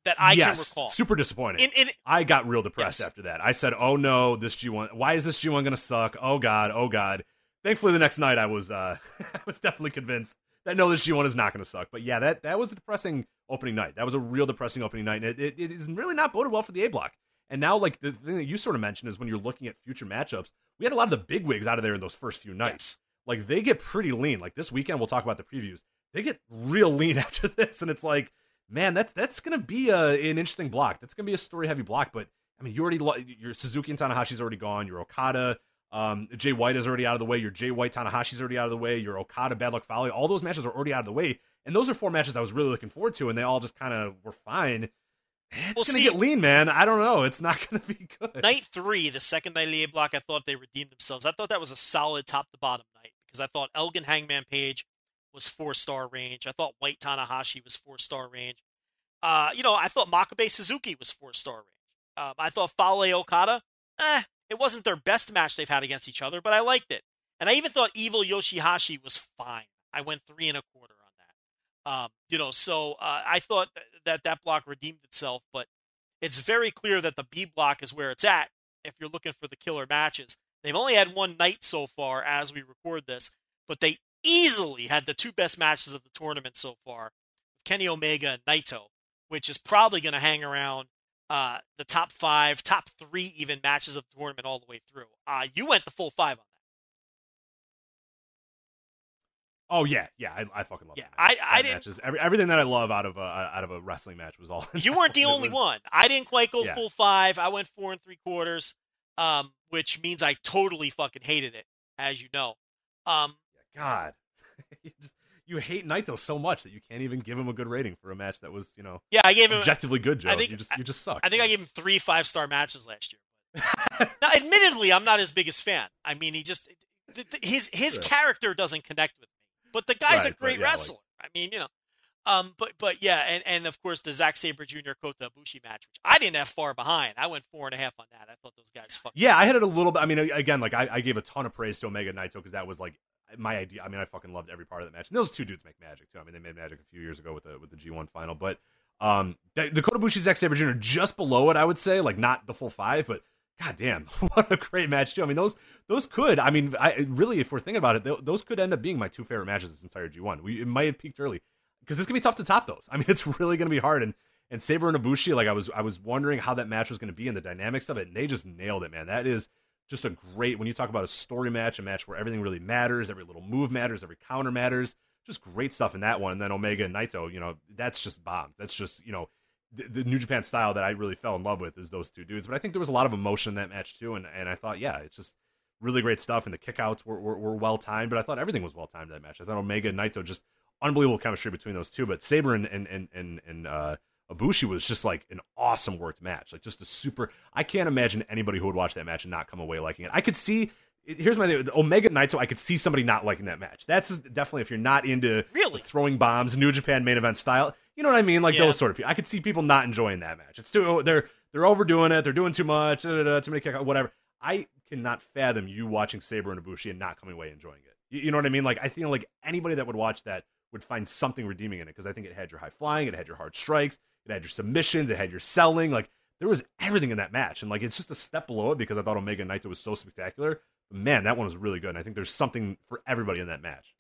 that I yes, can recall. Super disappointing. In, in, I got real depressed Yes. after that. I said, "Oh no, this G1. Why is this G1 going to suck? Oh god, oh god." Thankfully, the next night I was uh *laughs* I was definitely convinced that no, this G1 is not going to suck. But yeah, that that was a depressing opening night. That was a real depressing opening night, and it, it, is really not boded well for the A block. And now, like the thing that you sort of mentioned is when you're looking at future matchups, we had a lot of the big wigs out of there in those first few nights. yes. Like they get pretty lean. Like this weekend, we'll talk about the previews. They get real lean *laughs* after this, and it's like, man, that's that's gonna be a, an interesting block. That's gonna be a story heavy block. But I mean, you already lo- your Suzuki and Tanahashi's already gone. Your Okada, um, Jay White is already out of the way. Your Jay White Tanahashi's already out of the way. Your Okada Bad Luck Fale. All those matches are already out of the way, and those are four matches I was really looking forward to, and they all just kind of were fine. It's Well, gonna see- get lean, man. I don't know. It's not *laughs* gonna be good. Night three, the second night of the A block, I thought they redeemed themselves. I thought that was a solid top to bottom night because I thought Elgin Hangman Page was four star range. I thought White Tanahashi was four star range. Uh, you know, I thought Makabe Suzuki was four star range. Um, I thought Fale Okada, eh, it wasn't their best match they've had against each other, but I liked it. And I even thought Evil Yoshihashi was fine. I went three and a quarter. Um, you know, so uh, I thought that that block redeemed itself, but it's very clear that the B block is where it's at if you're looking for the killer matches. They've only had one night so far as we record this, but they easily had the two best matches of the tournament so far Kenny Omega and Naito, which is probably going to hang around uh, the top five, top three even matches of the tournament all the way through. Uh, you went the full five on Oh yeah, yeah, I, I fucking love. Yeah, that I, match. I didn't. every, everything that I love out of a out of a wrestling match was all. You weren't the only was- one. I didn't quite go Yeah. full five. I went four and three quarters, um, which means I totally fucking hated it, as you know. Um, God, *laughs* you just you hate Naito so much that you can't even give him a good rating for a match that was you know yeah, I gave him. objectively good. Joe, I think- you just you just suck. I think I gave him three five star matches last year. *laughs* now, admittedly, I'm not his biggest fan. I mean, he just th- th- his his Right. character doesn't connect with. But the guy's Right, a great yeah, like- wrestler. I mean, you know. Um, but but yeah, and, and of course the Zack Sabre Jr. Kota Ibushi match, which I didn't have far behind. I went four and a half on that. I thought those guys fucking Yeah, I had it a little bit. I mean, again, like I, I gave a ton of praise to Omega Naito because that was like my idea. I mean, I fucking loved every part of the match. And those two dudes make magic too. I mean, they made magic a few years ago with the with the G1 final. But um, the, the Kota Ibushi Zack Sabre Jr. just below it, I would say, like not the full five, but god damn, *laughs* what a great match too. I mean, those those could. I mean, I really, if we're thinking about it, th- those could end up being my two favorite matches this entire G1. We it might have peaked early because it's gonna be tough to top those. I mean, *laughs* it's really gonna be hard and. And Sabre and Ibushi, like I was, I was wondering how that match was to be and the dynamics of it, and they just nailed it, man. That is just a great when you talk about a story match, a match where everything really matters, every little move matters, every counter matters. Just great stuff in that one. And then Omega and Naito, you know, that's just bomb. That's just you know the, the New Japan style that I really fell in love with is those two dudes. But I think there was a lot of emotion in that match too, and and I thought, yeah, it's just really great stuff. And the kickouts were were, were well timed, but I thought everything was well timed that match. I thought Omega and Naito just unbelievable chemistry between those two. But Sabre and and and and, and uh, Ibushi was just like an awesome worked match. Like just a super. I can't imagine anybody who would watch that match and not come away liking it. I could see. Here's my thing. Omega Naito. I could see somebody not liking that match. That's definitely if you're not into Really? throwing bombs, New Japan main event style. You know what I mean? Like Yeah. those sort of people. I could see people not enjoying that match. It's too. Oh, they're they're overdoing it. They're doing too much. Da, da, da, too many kick whatever. I cannot fathom you watching Sabre and Ibushi and not coming away enjoying it. You, you know what I mean? Like I feel like anybody that would watch that would find something redeeming in it because I think it had your high flying, it had your hard strikes, it had your submissions, it had your selling. Like there was everything in that match, and like it's just a step below it because I thought Omega Naito was so spectacular. But man, that one was really good. And I think there's something for everybody in that match.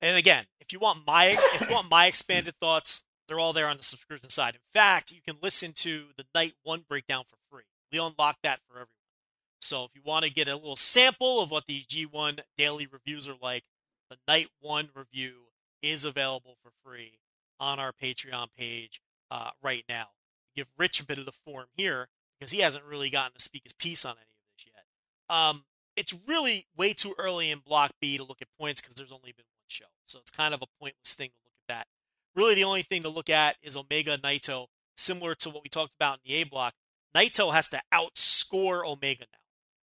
And again, if you want my if you want my expanded thoughts, they're all there on the subscription side. In fact, you can listen to the night one breakdown for free. We unlock that for everyone. So if you want to get a little sample of what these G1 daily reviews are like, the night one review is available for free on our Patreon page uh, right now. Give Rich a bit of the form here because he hasn't really gotten to speak his piece on any of this yet. Um, it's really way too early in Block B to look at points because there's only been show. So it's kind of a pointless thing to look at that. Really, the only thing to look at is Omega Naito, similar to what we talked about in the A block. Naito has to outscore Omega now,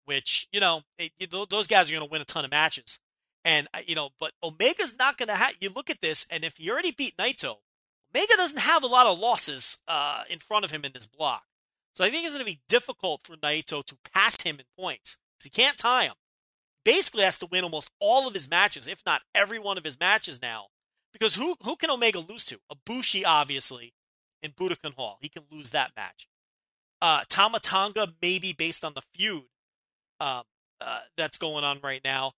which, you know, it, know, those guys are going to win a ton of matches. And, you know, but Omega's not going to have, you look at this, and if he already beat Naito, Omega doesn't have a lot of losses uh, in front of him in this block. So I think it's going to be difficult for Naito to pass him in points because he can't tie him. Basically, has to win almost all of his matches, if not every one of his matches now. Because who who can Omega lose to? Ibushi, obviously, in Budokan Hall. He can lose that match. Uh, Tama Tonga, maybe based on the feud um, uh, that's going on right now.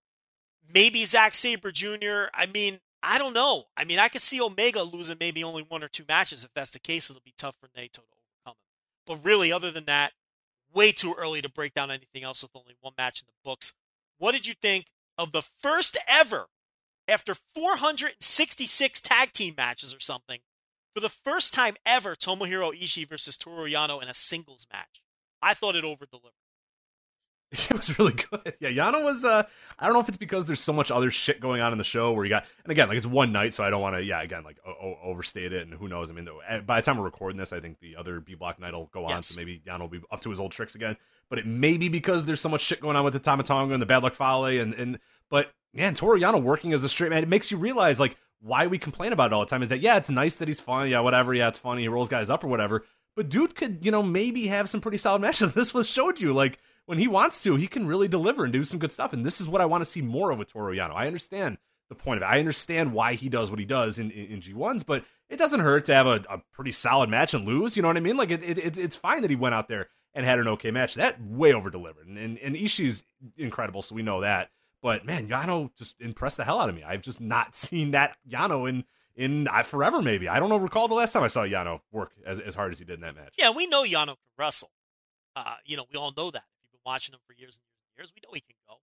Maybe Zack Sabre Jr. I mean, I don't know. I mean, I could see Omega losing maybe only one or two matches. If that's the case, it'll be tough for Naito to overcome him. But really, other than that, way too early to break down anything else with only one match in the books. What did you think of the first ever, after 466 tag team matches or something, for the first time ever, Tomohiro Ishii versus Toru Yano in a singles match? I thought it over delivered. *laughs* It was really good. Yeah, Yano was. uh I don't know if it's because there's so much other shit going on in the show where you got, and again, like it's one night, so I don't want to. Yeah, again, like o- o- overstate it, and who knows? I mean, eh, by the time we're recording this, I think the other B Block night will go on, Yes. so maybe Yano will be up to his old tricks again. But it may be because there's so much shit going on with the Tama Tonga and the Bad Luck Fale, and and but man, Toru Yano working as a straight man, it makes you realize like why we complain about it all the time is that yeah, it's nice that he's funny, yeah, whatever, yeah, it's funny, he rolls guys up or whatever. But dude could, you know, maybe have some pretty solid matches. *laughs* This was showed you like when he wants to, he can really deliver and do some good stuff. And this is what I want to see more of with Toru Yano. I understand the point of it. I understand why he does what he does in, in, in G1s, but it doesn't hurt to have a, a, pretty solid match and lose. You know what I mean? Like it, it, it's fine that he went out there and had an okay match. That way over delivered. And, and, and Ishii's incredible, so we know that. But man, Yano just impressed the hell out of me. I've just not *laughs* seen that Yano in in uh, forever. Maybe I don't know. Recall the last time I saw Yano work as as hard as he did in that match. Yeah, we know Yano can wrestle. Uh, you know, we all know that. Watching him for years and years and years, we know he can go.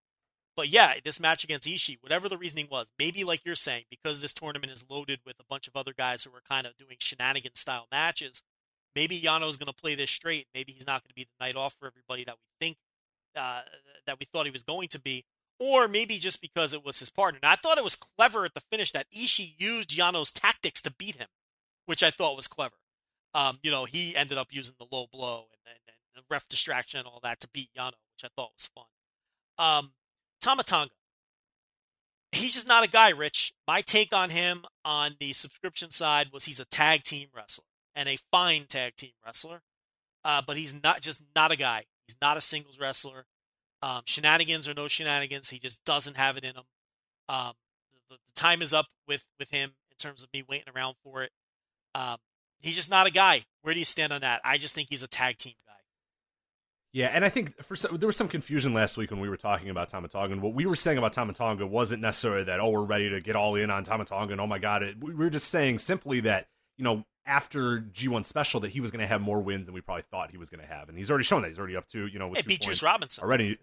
But yeah, this match against Ishii, whatever the reasoning was, maybe like you're saying, because this tournament is loaded with a bunch of other guys who are kind of doing shenanigan style matches, maybe Yano's going to play this straight. Maybe he's not going to be the night off for everybody that we think uh, that we thought he was going to be, or maybe just because it was his partner. And I thought it was clever at the finish that Ishii used Yano's tactics to beat him, which I thought was clever. Um, you know, he ended up using the low blow and, and, and ref distraction and all that to beat Yano, which I thought was fun. Um, Tama Tonga. He's just not a guy, Rich. My take on him on the subscription side was he's a tag team wrestler and a fine tag team wrestler, uh, but he's not just not a guy. He's not a singles wrestler. Um, shenanigans or no shenanigans, he just doesn't have it in him. Um, the, the, time is up with with him in terms of me waiting around for it. Um, he's just not a guy. Where do you stand on that? I just think he's a tag team guy. Yeah, and I think for some, there was some confusion last week when we were talking about Tama Tonga. And what we were saying about Tama Tonga wasn't necessarily that oh we're ready to get all in on Tama Tonga and oh my god, it, we were just saying simply that you know after G1 Special that he was going to have more wins than we probably thought he was going to have, and he's already shown that he's already up to you know with hey, beat Juice Robinson already.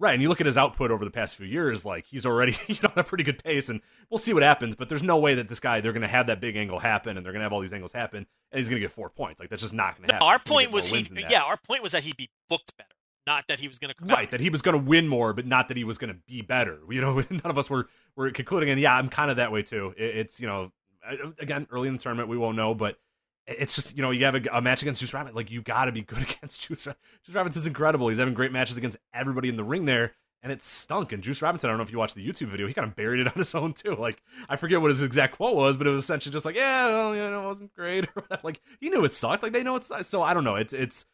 Right, and you look at his output over the past few years, like he's already *laughs* you know on a pretty good pace, and we'll see what happens. But there's no way that this guy they're going to have that big angle happen, and they're going to have all these angles happen, and he's going to get four points. Like that's just not going to happen. Our point was he, yeah, our point was that he'd be booked better not that he was going to right that he was going to win more but not that he was going to be better you know *laughs* none of us were were concluding and yeah i'm kind of that way too it, it's you know again early in the tournament we won't know but it's just you know you have a, a match against Juice Robinson like you got to be good *laughs* against Juice Juice Robinson's incredible he's having great matches against everybody in the ring there and it stunk and Juice Robinson I don't know if you watched the YouTube video he kind of buried it *laughs* on his own too like I forget what his exact quote was but it was essentially just like yeah well you know it wasn't great *laughs* like he knew it sucked like they know it's so I don't know it's it's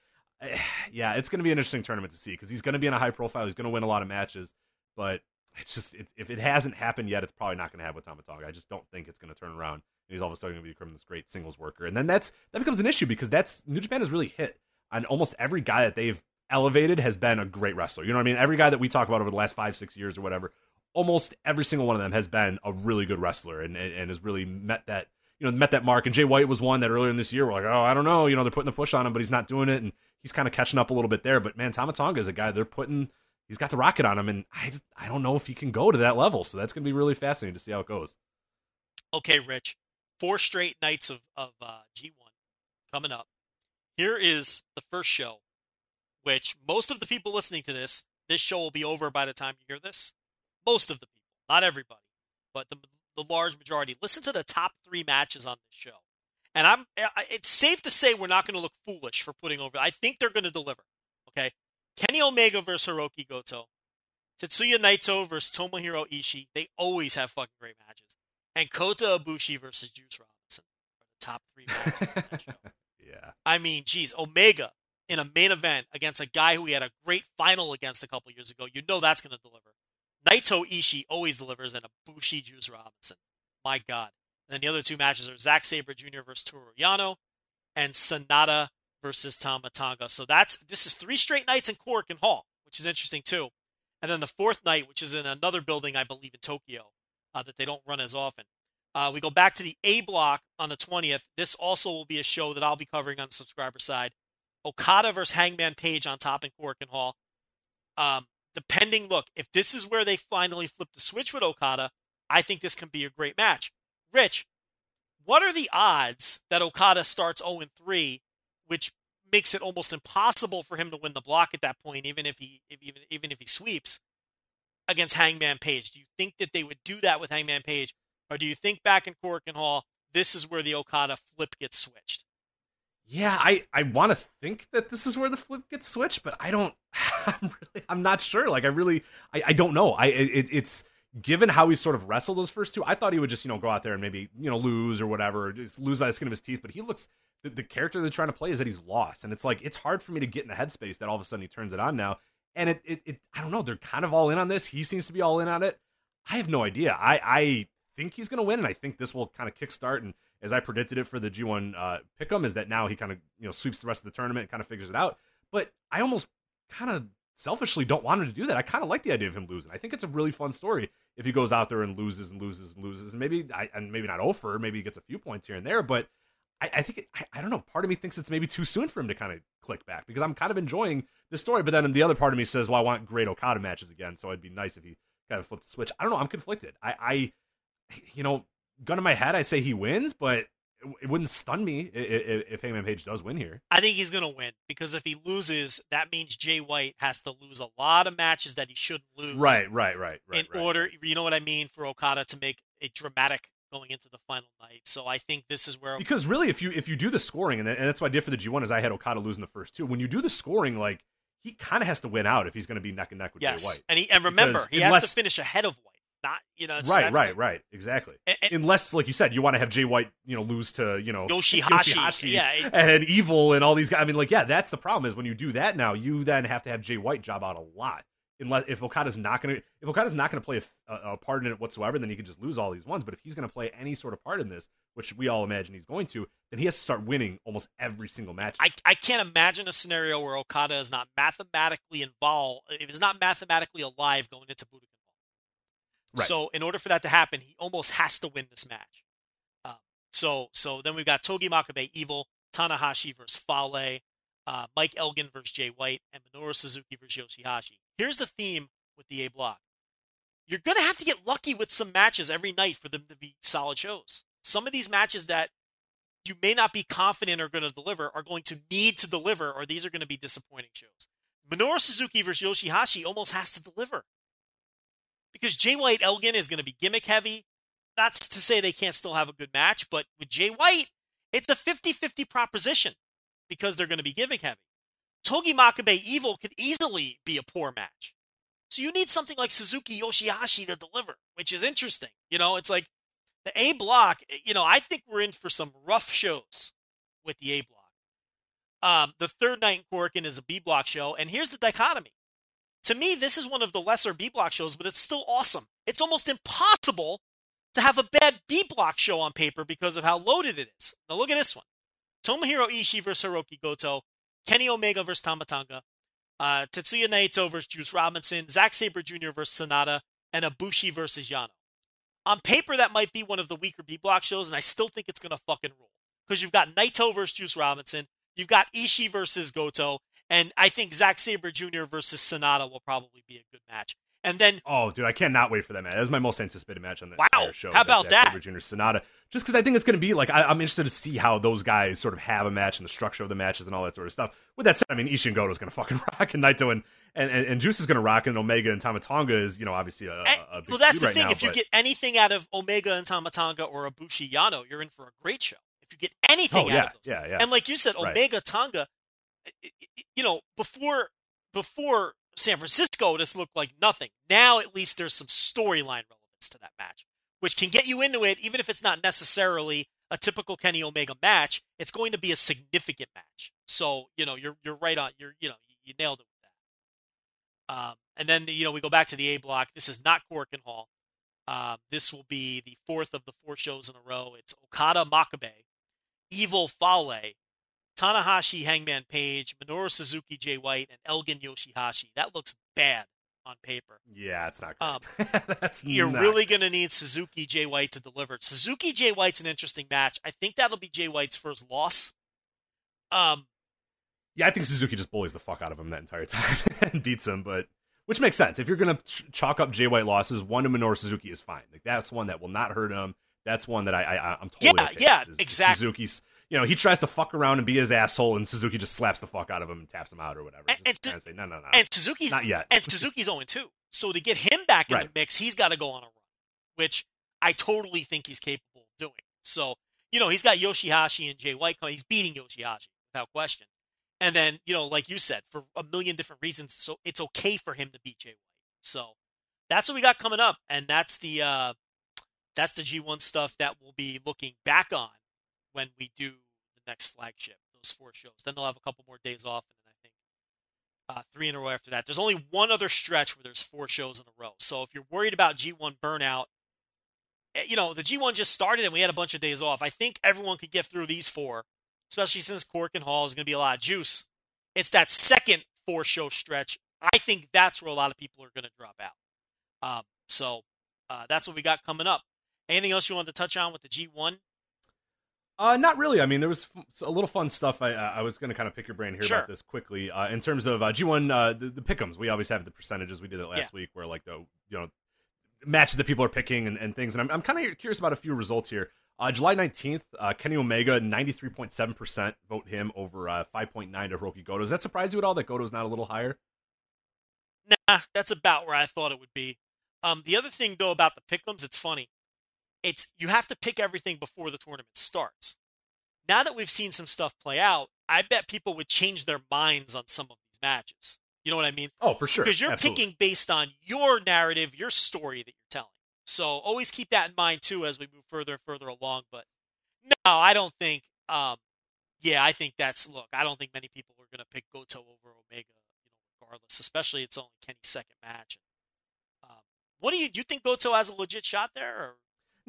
*sighs* yeah, it's going to be an interesting tournament to see because he's going to be in a high profile. He's going to win a lot of matches, but it's just it, if it hasn't happened yet, it's probably not going to happen with Tama Tonga. I just don't think it's going to turn around. And he's all of a sudden going to become this great singles worker, and then that's that becomes an issue because that's New Japan has really hit on almost every guy that they've elevated has been a great wrestler. You know what I mean? Every guy that we talk about over the last five six years or whatever, almost every single one of them has been a really good wrestler and and, and has really met that you know met that mark. And Jay White was one that earlier in this year we're like, oh, I don't know, you know, they're putting the push on him, but he's not doing it, and he's kind of catching up a little bit there. But man, Tama Tonga is a guy they're putting. He's got the rocket on him, and I I don't know if he can go to that level. So that's going to be really fascinating to see how it goes. Okay, Rich, four straight nights of of uh, G1 coming up. Here is the first show, which most of the people listening to this, this show will be over by the time you hear this. Most of the people, not everybody, but the the large majority. Listen to the top three matches on this show. And I'm it's safe to say we're not going to look foolish for putting over. I think they're going to deliver. Okay. Kenny Omega versus Hiroki Goto. Tetsuya Naito versus Tomohiro Ishii. They always have fucking great matches. And Kota Ibushi versus Juice Robinson are the top three matches on that show. *laughs* yeah. I mean, geez, Omega in a main event against a guy who we had a great final against a couple years ago. You know that's going to deliver. Naito Ishii always delivers, and Ibushi Juice Robinson. My God. And then the other two matches are Zack Sabre Jr. versus Toru Yano and Sanada versus Tama Tonga. So that's this is three straight nights in Korakuen Hall, which is interesting too. And then the fourth night, which is in another building, I believe, in Tokyo, uh, that they don't run as often. Uh, we go back to the A block on the 20th. This also will be a show that I'll be covering on the subscriber side. Okada versus Hangman Page on top in Korakuen Hall. Um, depending, look, if this is where they finally flip the switch with Okada, I think this can be a great match. Rich, what are the odds that Okada starts 0 3, which makes it almost impossible for him to win the block at that point, even if he if, even even if he sweeps against Hangman Page? Do you think that they would do that with Hangman Page, or do you think back in Korakuen Hall, this is where the Okada flip gets switched? Yeah, I, I want to think that this is where the flip gets switched, but I don't. *laughs* I'm really I'm not sure. Like I really I, I don't know. I it, it's given how he sort of wrestled those first two, I thought he would just, you know, go out there and maybe, you know, lose or whatever, just lose by the skin of his teeth. But he looks, the, the character they're trying to play is that he's lost. And it's like, it's hard for me to get in the headspace that all of a sudden he turns it on now. And it, it, it I don't know, they're kind of all in on this. He seems to be all in on it. I have no idea. I, I think he's going to win. And I think this will kind of kickstart. And as I predicted it for the G1 uh, pick'em, is that now he kind of, you know, sweeps the rest of the tournament and kind of figures it out. But I almost kind of selfishly don't want him to do that. I kind of like the idea of him losing. I think it's a really fun story if he goes out there and loses and loses and loses, and maybe I, and maybe not over, maybe he gets a few points here and there, but I, I think I, I, don't know. Part of me thinks it's maybe too soon for him to kind of click back because I'm kind of enjoying the story, but then the other part of me says, well, I want great Okada matches again, so it'd be nice if he kind of flipped the switch. I don't know. I'm conflicted. I, I you know, gun in my head, I say he wins, but it wouldn't stun me if, if Hangman Page does win here. I think he's going to win because if he loses, that means Jay White has to lose a lot of matches that he shouldn't lose. Right, right, right, right. In right. order, you know what I mean, for Okada to make a dramatic going into the final night. So I think this is where because really, if you if you do the scoring, and that's why I did for the G one, is I had Okada losing the first two. When you do the scoring, like he kind of has to win out if he's going to be neck and neck with yes. Jay White. And he and remember, he unless, has to finish ahead of White not you know so right right the, right exactly and, and, unless like you said you want to have jay white you know lose to you know yoshihashi, yoshihashi yeah and evil and all these guys i mean like yeah that's the problem is when you do that now you then have to have jay white job out a lot unless if okada's not gonna if okada's not gonna play a, a, part in it whatsoever then he can just lose all these ones but if he's gonna play any sort of part in this which we all imagine he's going to then he has to start winning almost every single match i, I can't imagine a scenario where okada is not mathematically involved if he's not mathematically alive going into budokan Right. So in order for that to happen, he almost has to win this match. Um, so so then we've got Togi Makabe Evil, Tanahashi versus Fale, uh, Mike Elgin versus Jay White, and Minoru Suzuki versus Yoshihashi. Here's the theme with the A block. You're gonna have to get lucky with some matches every night for them to be solid shows. Some of these matches that you may not be confident are going to deliver are going to need to deliver, or these are going to be disappointing shows. Minoru Suzuki versus Yoshihashi almost has to deliver because Jay White Elgin is going to be gimmick heavy. That's to say they can't still have a good match, but with Jay White, it's a 50 50 proposition because they're going to be gimmick heavy. Togi Makabe Evil could easily be a poor match. So you need something like Suzuki Yoshihashi to deliver, which is interesting. You know, it's like the A block, you know, I think we're in for some rough shows with the A block. Um, the third night in Korakuen is a B block show, and here's the dichotomy. To me, this is one of the lesser B block shows, but it's still awesome. It's almost impossible to have a bad B block show on paper because of how loaded it is. Now look at this one. Tomohiro Ishii versus Hiroki Goto, Kenny Omega versus Tama Tonga, uh, Tetsuya Naito versus Juice Robinson, Zack Sabre Jr. versus Sanada, and Ibushi versus Yano. On paper, that might be one of the weaker B block shows, and I still think it's going to fucking rule. Because you've got Naito versus Juice Robinson, you've got Ishii versus Goto, and I think Zack Sabre Jr. versus Sanada will probably be a good match. And then, oh, dude, I cannot wait for that match. That's my most anticipated match on the wow, show. How about that? Sabre Jr. Sanada, just because I think it's going to be like I, am interested to see how those guys sort of have a match and the structure of the matches and all that sort of stuff. With that said, I mean, Ishii and Goto is going to fucking *laughs* rock, and Naito and, and, and, and Juice is going to rock, and Omega and Tama Tonga is you know obviously a, a well. That's the right thing. Now, if you get anything out of Omega and Tama Tonga or Ibushi Yano, you're in for a great show. If you get anything oh, out yeah, of those, yeah, yeah, and like you said, right. Omega Tonga eh, eh, eh, you know, before before San Francisco, this looked like nothing. Now, at least there's some storyline relevance to that match, which can get you into it, even if it's not necessarily a typical Kenny Omega match. It's going to be a significant match. So, you know, you're you're right on. You're you know, you nailed it with that. Um, and then you know we go back to the A block. This is not Korakuen Hall. Uh, this will be the fourth of the four shows in a row. It's Okada Makabe, Evil Fale, Tanahashi, Hangman Page, Minoru Suzuki, Jay White, and Elgin Yoshihashi. That looks bad on paper. Yeah, it's not good. Um, *laughs* That's you're not. really going to need Suzuki, Jay White to deliver. Suzuki, Jay White's an interesting match. I think that'll be Jay White's first loss. Um, yeah, I think Suzuki just bullies the fuck out of him that entire *laughs* time and beats him, but which makes sense. If you're going to ch- chalk up Jay White losses, one to Minoru Suzuki is fine. Like that's one that will not hurt him. That's one that I, I I'm totally yeah, okay yeah, exactly. Suzuki's you know, he tries to fuck around and be his asshole, and Suzuki just slaps the fuck out of him and taps him out or whatever. And, and, say, no, no, no. and Suzuki's not yet. and *laughs* Suzuki's 0 2. So to get him back in Right. the mix, he's got to go on a run, which I totally think he's capable of doing. So, you know, he's got Yoshihashi and Jay White coming. He's beating Yoshihashi without question. And then, you know, like you said, for a million different reasons, so it's okay for him to beat Jay White. So, that's what we got coming up, and that's the uh, that's the G1 stuff that we'll be looking back on when we do the next flagship. Those four shows. Then they'll have a couple more days off, and then I think uh, three in a row after that. There's only one other stretch where there's four shows in a row. So if you're worried about G1 burnout, eh, you know the G1 just started and we had a bunch of days off. I think everyone could get through these four, especially since Korakuen Hall is going to be a lot of juice. It's that second four show stretch. I think that's where a lot of people are going to drop out. Um, so uh, that's what we got coming up. Anything else you wanted to touch on with the G1? Uh, not really. I mean, there was a little fun stuff. I I was going to kind of pick your brain here Sure. about this quickly. Uh, in terms of uh, G1, uh, the, the pickums, we always have the percentages. We did it last Yeah. week, where like the you know matches that people are picking and, and things. And I'm I'm kind of curious about a few results here. Uh, July 19th, uh, Kenny Omega, 93.7% vote him over uh, 5.9 to Hiroki Goto. Does that surprise you at all that Goto's not a little higher? Nah, that's about where I thought it would be. Um, the other thing though about the pickums, it's funny. It's you have to pick everything before the tournament starts. Now that we've seen some stuff play out, I bet people would change their minds on some of these matches. You know what I mean? Oh, for sure. Because you're Absolutely. picking based on your narrative, your story that you're telling. So always keep that in mind too as we move further and further along. But no, I don't think. Um, yeah, I think that's look. I don't think many people are going to pick Goto over Omega, you know, regardless. Especially it's only Kenny's second match. Um, what do you do? You think Goto has a legit shot there? Or?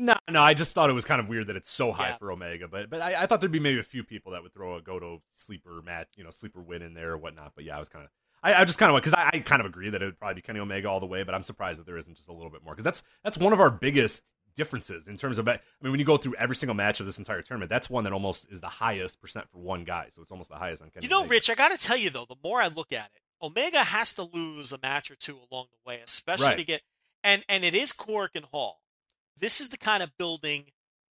No, no, I just thought it was kind of weird that it's so high Yeah. for Omega, but but I, I thought there'd be maybe a few people that would throw a Goto sleeper match, you know, sleeper win in there or whatnot. But yeah, I was kind of, I, I just kind of because I, I kind of agree that it would probably be Kenny Omega all the way, but I'm surprised that there isn't just a little bit more because that's that's one of our biggest differences in terms of. I mean, when you go through every single match of this entire tournament, that's one that almost is the highest percent for one guy, so it's almost the highest on Kenny. You know, Omega. Rich, I got to tell you though, the more I look at it, Omega has to lose a match or two along the way, especially Right. to get and and it is Korakuen Hall. This is the kind of building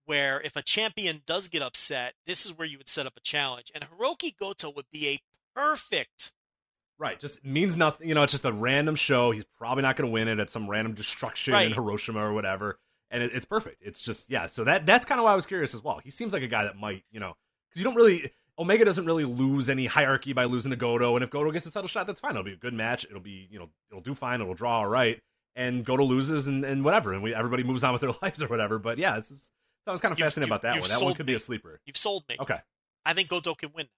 where if a champion does get upset, this is where you would set up a challenge. And Hiroki Goto would be a perfect. Right, just means nothing. You know, it's just a random show. He's probably not going to win it at some random destruction Right. in Hiroshima or whatever. And it, it's perfect. It's just yeah. So that that's kind of why I was curious as well. He seems like a guy that might, you know, because you don't really Omega doesn't really lose any hierarchy by losing to Goto. And if Goto gets a title shot, that's fine. It'll be a good match. It'll be you know it'll do fine. It'll draw all right. And Goto loses and, and whatever, and we everybody moves on with their *laughs* lives or whatever. But yeah, this is. So I was kind of You've- fascinated you- about that one. That one could be a sleeper. You've sold me. Okay. I think Goto can win.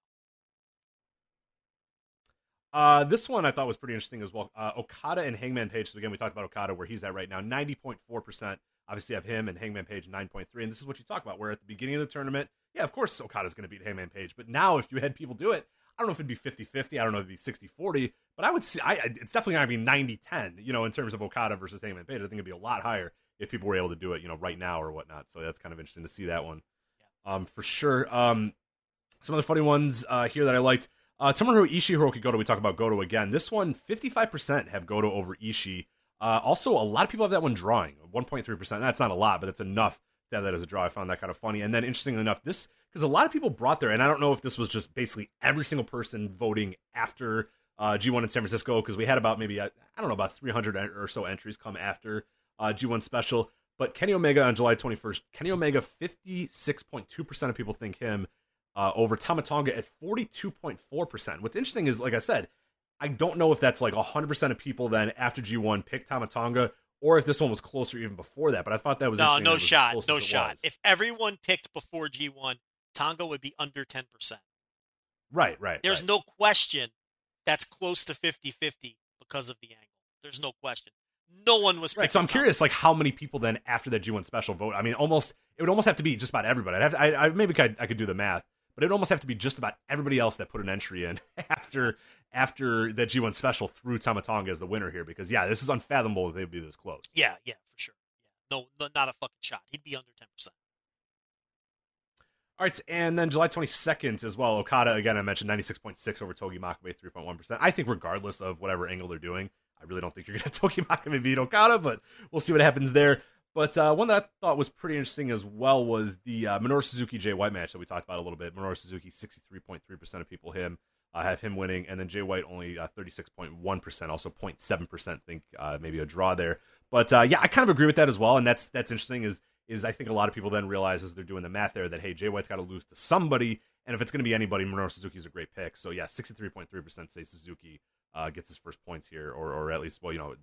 Uh, this one I thought was pretty interesting as well. Uh, Okada and Hangman Page. So again, we talked about Okada where he's at right now, ninety point four percent. Obviously, have him and Hangman Page nine point three. And this is what you talk about. Where at the beginning of the tournament, yeah, of course Okada's going to beat Hangman Page. But now, if you had people do it, I don't know if it'd be 50-50. I don't know if it'd be 60-40. But I would see. I, it's definitely going to be 90-10, You know, in terms of Okada versus Hangman Page, I think it'd be a lot higher if people were able to do it. You know, right now or whatnot. So that's kind of interesting to see that one. Um, for sure. Um, some of the funny ones uh, here that I liked. Uh, Tomohiro Ishii, Hiroki Goto. We talk about Goto again. This one, 55% have Goto over Ishii. Uh, also, a lot of people have that one drawing. 1.3%. That's not a lot, but it's enough to have that as a draw. I found that kind of funny. And then, interestingly enough, this, because a lot of people brought there, and I don't know if this was just basically every single person voting after uh, G1 in San Francisco, because we had about maybe, uh, I don't know, about 300 or so entries come after uh, G1 special. But Kenny Omega on July 21st, Kenny Omega, 56.2% of people think him uh, over Tama Tonga at 42.4%. What's interesting is, like I said, I don't know if that's like 100% of people then after G1 picked Tama Tonga or if this one was closer even before that. But I thought that was No, interesting no that it was as shot, no shot. If everyone picked before G1, Tonga would be under ten percent. right, right. There's right. no question that's close to 50-50 because of the angle. There's no question. No one was Right, so I'm Tonga. curious, like how many people then after that G1 special vote? I mean, almost it would almost have to be just about everybody. I'd have to, I, I maybe could, I could do the math, but it'd almost have to be just about everybody else that put an entry in *laughs* after after that G1 special through Tama Tonga as the winner here. Because yeah, this is unfathomable that they'd be this close. Yeah, yeah, for sure. Yeah. No, no, not a fucking shot. He'd be under 10%. All right, and then July 22nd as well. Okada again. I mentioned 96.6 over Togi Makabe, 3.1 percent. I think regardless of whatever angle they're doing, I really don't think you're going *laughs* to Togi Makabe beat Okada, but we'll see what happens there. But uh, one that I thought was pretty interesting as well was the uh, Minoru Suzuki Jay White match that we talked about a little bit. Minoru Suzuki, 63.3 percent of people him uh, have him winning, and then Jay White only uh, 36.1 percent, also 0.7 percent think uh, maybe a draw there. But uh, yeah, I kind of agree with that as well, and that's that's interesting. Is is I think a lot of people then realize as they're doing the math there that hey, Jay White's got to lose to somebody, and if it's going to be anybody, Minoru Suzuki is a great pick. So yeah, 63.3 percent say Suzuki uh, gets his first points here, or or at least well, you know,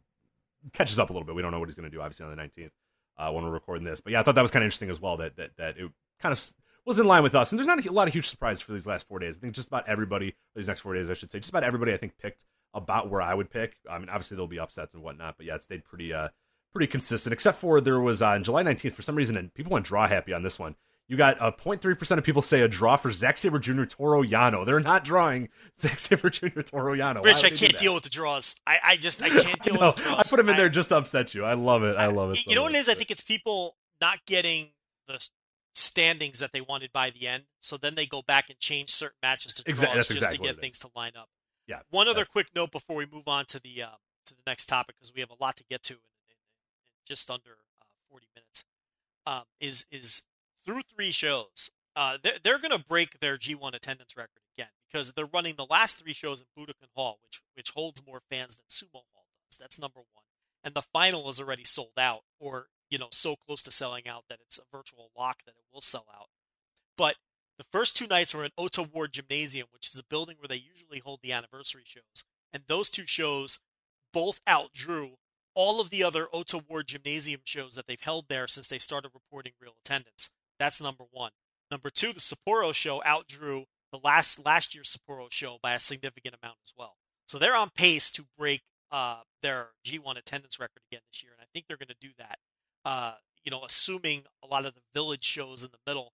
catches up a little bit. We don't know what he's going to do, obviously, on the 19th uh, when we're recording this. But yeah, I thought that was kind of interesting as well. That that that it kind of was in line with us. And there's not a lot of huge surprises for these last four days. I think just about everybody, these next four days, I should say, just about everybody, I think picked about where I would pick. I mean, obviously there'll be upsets and whatnot, but yeah, it stayed pretty uh pretty consistent. Except for there was uh, on July 19th for some reason, and people went draw happy on this one. You got uh, 0.3% of people say a draw for Zack Sabre Jr. Toru Yano. They're not drawing *laughs* Zack Sabre Jr. Toru Yano. Rich, I can't deal with the draws. I, I just I *laughs* can't deal I with the draws. I put him in there just to upset you. I love it. I love it. So you know what it is? I think it's people not getting the standings that they wanted by the end. So then they go back and change certain matches to draws Exa- just exactly to get things to line up. Yeah. One other quick note before we move on to the uh, to the next topic because we have a lot to get to just under uh, 40 minutes. Um, is is through three shows, uh, they're, they're going to break their G1 attendance record again because they're running the last three shows in Budokan Hall, which which holds more fans than Sumo Hall does. That's number one, and the final is already sold out, or you know, so close to selling out that it's a virtual lock that it will sell out. But the first two nights were in Ota Ward Gymnasium, which is a building where they usually hold the anniversary shows. And those two shows both outdrew all of the other Ota Ward Gymnasium shows that they've held there since they started reporting real attendance. That's number one. Number two, the Sapporo show outdrew the last last year's Sapporo show by a significant amount as well. So they're on pace to break uh, their G1 attendance record again this year, and I think they're going to do that. Uh, you know, assuming a lot of the village shows in the middle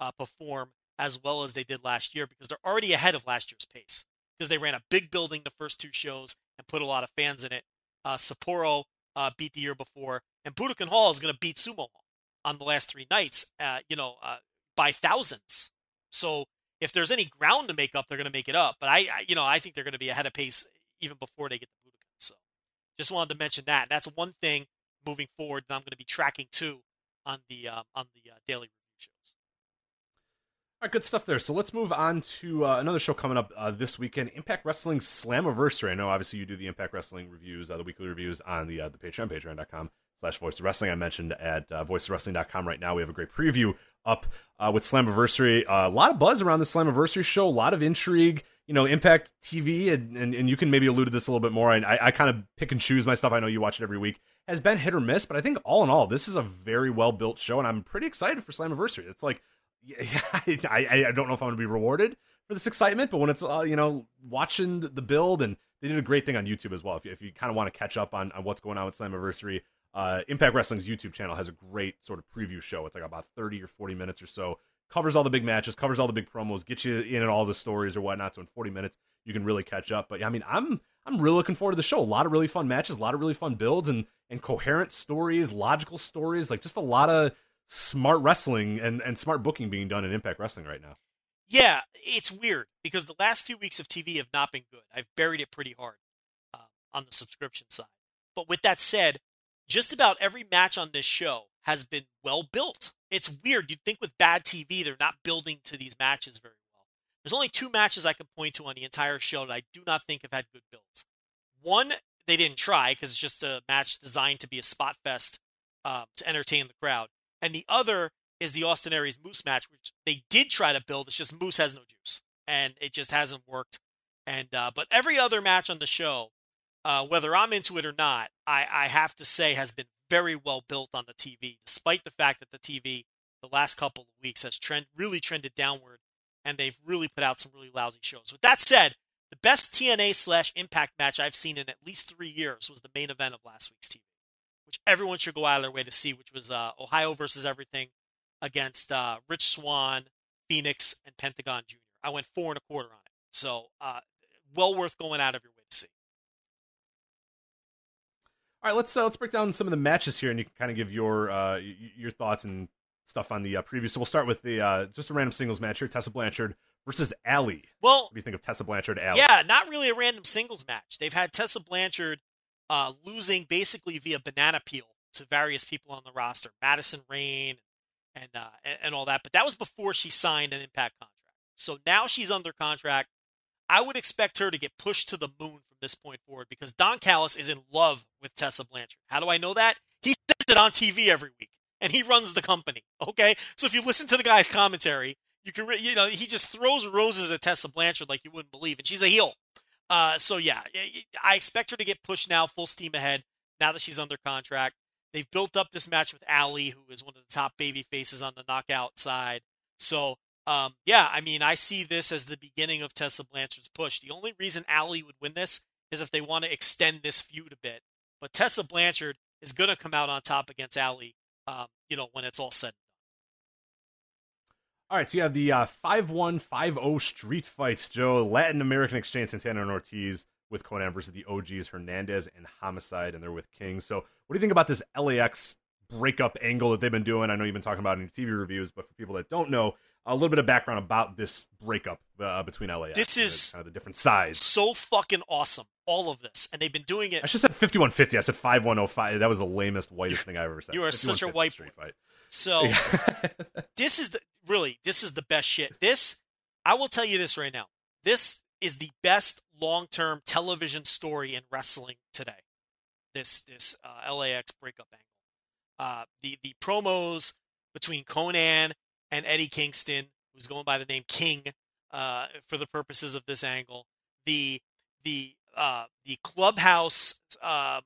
uh, perform as well as they did last year because they're already ahead of last year's pace because they ran a big building the first two shows and put a lot of fans in it. Uh, Sapporo uh, beat the year before, and Budokan Hall is going to beat Sumo Hall on the last three nights. Uh, you know, uh, by thousands. So if there's any ground to make up, they're going to make it up. But I, I, you know, I think they're going to be ahead of pace even before they get to Budokan. So just wanted to mention that. That's one thing moving forward that I'm going to be tracking too on the um, on the uh, daily review. All right, good stuff there. So let's move on to uh, another show coming up uh, this weekend, Impact Wrestling Slammiversary. I know, obviously, you do the Impact Wrestling reviews, uh, the weekly reviews on the uh, the Patreon, patreon.com slash voice wrestling. I mentioned at uh, voiceofwrestling.com right now. We have a great preview up uh, with Slammiversary. Uh, a lot of buzz around the Slammiversary show, a lot of intrigue. You know, Impact TV, and, and, and you can maybe allude to this a little bit more. And I, I kind of pick and choose my stuff. I know you watch it every week. Has been hit or miss, but I think all in all, this is a very well built show, and I'm pretty excited for Slammiversary. It's like yeah, *laughs* I, I don't know if I'm going to be rewarded for this excitement, but when it's uh, you know watching the build and they did a great thing on YouTube as well. If you, if you kind of want to catch up on, on what's going on with Slammiversary, uh, Impact Wrestling's YouTube channel has a great sort of preview show. It's like about 30 or 40 minutes or so. Covers all the big matches, covers all the big promos, gets you in and all the stories or whatnot. So in 40 minutes, you can really catch up. But yeah, I mean, I'm I'm really looking forward to the show. A lot of really fun matches, a lot of really fun builds, and and coherent stories, logical stories, like just a lot of smart wrestling and, and smart booking being done in Impact Wrestling right now. Yeah, it's weird because the last few weeks of TV have not been good. I've buried it pretty hard uh, on the subscription side. But with that said, just about every match on this show has been well built. It's weird. You'd think with bad TV, they're not building to these matches very well. There's only two matches I can point to on the entire show that I do not think have had good builds. One, they didn't try because it's just a match designed to be a spot fest uh, to entertain the crowd. And the other is the Austin Aries Moose match, which they did try to build. It's just Moose has no juice, and it just hasn't worked. And uh, but every other match on the show, uh, whether I'm into it or not, I, I have to say has been very well built on the TV, despite the fact that the TV the last couple of weeks has trend really trended downward, and they've really put out some really lousy shows. With that said, the best TNA slash Impact match I've seen in at least three years was the main event of last week's TV, which everyone should go out of their way to see, which was uh, Ohio versus Everything against uh, Rich Swann, Phoenix, and Pentagon Jr. I went four and a quarter on it. So, uh, well worth going out of your way to see. All right, let's uh, let's break down some of the matches here, and you can kind of give your uh, your thoughts and stuff on the uh, preview. So we'll start with the uh, just a random singles match here: Tessa Blanchard versus Allie. Well, what do you think of Tessa Blanchard? Allie? Yeah, not really a random singles match. They've had Tessa Blanchard uh, losing basically via banana peel to various people on the roster, Madison Rayne, and, uh, and and all that. But that was before she signed an Impact contract. So now she's under contract. I would expect her to get pushed to the moon from this point forward because Don Callis is in love with Tessa Blanchard. How do I know that? He says it on TV every week, and he runs the company. Okay, so if you listen to the guy's commentary, you can, you know, he just throws roses at Tessa Blanchard like you wouldn't believe, and she's a heel. Uh, so yeah, I expect her to get pushed now, full steam ahead. now that she's under contract. They've built up this match with Allie, who is one of the top baby faces on the knockout side. So, um, yeah, I mean, I see this as the beginning of Tessa Blanchard's push. The only reason Allie would win this is if they want to extend this feud a bit. But Tessa Blanchard is going to come out on top against Allie, um, you know, when it's all said all right, so you have the uh, 5-1-5-0 street fights, Joe. Latin American Exchange, Santana and Ortiz with Konnan versus the OGs, Hernandez and Homicide, and they're with King. So what do you think about this LAX breakup angle that they've been doing? I know you've been talking about in TV reviews, but for people that don't know, a little bit of background about this breakup uh, between LAX. This is kind of the different size. So fucking awesome, all of this, and they've been doing it. I should have said 5150. I said 5105. That was the lamest, whitest thing I ever said. You are such a white street fight. So *laughs* this is the really this is the best shit. This I will tell you this right now. This is the best long-term television story in wrestling today. This this uh, LAX breakup angle. Uh, the the promos between Konnan and Eddie Kingston, who's going by the name King uh, for the purposes of this angle. The the uh, the clubhouse uh,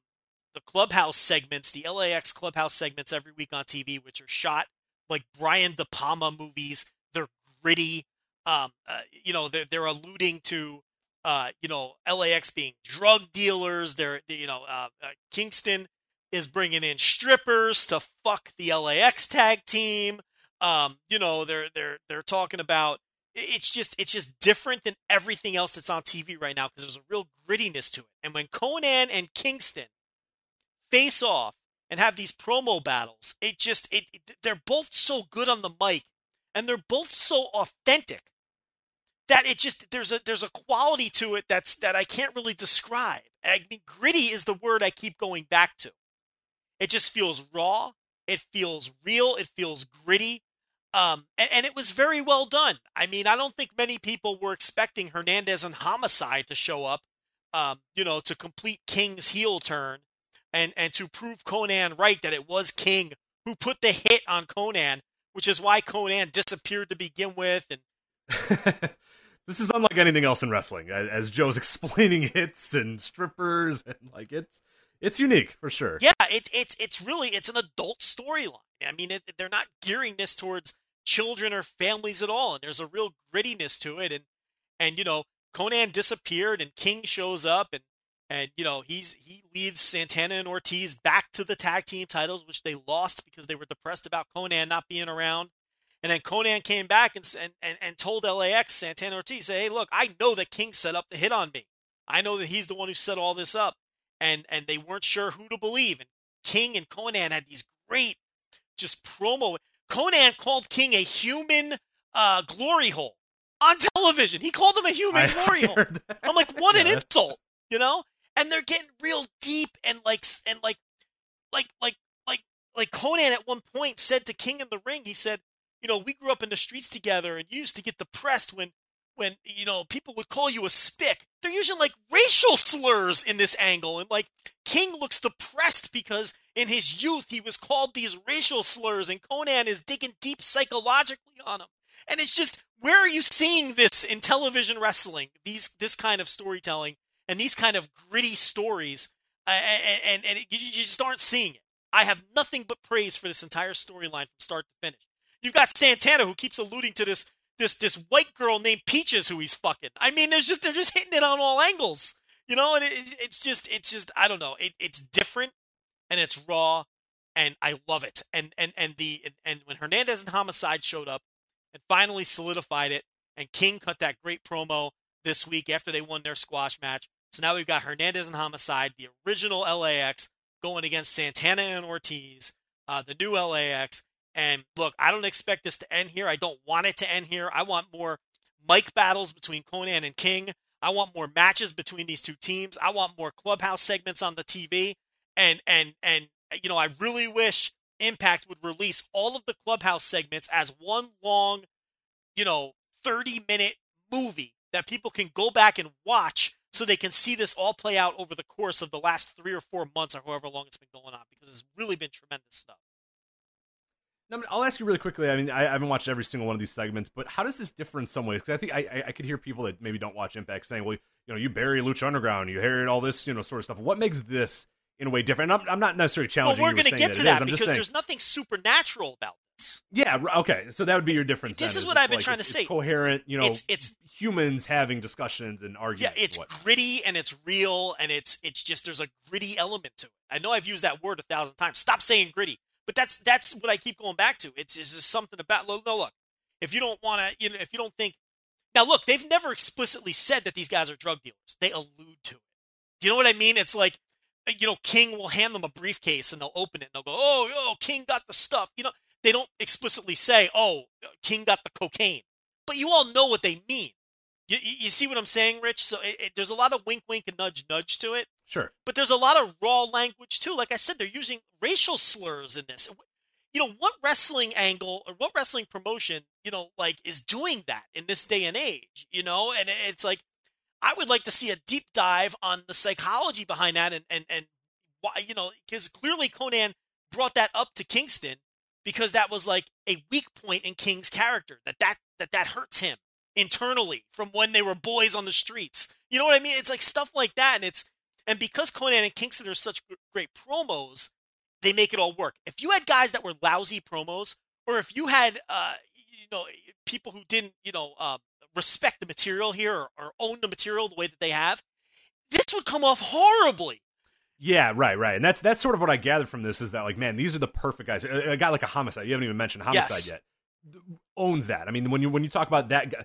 the clubhouse segments, the LAX clubhouse segments every week on TV, which are shot like Brian De Palma movies. They're gritty. Um, uh, you know, they're, they're alluding to, uh, you know, LAX being drug dealers. They're, you know, uh, uh, Kingston is bringing in strippers to fuck the LAX tag team. Um, you know, they're they're they're talking about it's just it's just different than everything else that's on TV right now because there's a real grittiness to it. And when Konnan and Kingston face off and have these promo battles. It just it, it, they're both so good on the mic and they're both so authentic that it just there's a there's a quality to it that's that I can't really describe. I mean gritty is the word I keep going back to. It just feels raw, it feels real, it feels gritty. Um, and, and it was very well done. I mean, I don't think many people were expecting Hernandez and Homicide to show up, um, you know, to complete King's heel turn and and to prove Konnan right that it was King who put the hit on Konnan, which is why Konnan disappeared to begin with. And *laughs* this is unlike anything else in wrestling, as Joe's *laughs* explaining hits and strippers, and like it's it's unique for sure. Yeah, it's it's it's really it's an adult storyline. I mean, it, they're not gearing this towards children or families at all, and there's a real grittiness to it. And and you know, Konnan disappeared, and King shows up, and and you know he's he leads Santana and Ortiz back to the tag team titles, which they lost because they were depressed about Konnan not being around. And then Konnan came back and and and told LAX Santana Ortiz, say, "Hey, look, I know that King set up the hit on me. I know that he's the one who set all this up." And and they weren't sure who to believe. And King and Konnan had these great just promo. Konnan called King a human uh, glory hole on television. He called him a human I *laughs* glory hole. I'm like, what yeah, an insult, you know? and they're getting real deep and like and like like like like like Konnan at one point said to King in the ring, he said, you know, we grew up in the streets together and you used to get depressed when when you know people would call you a spick. They're using like racial slurs in this angle, and like King looks depressed because in his youth he was called these racial slurs, and Konnan is digging deep psychologically on him. And it's just where are you seeing this in television wrestling? These this kind of storytelling and these kind of gritty stories, and, and, and you just aren't seeing it. I have nothing but praise for this entire storyline from start to finish. You've got Santana who keeps alluding to this this this white girl named Peaches who he's fucking. I mean, there's just they're just hitting it on all angles, you know. And it, it's just it's just I don't know. It, it's different and it's raw, and I love it. And and and the and when Hernandez and Homicide showed up and finally solidified it, and King cut that great promo this week after they won their squash match. So now we've got Hernandez and Homicide, the original LAX, going against Santana and Ortiz, uh, the new LAX. And look, I don't expect this to end here. I don't want it to end here. I want more mic battles between Konnan and King. I want more matches between these two teams. I want more clubhouse segments on the TV. And and and you know, I really wish Impact would release all of the clubhouse segments as one long, you know, 30 minute movie that people can go back and watch so they can see this all play out over the course of the last three or four months or however long it's been going on because it's really been tremendous stuff. I'll ask you really quickly. I mean, I, haven't watched every single one of these segments, but how does this differ in some ways? Because I think I, I, could hear people that maybe don't watch Impact saying, "Well, you know, you bury Lucha Underground, you hear all this, you know, sort of stuff." What makes this in a way different. And I'm, I'm not necessarily challenging. Well, we're going to get to that, that. Because there's nothing supernatural about this. Yeah. Okay. So that would be your difference. This then, is what I've been like trying to say. It's coherent. You know, It's- it's- humans having discussions and arguments. Yeah, it's gritty and it's real and it's it's just there's a gritty element to it. I know I've used that word a thousand times. Stop saying gritty, but that's that's what I keep going back to. It's just something about no look. If you don't want to, you know, if you don't think now, look, they've never explicitly said that these guys are drug dealers. They allude to it. Do you know what I mean? It's like uh, you know, King will hand them a briefcase and they'll open it and they'll go, "Oh, oh, King got the stuff." You know, they don't explicitly say, "Oh, uh, King got the cocaine," but you all know what they mean. You, you you see what I'm saying, Rich? So it, it, there's a lot of wink, wink, and nudge, nudge to it. Sure. But there's a lot of raw language too. Like I said, they're using racial slurs in this. You know, what wrestling angle or what wrestling promotion, you know, like is doing that in this day and age? You know, and it's like I would like to see a deep dive on the psychology behind that, and and and why you know, because clearly Konnan brought that up to Kingston because that was like a weak point in King's character that that that that hurts him internally from when they were boys on the streets. You know what I mean? It's like stuff like that, and it's and because Konnan and Kingston are such great promos, they make it all work. If you had guys that were lousy promos, or if you had uh, you know people who didn't you know um, respect the material here or, or own the material the way that they have, this would come off horribly. Yeah, right, right, and that's that's sort of what I gathered from this is that like, man, these are the perfect guys. A, a guy like a homicide, you haven't even mentioned homicide Yes. yet, owns that. I mean, when you when you talk about that guy,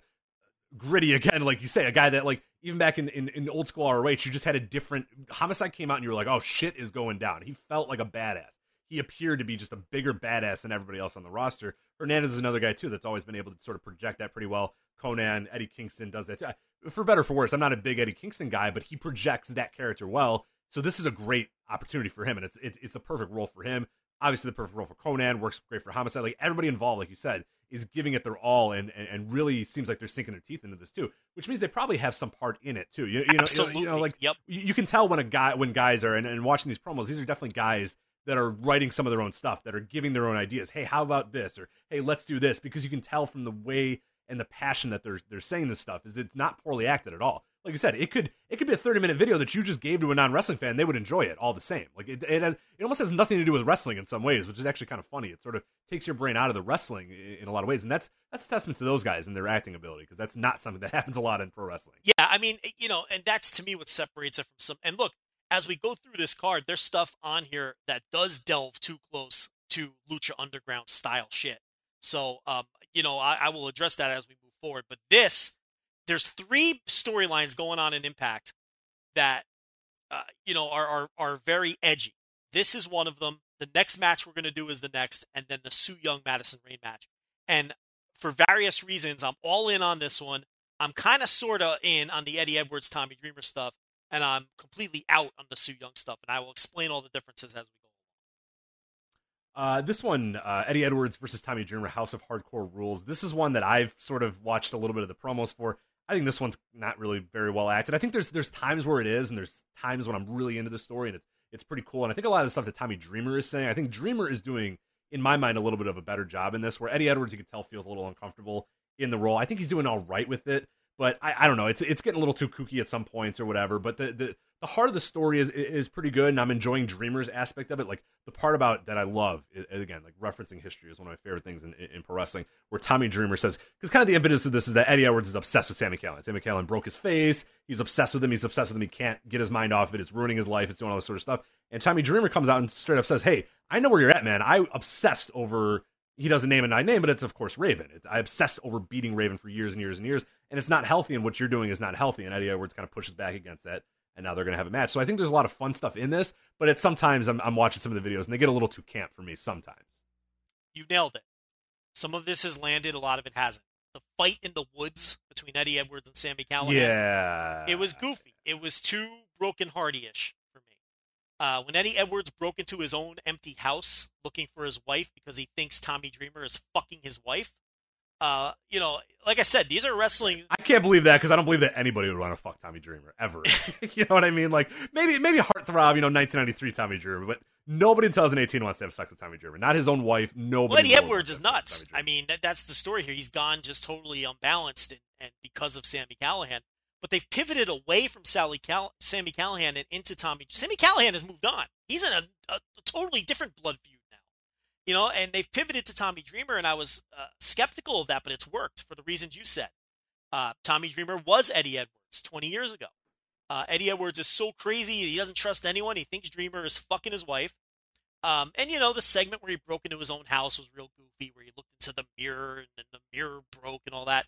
gritty again, like you say, a guy that like even back in, in in old school ROH, you just had a different homicide came out and you were like, oh shit is going down. He felt like a badass. He appeared to be just a bigger badass than everybody else on the roster. Hernandez is another guy too that's always been able to sort of project that pretty well. Konnan, Eddie Kingston does that too. For better or for worse, I'm not a big Eddie Kingston guy, but he projects that character well. So this is a great opportunity for him, and it's it's, it's the perfect role for him. Obviously, the perfect role for Konnan works great for Homicide. Like everybody involved, like you said, is giving it their all, and and, and really seems like they're sinking their teeth into this too. Which means they probably have some part in it too. You, you know, Absolutely. you know, like Yep. you, you can tell when a guy when guys are and, and watching these promos, these are definitely guys that are writing some of their own stuff, that are giving their own ideas. Hey, how about this? Or hey, let's do this because you can tell from the way and the passion that they're they're saying this stuff is it's not poorly acted at all. Like you said, it could it could be a thirty minute video that you just gave to a non wrestling fan. They would enjoy it all the same. Like it it, has, it almost has nothing to do with wrestling in some ways, which is actually kind of funny. It sort of takes your brain out of the wrestling in, a lot of ways, and that's that's a testament to those guys and their acting ability because that's not something that *laughs* happens a lot in pro wrestling. Yeah, I mean, you know, and that's to me what separates it from some. And look, as we go through this card, there's stuff on here that does delve too close to Lucha Underground style shit. So, um, you know, I, I will address that as we move forward. But this, there's three storylines going on in Impact that, uh, you know, are, are are very edgy. This is one of them. The next match we're going to do is the next, and then the Su Yung Madison Rayne match. And for various reasons, I'm all in on this one. I'm kind of sort of in on the Eddie Edwards, Tommy Dreamer stuff, and I'm completely out on the Su Yung stuff. And I will explain all the differences as we go. Uh, this one, uh, Eddie Edwards versus Tommy Dreamer, House of Hardcore Rules. This is one that I've sort of watched a little bit of the promos for. I think this one's not really very well acted. I think there's there's times where it is, and there's times when I'm really into the story, and it's it's pretty cool. And I think a lot of the stuff that Tommy Dreamer is saying, I think Dreamer is doing, in my mind, a little bit of a better job in this. Where Eddie Edwards, you can tell, feels a little uncomfortable in the role. I think he's doing all right with it, but I, I don't know. It's it's getting a little too kooky at some points or whatever. But the the, the heart of the story is is pretty good, and I'm enjoying Dreamer's aspect of it. Like the part about that I love, is, again, like referencing history is one of my favorite things in, in, pro wrestling. Where Tommy Dreamer says, because kind of the impetus of this is that Eddie Edwards is obsessed with Sami Callihan. Sami Callihan broke his face. He's obsessed with him. He's obsessed with him. He can't get his mind off it. It's ruining his life. It's doing all this sort of stuff. And Tommy Dreamer comes out and straight up says, "Hey, I know where you're at, man. I obsessed over." He doesn't name a nine name, but it's of course Raven. It's, I obsessed over beating Raven for years and years and years, and it's not healthy. And what you're doing is not healthy. And Eddie Edwards kind of pushes back against that and now they're going to have a match. So I think there's a lot of fun stuff in this, but it's sometimes I'm, I'm watching some of the videos and they get a little too camp for me sometimes. You nailed it. Some of this has landed, a lot of it hasn't. The fight in the woods between Eddie Edwards and Sami Callihan. Yeah. It was goofy. It was too broken Hardy-ish for me. Uh, when Eddie Edwards broke into his own empty house looking for his wife because he thinks Tommy Dreamer is fucking his wife, uh, you know, like I said, these are wrestling. I can't believe that because I don't believe that anybody would want to fuck Tommy Dreamer ever. *laughs* *laughs* you know what I mean? Like maybe maybe heartthrob, you know, 1993 Tommy Dreamer, but nobody in 2018 wants to have sex with Tommy Dreamer. Not his own wife. Nobody. Well, Eddie in the world Edwards is to have sex nuts. I mean, that, that's the story here. He's gone just totally unbalanced and, and because of Sami Callihan. But they've pivoted away from Sally Cal- Sami Callihan and into Tommy. Sami Callihan has moved on. He's in a, a, a totally different blood feud now, you know, and they've pivoted to Tommy Dreamer, and I was uh, skeptical of that, but it's worked for the reasons you said. Uh, Tommy Dreamer was Eddie Edwards 20 years ago. Uh, Eddie Edwards is so crazy he doesn't trust anyone. He thinks Dreamer is fucking his wife. Um, and you know the segment where he broke into his own house was real goofy, where he looked into the mirror and the mirror broke and all that.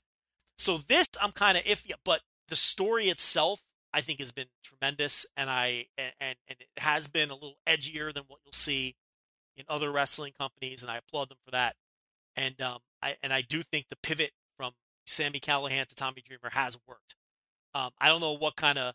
So this I'm kind of iffy, but the story itself I think has been tremendous, and I and, and it has been a little edgier than what you'll see in other wrestling companies, and I applaud them for that. And um, I and I do think the pivot from Sami Callihan to Tommy Dreamer has worked. Um, I don't know what kind of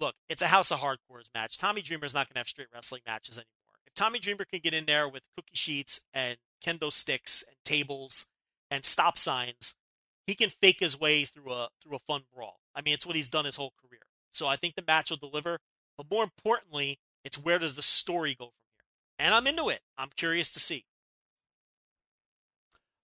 look. It's a House of Hardcores match. Tommy Dreamer is not going to have straight wrestling matches anymore. If Tommy Dreamer can get in there with cookie sheets and kendo sticks and tables and stop signs, he can fake his way through a through a fun brawl. I mean, it's what he's done his whole career. So I think the match will deliver. But more importantly, it's where does the story go from here? And I'm into it. I'm curious to see.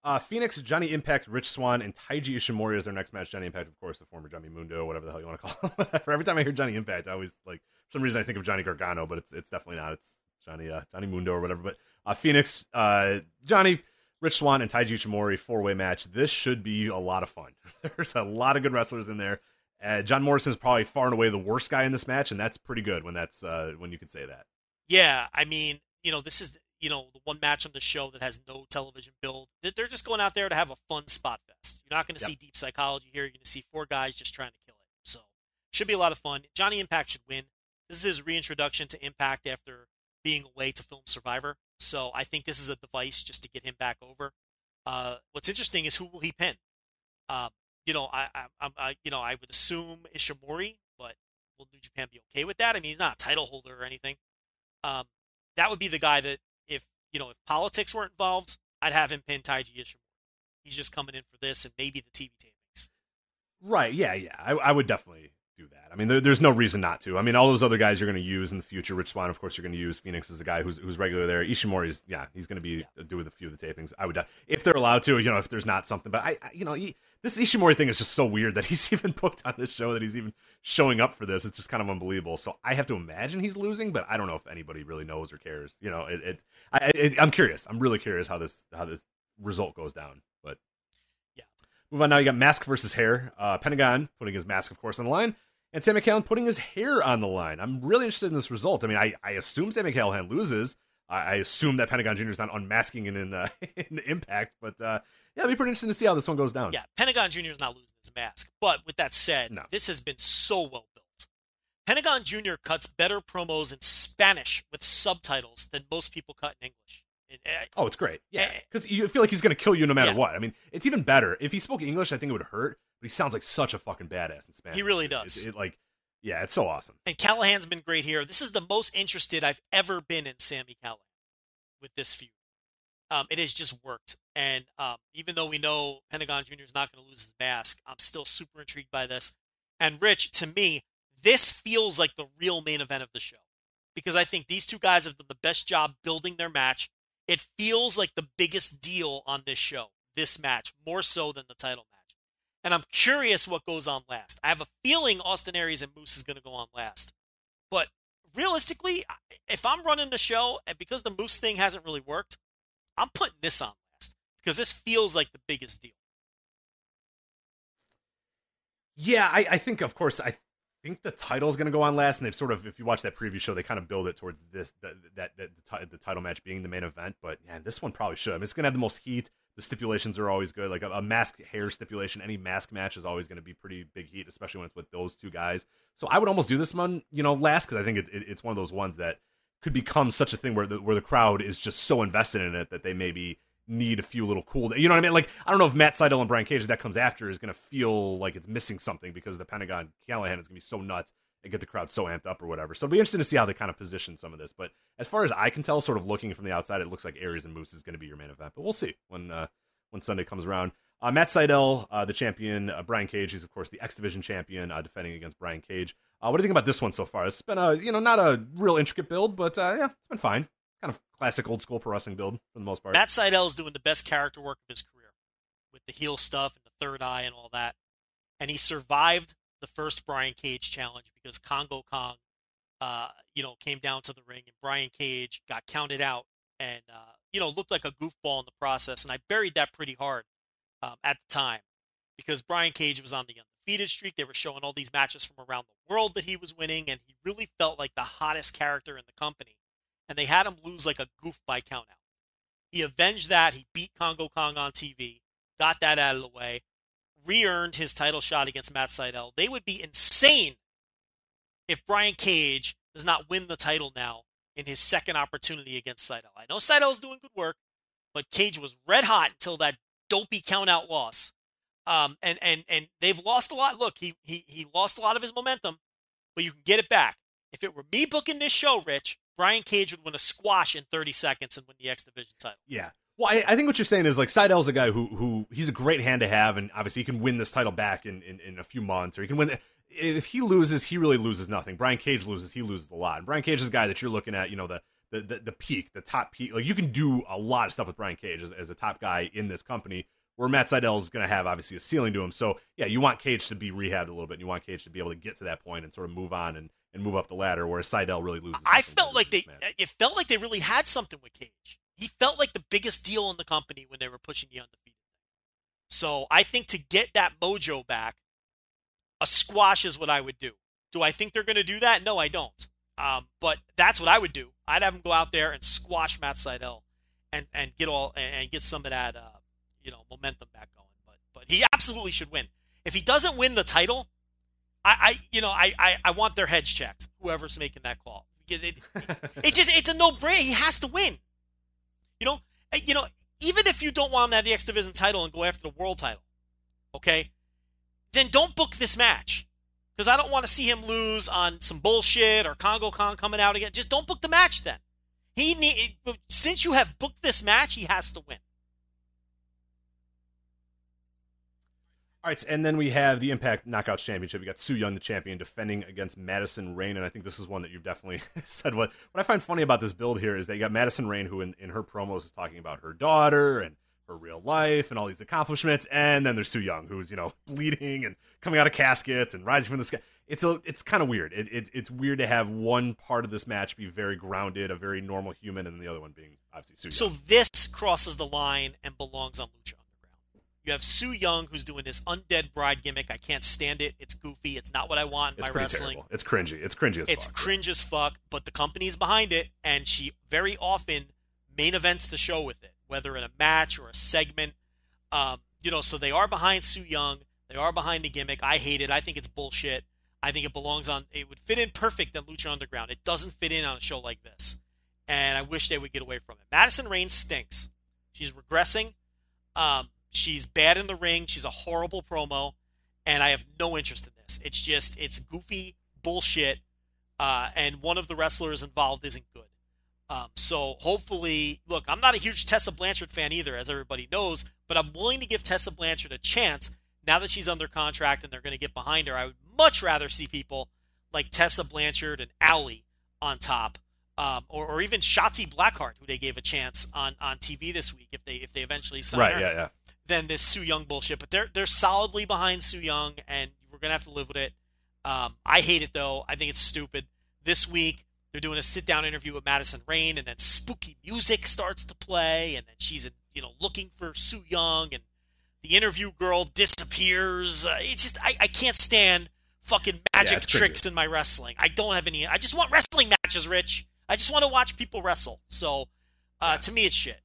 Uh, Fenix, Johnny Impact, Rich Swann, and Taiji Ishimori is their next match. Johnny Impact, of course, the former Johnny Mundo, whatever the hell you want to call him. *laughs* Every time I hear Johnny Impact, I always like for some reason I think of Johnny Gargano, but it's it's definitely not. It's Johnny uh, Johnny Mundo or whatever. But uh, Fenix, uh, Johnny, Rich Swann and Taiji Ishimori four way match. This should be a lot of fun. *laughs* There's a lot of good wrestlers in there. Uh, John Morrison is probably far and away the worst guy in this match, and that's pretty good when that's uh, when you can say that. Yeah, I mean, you know, this is you know the one match on the show that has no television build. They're just going out there to have a fun spot fest. You're not going to yep. see deep psychology here. You're going to see four guys just trying to kill it. So should be a lot of fun. Johnny Impact should win. This is his reintroduction to Impact after being away to film Survivor. So I think this is a device just to get him back over. Uh, what's interesting is who will he pin? Um, you know, I, I, I, you know, I would assume Ishimori, but will New Japan be okay with that? I mean, he's not a title holder or anything. Um, that would be the guy that, if you know, if politics weren't involved, I'd have him pin Taiji Ishimori. He's just coming in for this and maybe the TV tapings. Right? Yeah, yeah. I, I would definitely do that. I mean, there, there's no reason not to. I mean, all those other guys you're going to use in the future. Rich Swann, of course, you're going to use. Fenix is a guy who's who's regular there. Ishimori's, yeah, he's going to be yeah. doing a few of the tapings. I would, if they're allowed to, you know, if there's not something. But I, I you know, he, this Ishimori thing is just so weird that *laughs* he's even booked on this show, that he's even showing up for this. It's just kind of unbelievable. So I have to imagine he's losing, but I don't know if anybody really knows or cares. You know, it. it, I, it I'm curious. I'm really curious how this how this result goes down. But yeah, move on now. You got mask versus hair. Uh, Pentagon putting his mask, of course, on the line and Sam Callihan putting his hair on the line. I'm really interested in this result. I mean, I, I assume Sam Callihan loses. I, I assume that Pentagon Jr. is not unmasking in in, uh, *laughs* in the Impact, but uh, yeah, it'll be pretty interesting to see how this one goes down. Yeah, Pentagon Jr. is not losing his mask. But with that said, no. this has been so well built. Pentagon Jr. cuts better promos in Spanish with subtitles than most people cut in English. Uh, oh, it's great. Yeah, because uh, you feel like he's going to kill you no matter yeah. what. I mean, it's even better if he spoke English. I think it would hurt but he sounds like such a fucking badass in Spanish. He really does. It, it, like, yeah, it's so awesome. And Callihan's been great here. This is the most interested I've ever been in Sami Callihan with this feud. Um, it has just worked, and um, even though we know Pentagon Jr. is not going to lose his mask, I'm still super intrigued by this. And Rich, to me, this feels like the real main event of the show because I think these two guys have done the best job building their match. It feels like the biggest deal on this show, this match, more so than the title match and I'm curious what goes on last. I have a feeling Austin Aries and Moose is going to go on last, but realistically, if I'm running the show and because the Moose thing hasn't really worked, I'm putting this on last because this feels like the biggest deal. Yeah, I, I think, of course, I think the title is going to go on last, and they've sort of, if you watch that preview show, they kind of build it towards this that that, that the, the, title match being the main event. But yeah, this one probably should. I mean, it's going to have the most heat. The stipulations are always good. Like a, a mask hair stipulation, any mask match is always going to be pretty big heat, especially when it's with those two guys. So I would almost do this one, you know, last because I think it, it, it's one of those ones that could become such a thing where the, where the crowd is just so invested in it that they maybe need a few little cool. You know what I mean? Like I don't know if Matt Sydal and Brian Cage that comes after is going to feel like it's missing something because the Pentagon Callihan is going to be so nuts and get the crowd so amped up or whatever. So it'll be interesting to see how they kind of position some of this. But as far as I can tell, sort of looking from the outside, it looks like Aries and Moose is going to be your main event. But we'll see when uh, when Sunday comes around. Uh, Matt Sydal, uh, the champion, uh, Brian Cage, he's of course the X Division champion, uh, defending against Brian Cage. Uh, what do you think about this one so far? It's been a you know not a real intricate build, but yeah, it's been fine. Kind of classic old school pro wrestling build for the most part. Matt Sydal is doing the best character work of his career with the heel stuff and the third eye and all that, and he survived the first Brian Cage challenge because Kongo Kong, uh, you know, came down to the ring and Brian Cage got counted out and uh, you know looked like a goofball in the process, and I buried that pretty hard um, at the time because Brian Cage was on the undefeated streak. They were showing all these matches from around the world that he was winning, and he really felt like the hottest character in the company. And they had him lose like a goof by countout. He avenged that. He beat Kongo Kong on TV, got that out of the way, re earned his title shot against Matt Sydal. They would be insane if Brian Cage does not win the title now in his second opportunity against Sydal. I know Sydal's doing good work, but Cage was red hot until that dopey countout loss. Um, and, and, and they've lost a lot. Look, he, he, he lost a lot of his momentum, but you can get it back. If it were me booking this show, Rich, Brian Cage would win a squash in 30 seconds and win the X Division title. Yeah. Well, I, I, think what you're saying is like Sydal's a guy who who he's a great hand to have, and obviously he can win this title back in, in, in a few months, or he can win. If he loses, he really loses nothing. Brian Cage loses, he loses a lot. And Brian Cage is a guy that you're looking at, you know, the the, the, the peak, the top peak. Like you can do a lot of stuff with Brian Cage as, as a top guy in this company. Where Matt Sydal is going to have obviously a ceiling to him. So yeah, you want Cage to be rehabbed a little bit. And you want Cage to be able to get to that point and sort of move on and, and move up the ladder. Whereas Seidel really loses. I felt like they, it felt like they really had something with Cage. He felt like the biggest deal in the company when they were pushing the undefeated. So I think to get that mojo back, a squash is what I would do. Do I think they're going to do that? No, I don't. Um, but that's what I would do. I'd have him go out there and squash Matt Sydal and, and get all and get some of that uh, you know momentum back going. But but he absolutely should win. If he doesn't win the title, I, I you know I, I, I want their heads checked. Whoever's making that call, it, it, it's just it's a no brainer. He has to win. You know, eh, you know, even if you don't want him to have the X Division title and go after the world title, okay, then don't book this match because I don't want to see him lose on some bullshit or Kongo Kong coming out again. Just don't book the match then. He need since you have booked this match, he has to win. All right, and then we have the Impact Knockouts Championship. We got Su Yung, the champion, defending against Madison Rayne, and I think this is one that you've definitely *laughs* said. What what I find funny about this build here is they got Madison Rayne, who in, in her promos is talking about her daughter and her real life and all these accomplishments, and then there's Su Yung, who's you know *laughs* bleeding and coming out of caskets and rising from the sky. It's a it's kind of weird. It, it, it's weird to have one part of this match be very grounded, a very normal human, and the other one being obviously Su Yung. So this crosses the line and belongs on Lucha you have Su Yung, who's doing this undead bride gimmick. I can't stand it. It's goofy. It's not what I want in it's my wrestling. Terrible. It's cringy. It's cringy as it's fuck. It's cringe as fuck, but the company's behind it, and she very often main events the show with it, whether in a match or a segment. Um, you know, so they are behind Su Yung. They are behind the gimmick. I hate it. I think it's bullshit. I think it belongs on. It would fit in perfect in Lucha Underground. It doesn't fit in on a show like this, and I wish they would get away from it. Madison Rayne stinks. She's regressing. Um, She's bad in the ring. She's a horrible promo, and I have no interest in this. It's just it's goofy bullshit, uh, and one of the wrestlers involved isn't good. Um, so hopefully, look, I'm not a huge Tessa Blanchard fan either, as everybody knows, but I'm willing to give Tessa Blanchard a chance now that she's under contract and they're going to get behind her. I would much rather see people like Tessa Blanchard and Allie on top, um, or, or even Shotzi Blackheart, who they gave a chance on, on TV this week if they if they eventually sign right, her. Yeah, yeah than this Su Yung bullshit. But they're they're solidly behind Su Yung, and we're gonna have to live with it. Um, I hate it though. I think it's stupid. This week they're doing a sit down interview with Madison Rayne, and then spooky music starts to play, and then she's you know looking for Su Yung, and the interview girl disappears. Uh, it's just I, I can't stand fucking magic yeah, tricks in my wrestling. I don't have any. I just want wrestling matches, Rich. I just want to watch people wrestle. So uh, yeah. to me, it's shit.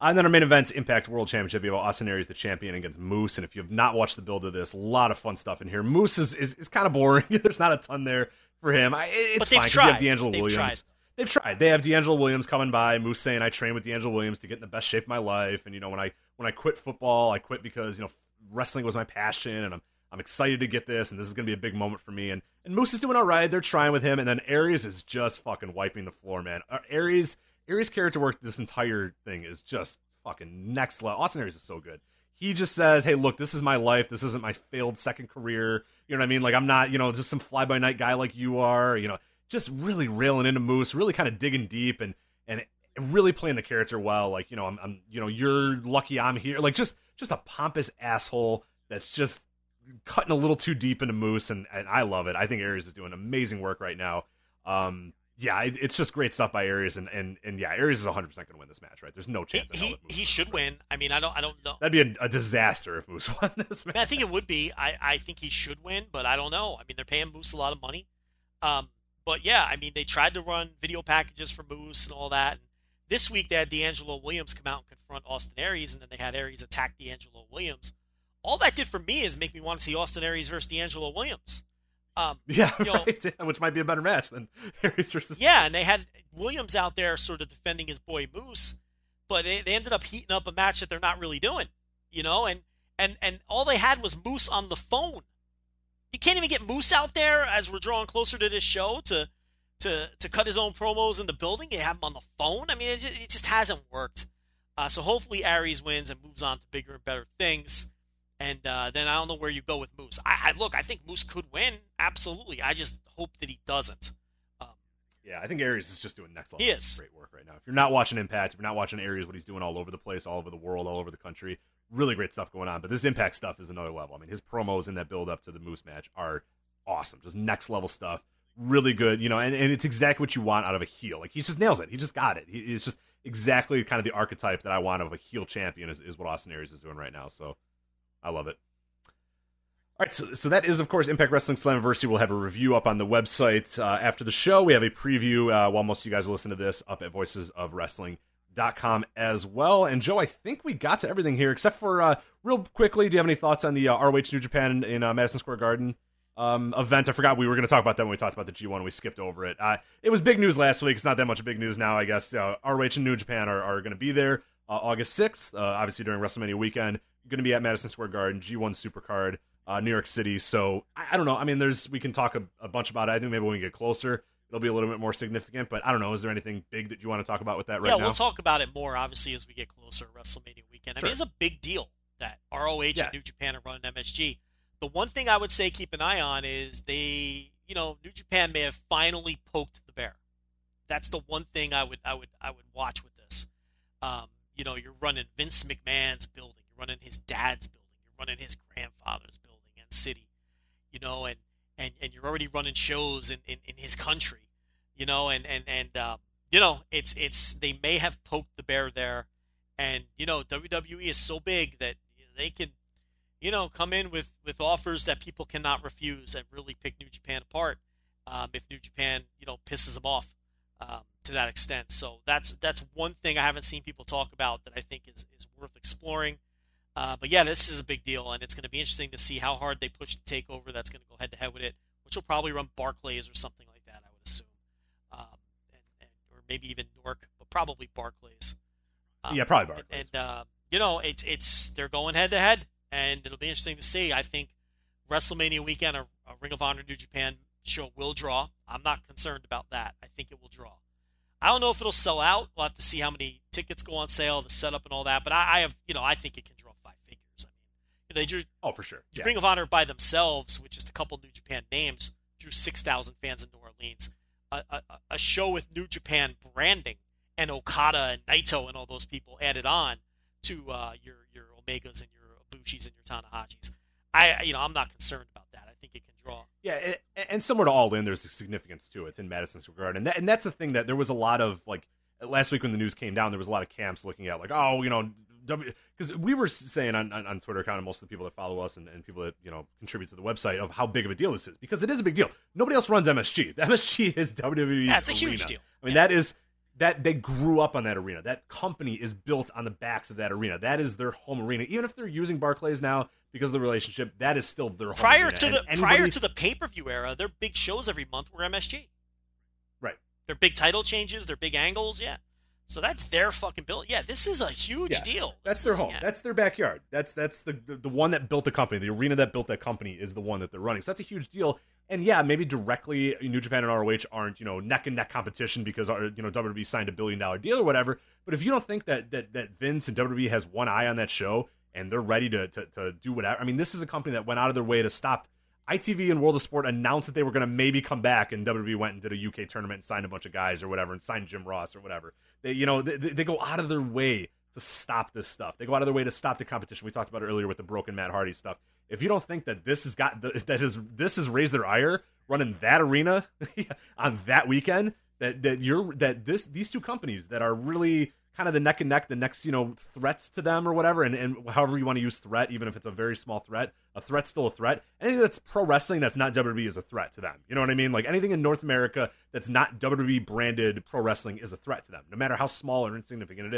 And then our main events, Impact World Championship. You have Austin Aries, the champion, against Moose. And if you have not watched the build of this, a lot of fun stuff in here. Moose is, is, is kind of boring. *laughs* There's not a ton there for him. I, it's but they've fine tried. you have DeAngelo they've Williams. Tried. They've tried. They have DeAngelo Williams coming by. Moose saying, "I train with DeAngelo Williams to get in the best shape of my life." And you know, when I when I quit football, I quit because you know wrestling was my passion, and I'm I'm excited to get this, and this is going to be a big moment for me. And and Moose is doing all right. They're trying with him, and then Aries is just fucking wiping the floor, man. Uh, Aries Aries' character work this entire thing is just fucking next level. Austin Aries is so good. He just says, "Hey, look, this is my life. This isn't my failed second career. You know what I mean? Like I'm not, you know, just some fly by night guy like you are. You know, just really railing into Moose, really kind of digging deep and and really playing the character well. Like you know, I'm, I'm you know, you're lucky I'm here. Like just just a pompous asshole that's just cutting a little too deep into Moose, and, and I love it. I think Aries is doing amazing work right now. Um, yeah, it, it's just great stuff by Aries, and and, and yeah, Aries is 100 percent going to win this match, right? There's no chance. He he, he should win. I mean, I don't I don't know. That'd be a, a disaster if Moose *laughs* won this match. I, mean, I think it would be. I I think he should win, but I don't know. I mean, they're paying Moose a lot of money. Um, but yeah, I mean, they tried to run video packages for Moose and all that. And this week they had DeAngelo Williams come out and confront Austin Aries, and then they had Aries attack DeAngelo Williams. All that did for me is make me want to see Austin Aries versus DeAngelo Williams. Um, *laughs* yeah, know. *laughs* Which might be a better match than *laughs* Aries versus. Yeah, and they had Williams out there sort of defending his boy Moose, but they, they ended up heating up a match that they're not really doing, you know. And and and all they had was Moose on the phone. You can't even get Moose out there as we're drawing closer to this show to to to cut his own promos in the building. You have him on the phone. I mean, it just, it just hasn't worked. Uh, so hopefully Aries wins and moves on to bigger and better things. And uh, then I don't know where you go with Moose. I, I, look, I think Moose could win, absolutely. I just hope that he doesn't. Um, yeah, I think Aries is just doing next level. He is great work right now. If you're not watching Impact, if you're not watching Aries, what he's doing all over the place, all over the world, all over the country, really great stuff going on. But this Impact stuff is another level. I mean, his promos in that build up to the Moose match are awesome, just next level stuff. Really good, you know, and, and it's exactly what you want out of a heel. Like he just nails it. He just got it. He, it's just exactly kind of the archetype that I want of a heel champion is, is what Austin Aries is doing right now. So I love it. All right, so, so that is, of course, Impact Wrestling Slammiversary. We'll have a review up on the website uh, after the show. We have a preview uh, while most of you guys listen to this up at voicesofwrestling.com as well. And Joe, I think we got to everything here except for uh, real quickly. Do you have any thoughts on the uh, ROH New Japan in, uh, Madison Square Garden um, event? I forgot we were going to talk about that when we talked about the G1. We skipped over it. Uh, it was big news last week. It's not that much big news now, I guess. ROH and New Japan are, are going to be there August 6th, obviously during WrestleMania weekend. Going to be at Madison Square Garden, G1 Supercard uh, New York City. So I, I, don't know. I mean, there's we can talk a, a, bunch about it. I think maybe when we get closer, it'll be a little bit more significant. But I don't know. Is there anything big that you want to talk about with that right yeah, now? we'll talk about it more obviously as we get closer to WrestleMania weekend. I Sure. mean, it's a big deal that ROH Yeah. and New Japan are running MSG. The one thing I would say keep an eye on is they, you know, New Japan may have finally poked the bear. That's the one thing I would I would I would watch with this. Um, you know, you're running Vince McMahon's building, you're running his dad's building, you're running his grandfather's building and city, you know, and and, and you're already running shows in, in, in his country, you know, and and and um, you know, it's it's they may have poked the bear there, and you know, WWE is so big that they can, you know, come in with with offers that people cannot refuse and really pick New Japan apart. Um, if New Japan, you know, pisses them off um, to that extent. So that's that's one thing I haven't seen people talk about that I think is, is worth exploring. Uh, but yeah, this is a big deal, and it's going to be interesting to see how hard they push the takeover. That's going to go head to head with it, which will probably run Barclays or something like that, I would assume, um, and, and, or maybe even Newark, but probably Barclays. Um, Yeah, probably Barclays. And, and uh, you know, it's it's they're going head to head, and it'll be interesting to see. I think WrestleMania weekend, a, a Ring of Honor New Japan show will draw. I'm not concerned about that. I think it will draw. I don't know if it'll sell out. We'll have to see how many tickets go on sale, the setup and all that. But I, I have, you know, I think it can draw five figures. I mean, they drew Oh, for sure. Yeah. Ring of Honor by themselves, with just a couple New Japan names, drew six thousand fans in New Orleans. A, a, a show with New Japan branding and Okada and Naito and all those people added on to uh, your your Omegas and your Ibushis and your Tanahashis. I, you know, I'm not concerned about that. I think it can draw. Yeah, and, and similar to All In, there's a significance to it. It's in Madison Square Garden, and, that, and that's the thing that there was a lot of like last week when the news came down, there was a lot of camps looking at like, oh, you know, because we were saying on, on, on Twitter account and most of the people that follow us and, and people that you know contribute to the website of how big of a deal this is because it is a big deal. Nobody else runs MSG. The MSG *laughs* is WWE. Yeah, it's a huge deal. I mean, that is that they grew up on that arena. That company is built on the backs of that arena. That is their home arena. Even if they're using Barclays now because of the relationship, that is still their home Prior arena. to the anybody- prior to the pay per view era, their big shows every month were MSG. right. Their big title changes, their big angles, yeah. So that's their fucking bill. Yeah, this is a huge Yeah, deal. That's This their is- home. yeah. That's their backyard. That's that's the, the the one that built the company. The arena that built that company is the one that they're running. So that's a huge deal. And yeah, maybe directly New Japan and ROH aren't you know neck and neck competition because uh, you know WWE signed a billion dollar deal or whatever. But if you don't think that that that Vince and WWE has one eye on that show and they're ready to to, to do whatever, I mean, this is a company that went out of their way to stop. ITV and World of Sport announced that they were going to maybe come back, and WWE went and did a UK tournament and signed a bunch of guys or whatever, and signed Jim Ross or whatever. They, you know, they, they go out of their way to stop this stuff. They go out of their way to stop the competition. We talked about it earlier with the broken Matt Hardy stuff. If you don't think that this has got that has this has raised their ire running that arena *laughs* on that weekend, that that you're that this these two companies that are really kind of the neck and neck, the next, you know, threats to them or whatever, and, and however you want to use threat, even if it's a very small threat, a threat's still a threat. Anything that's pro wrestling that's not WWE is a threat to them. You know what I mean? Like anything in North America that's not WWE branded pro wrestling is a threat to them, no matter how small or insignificant it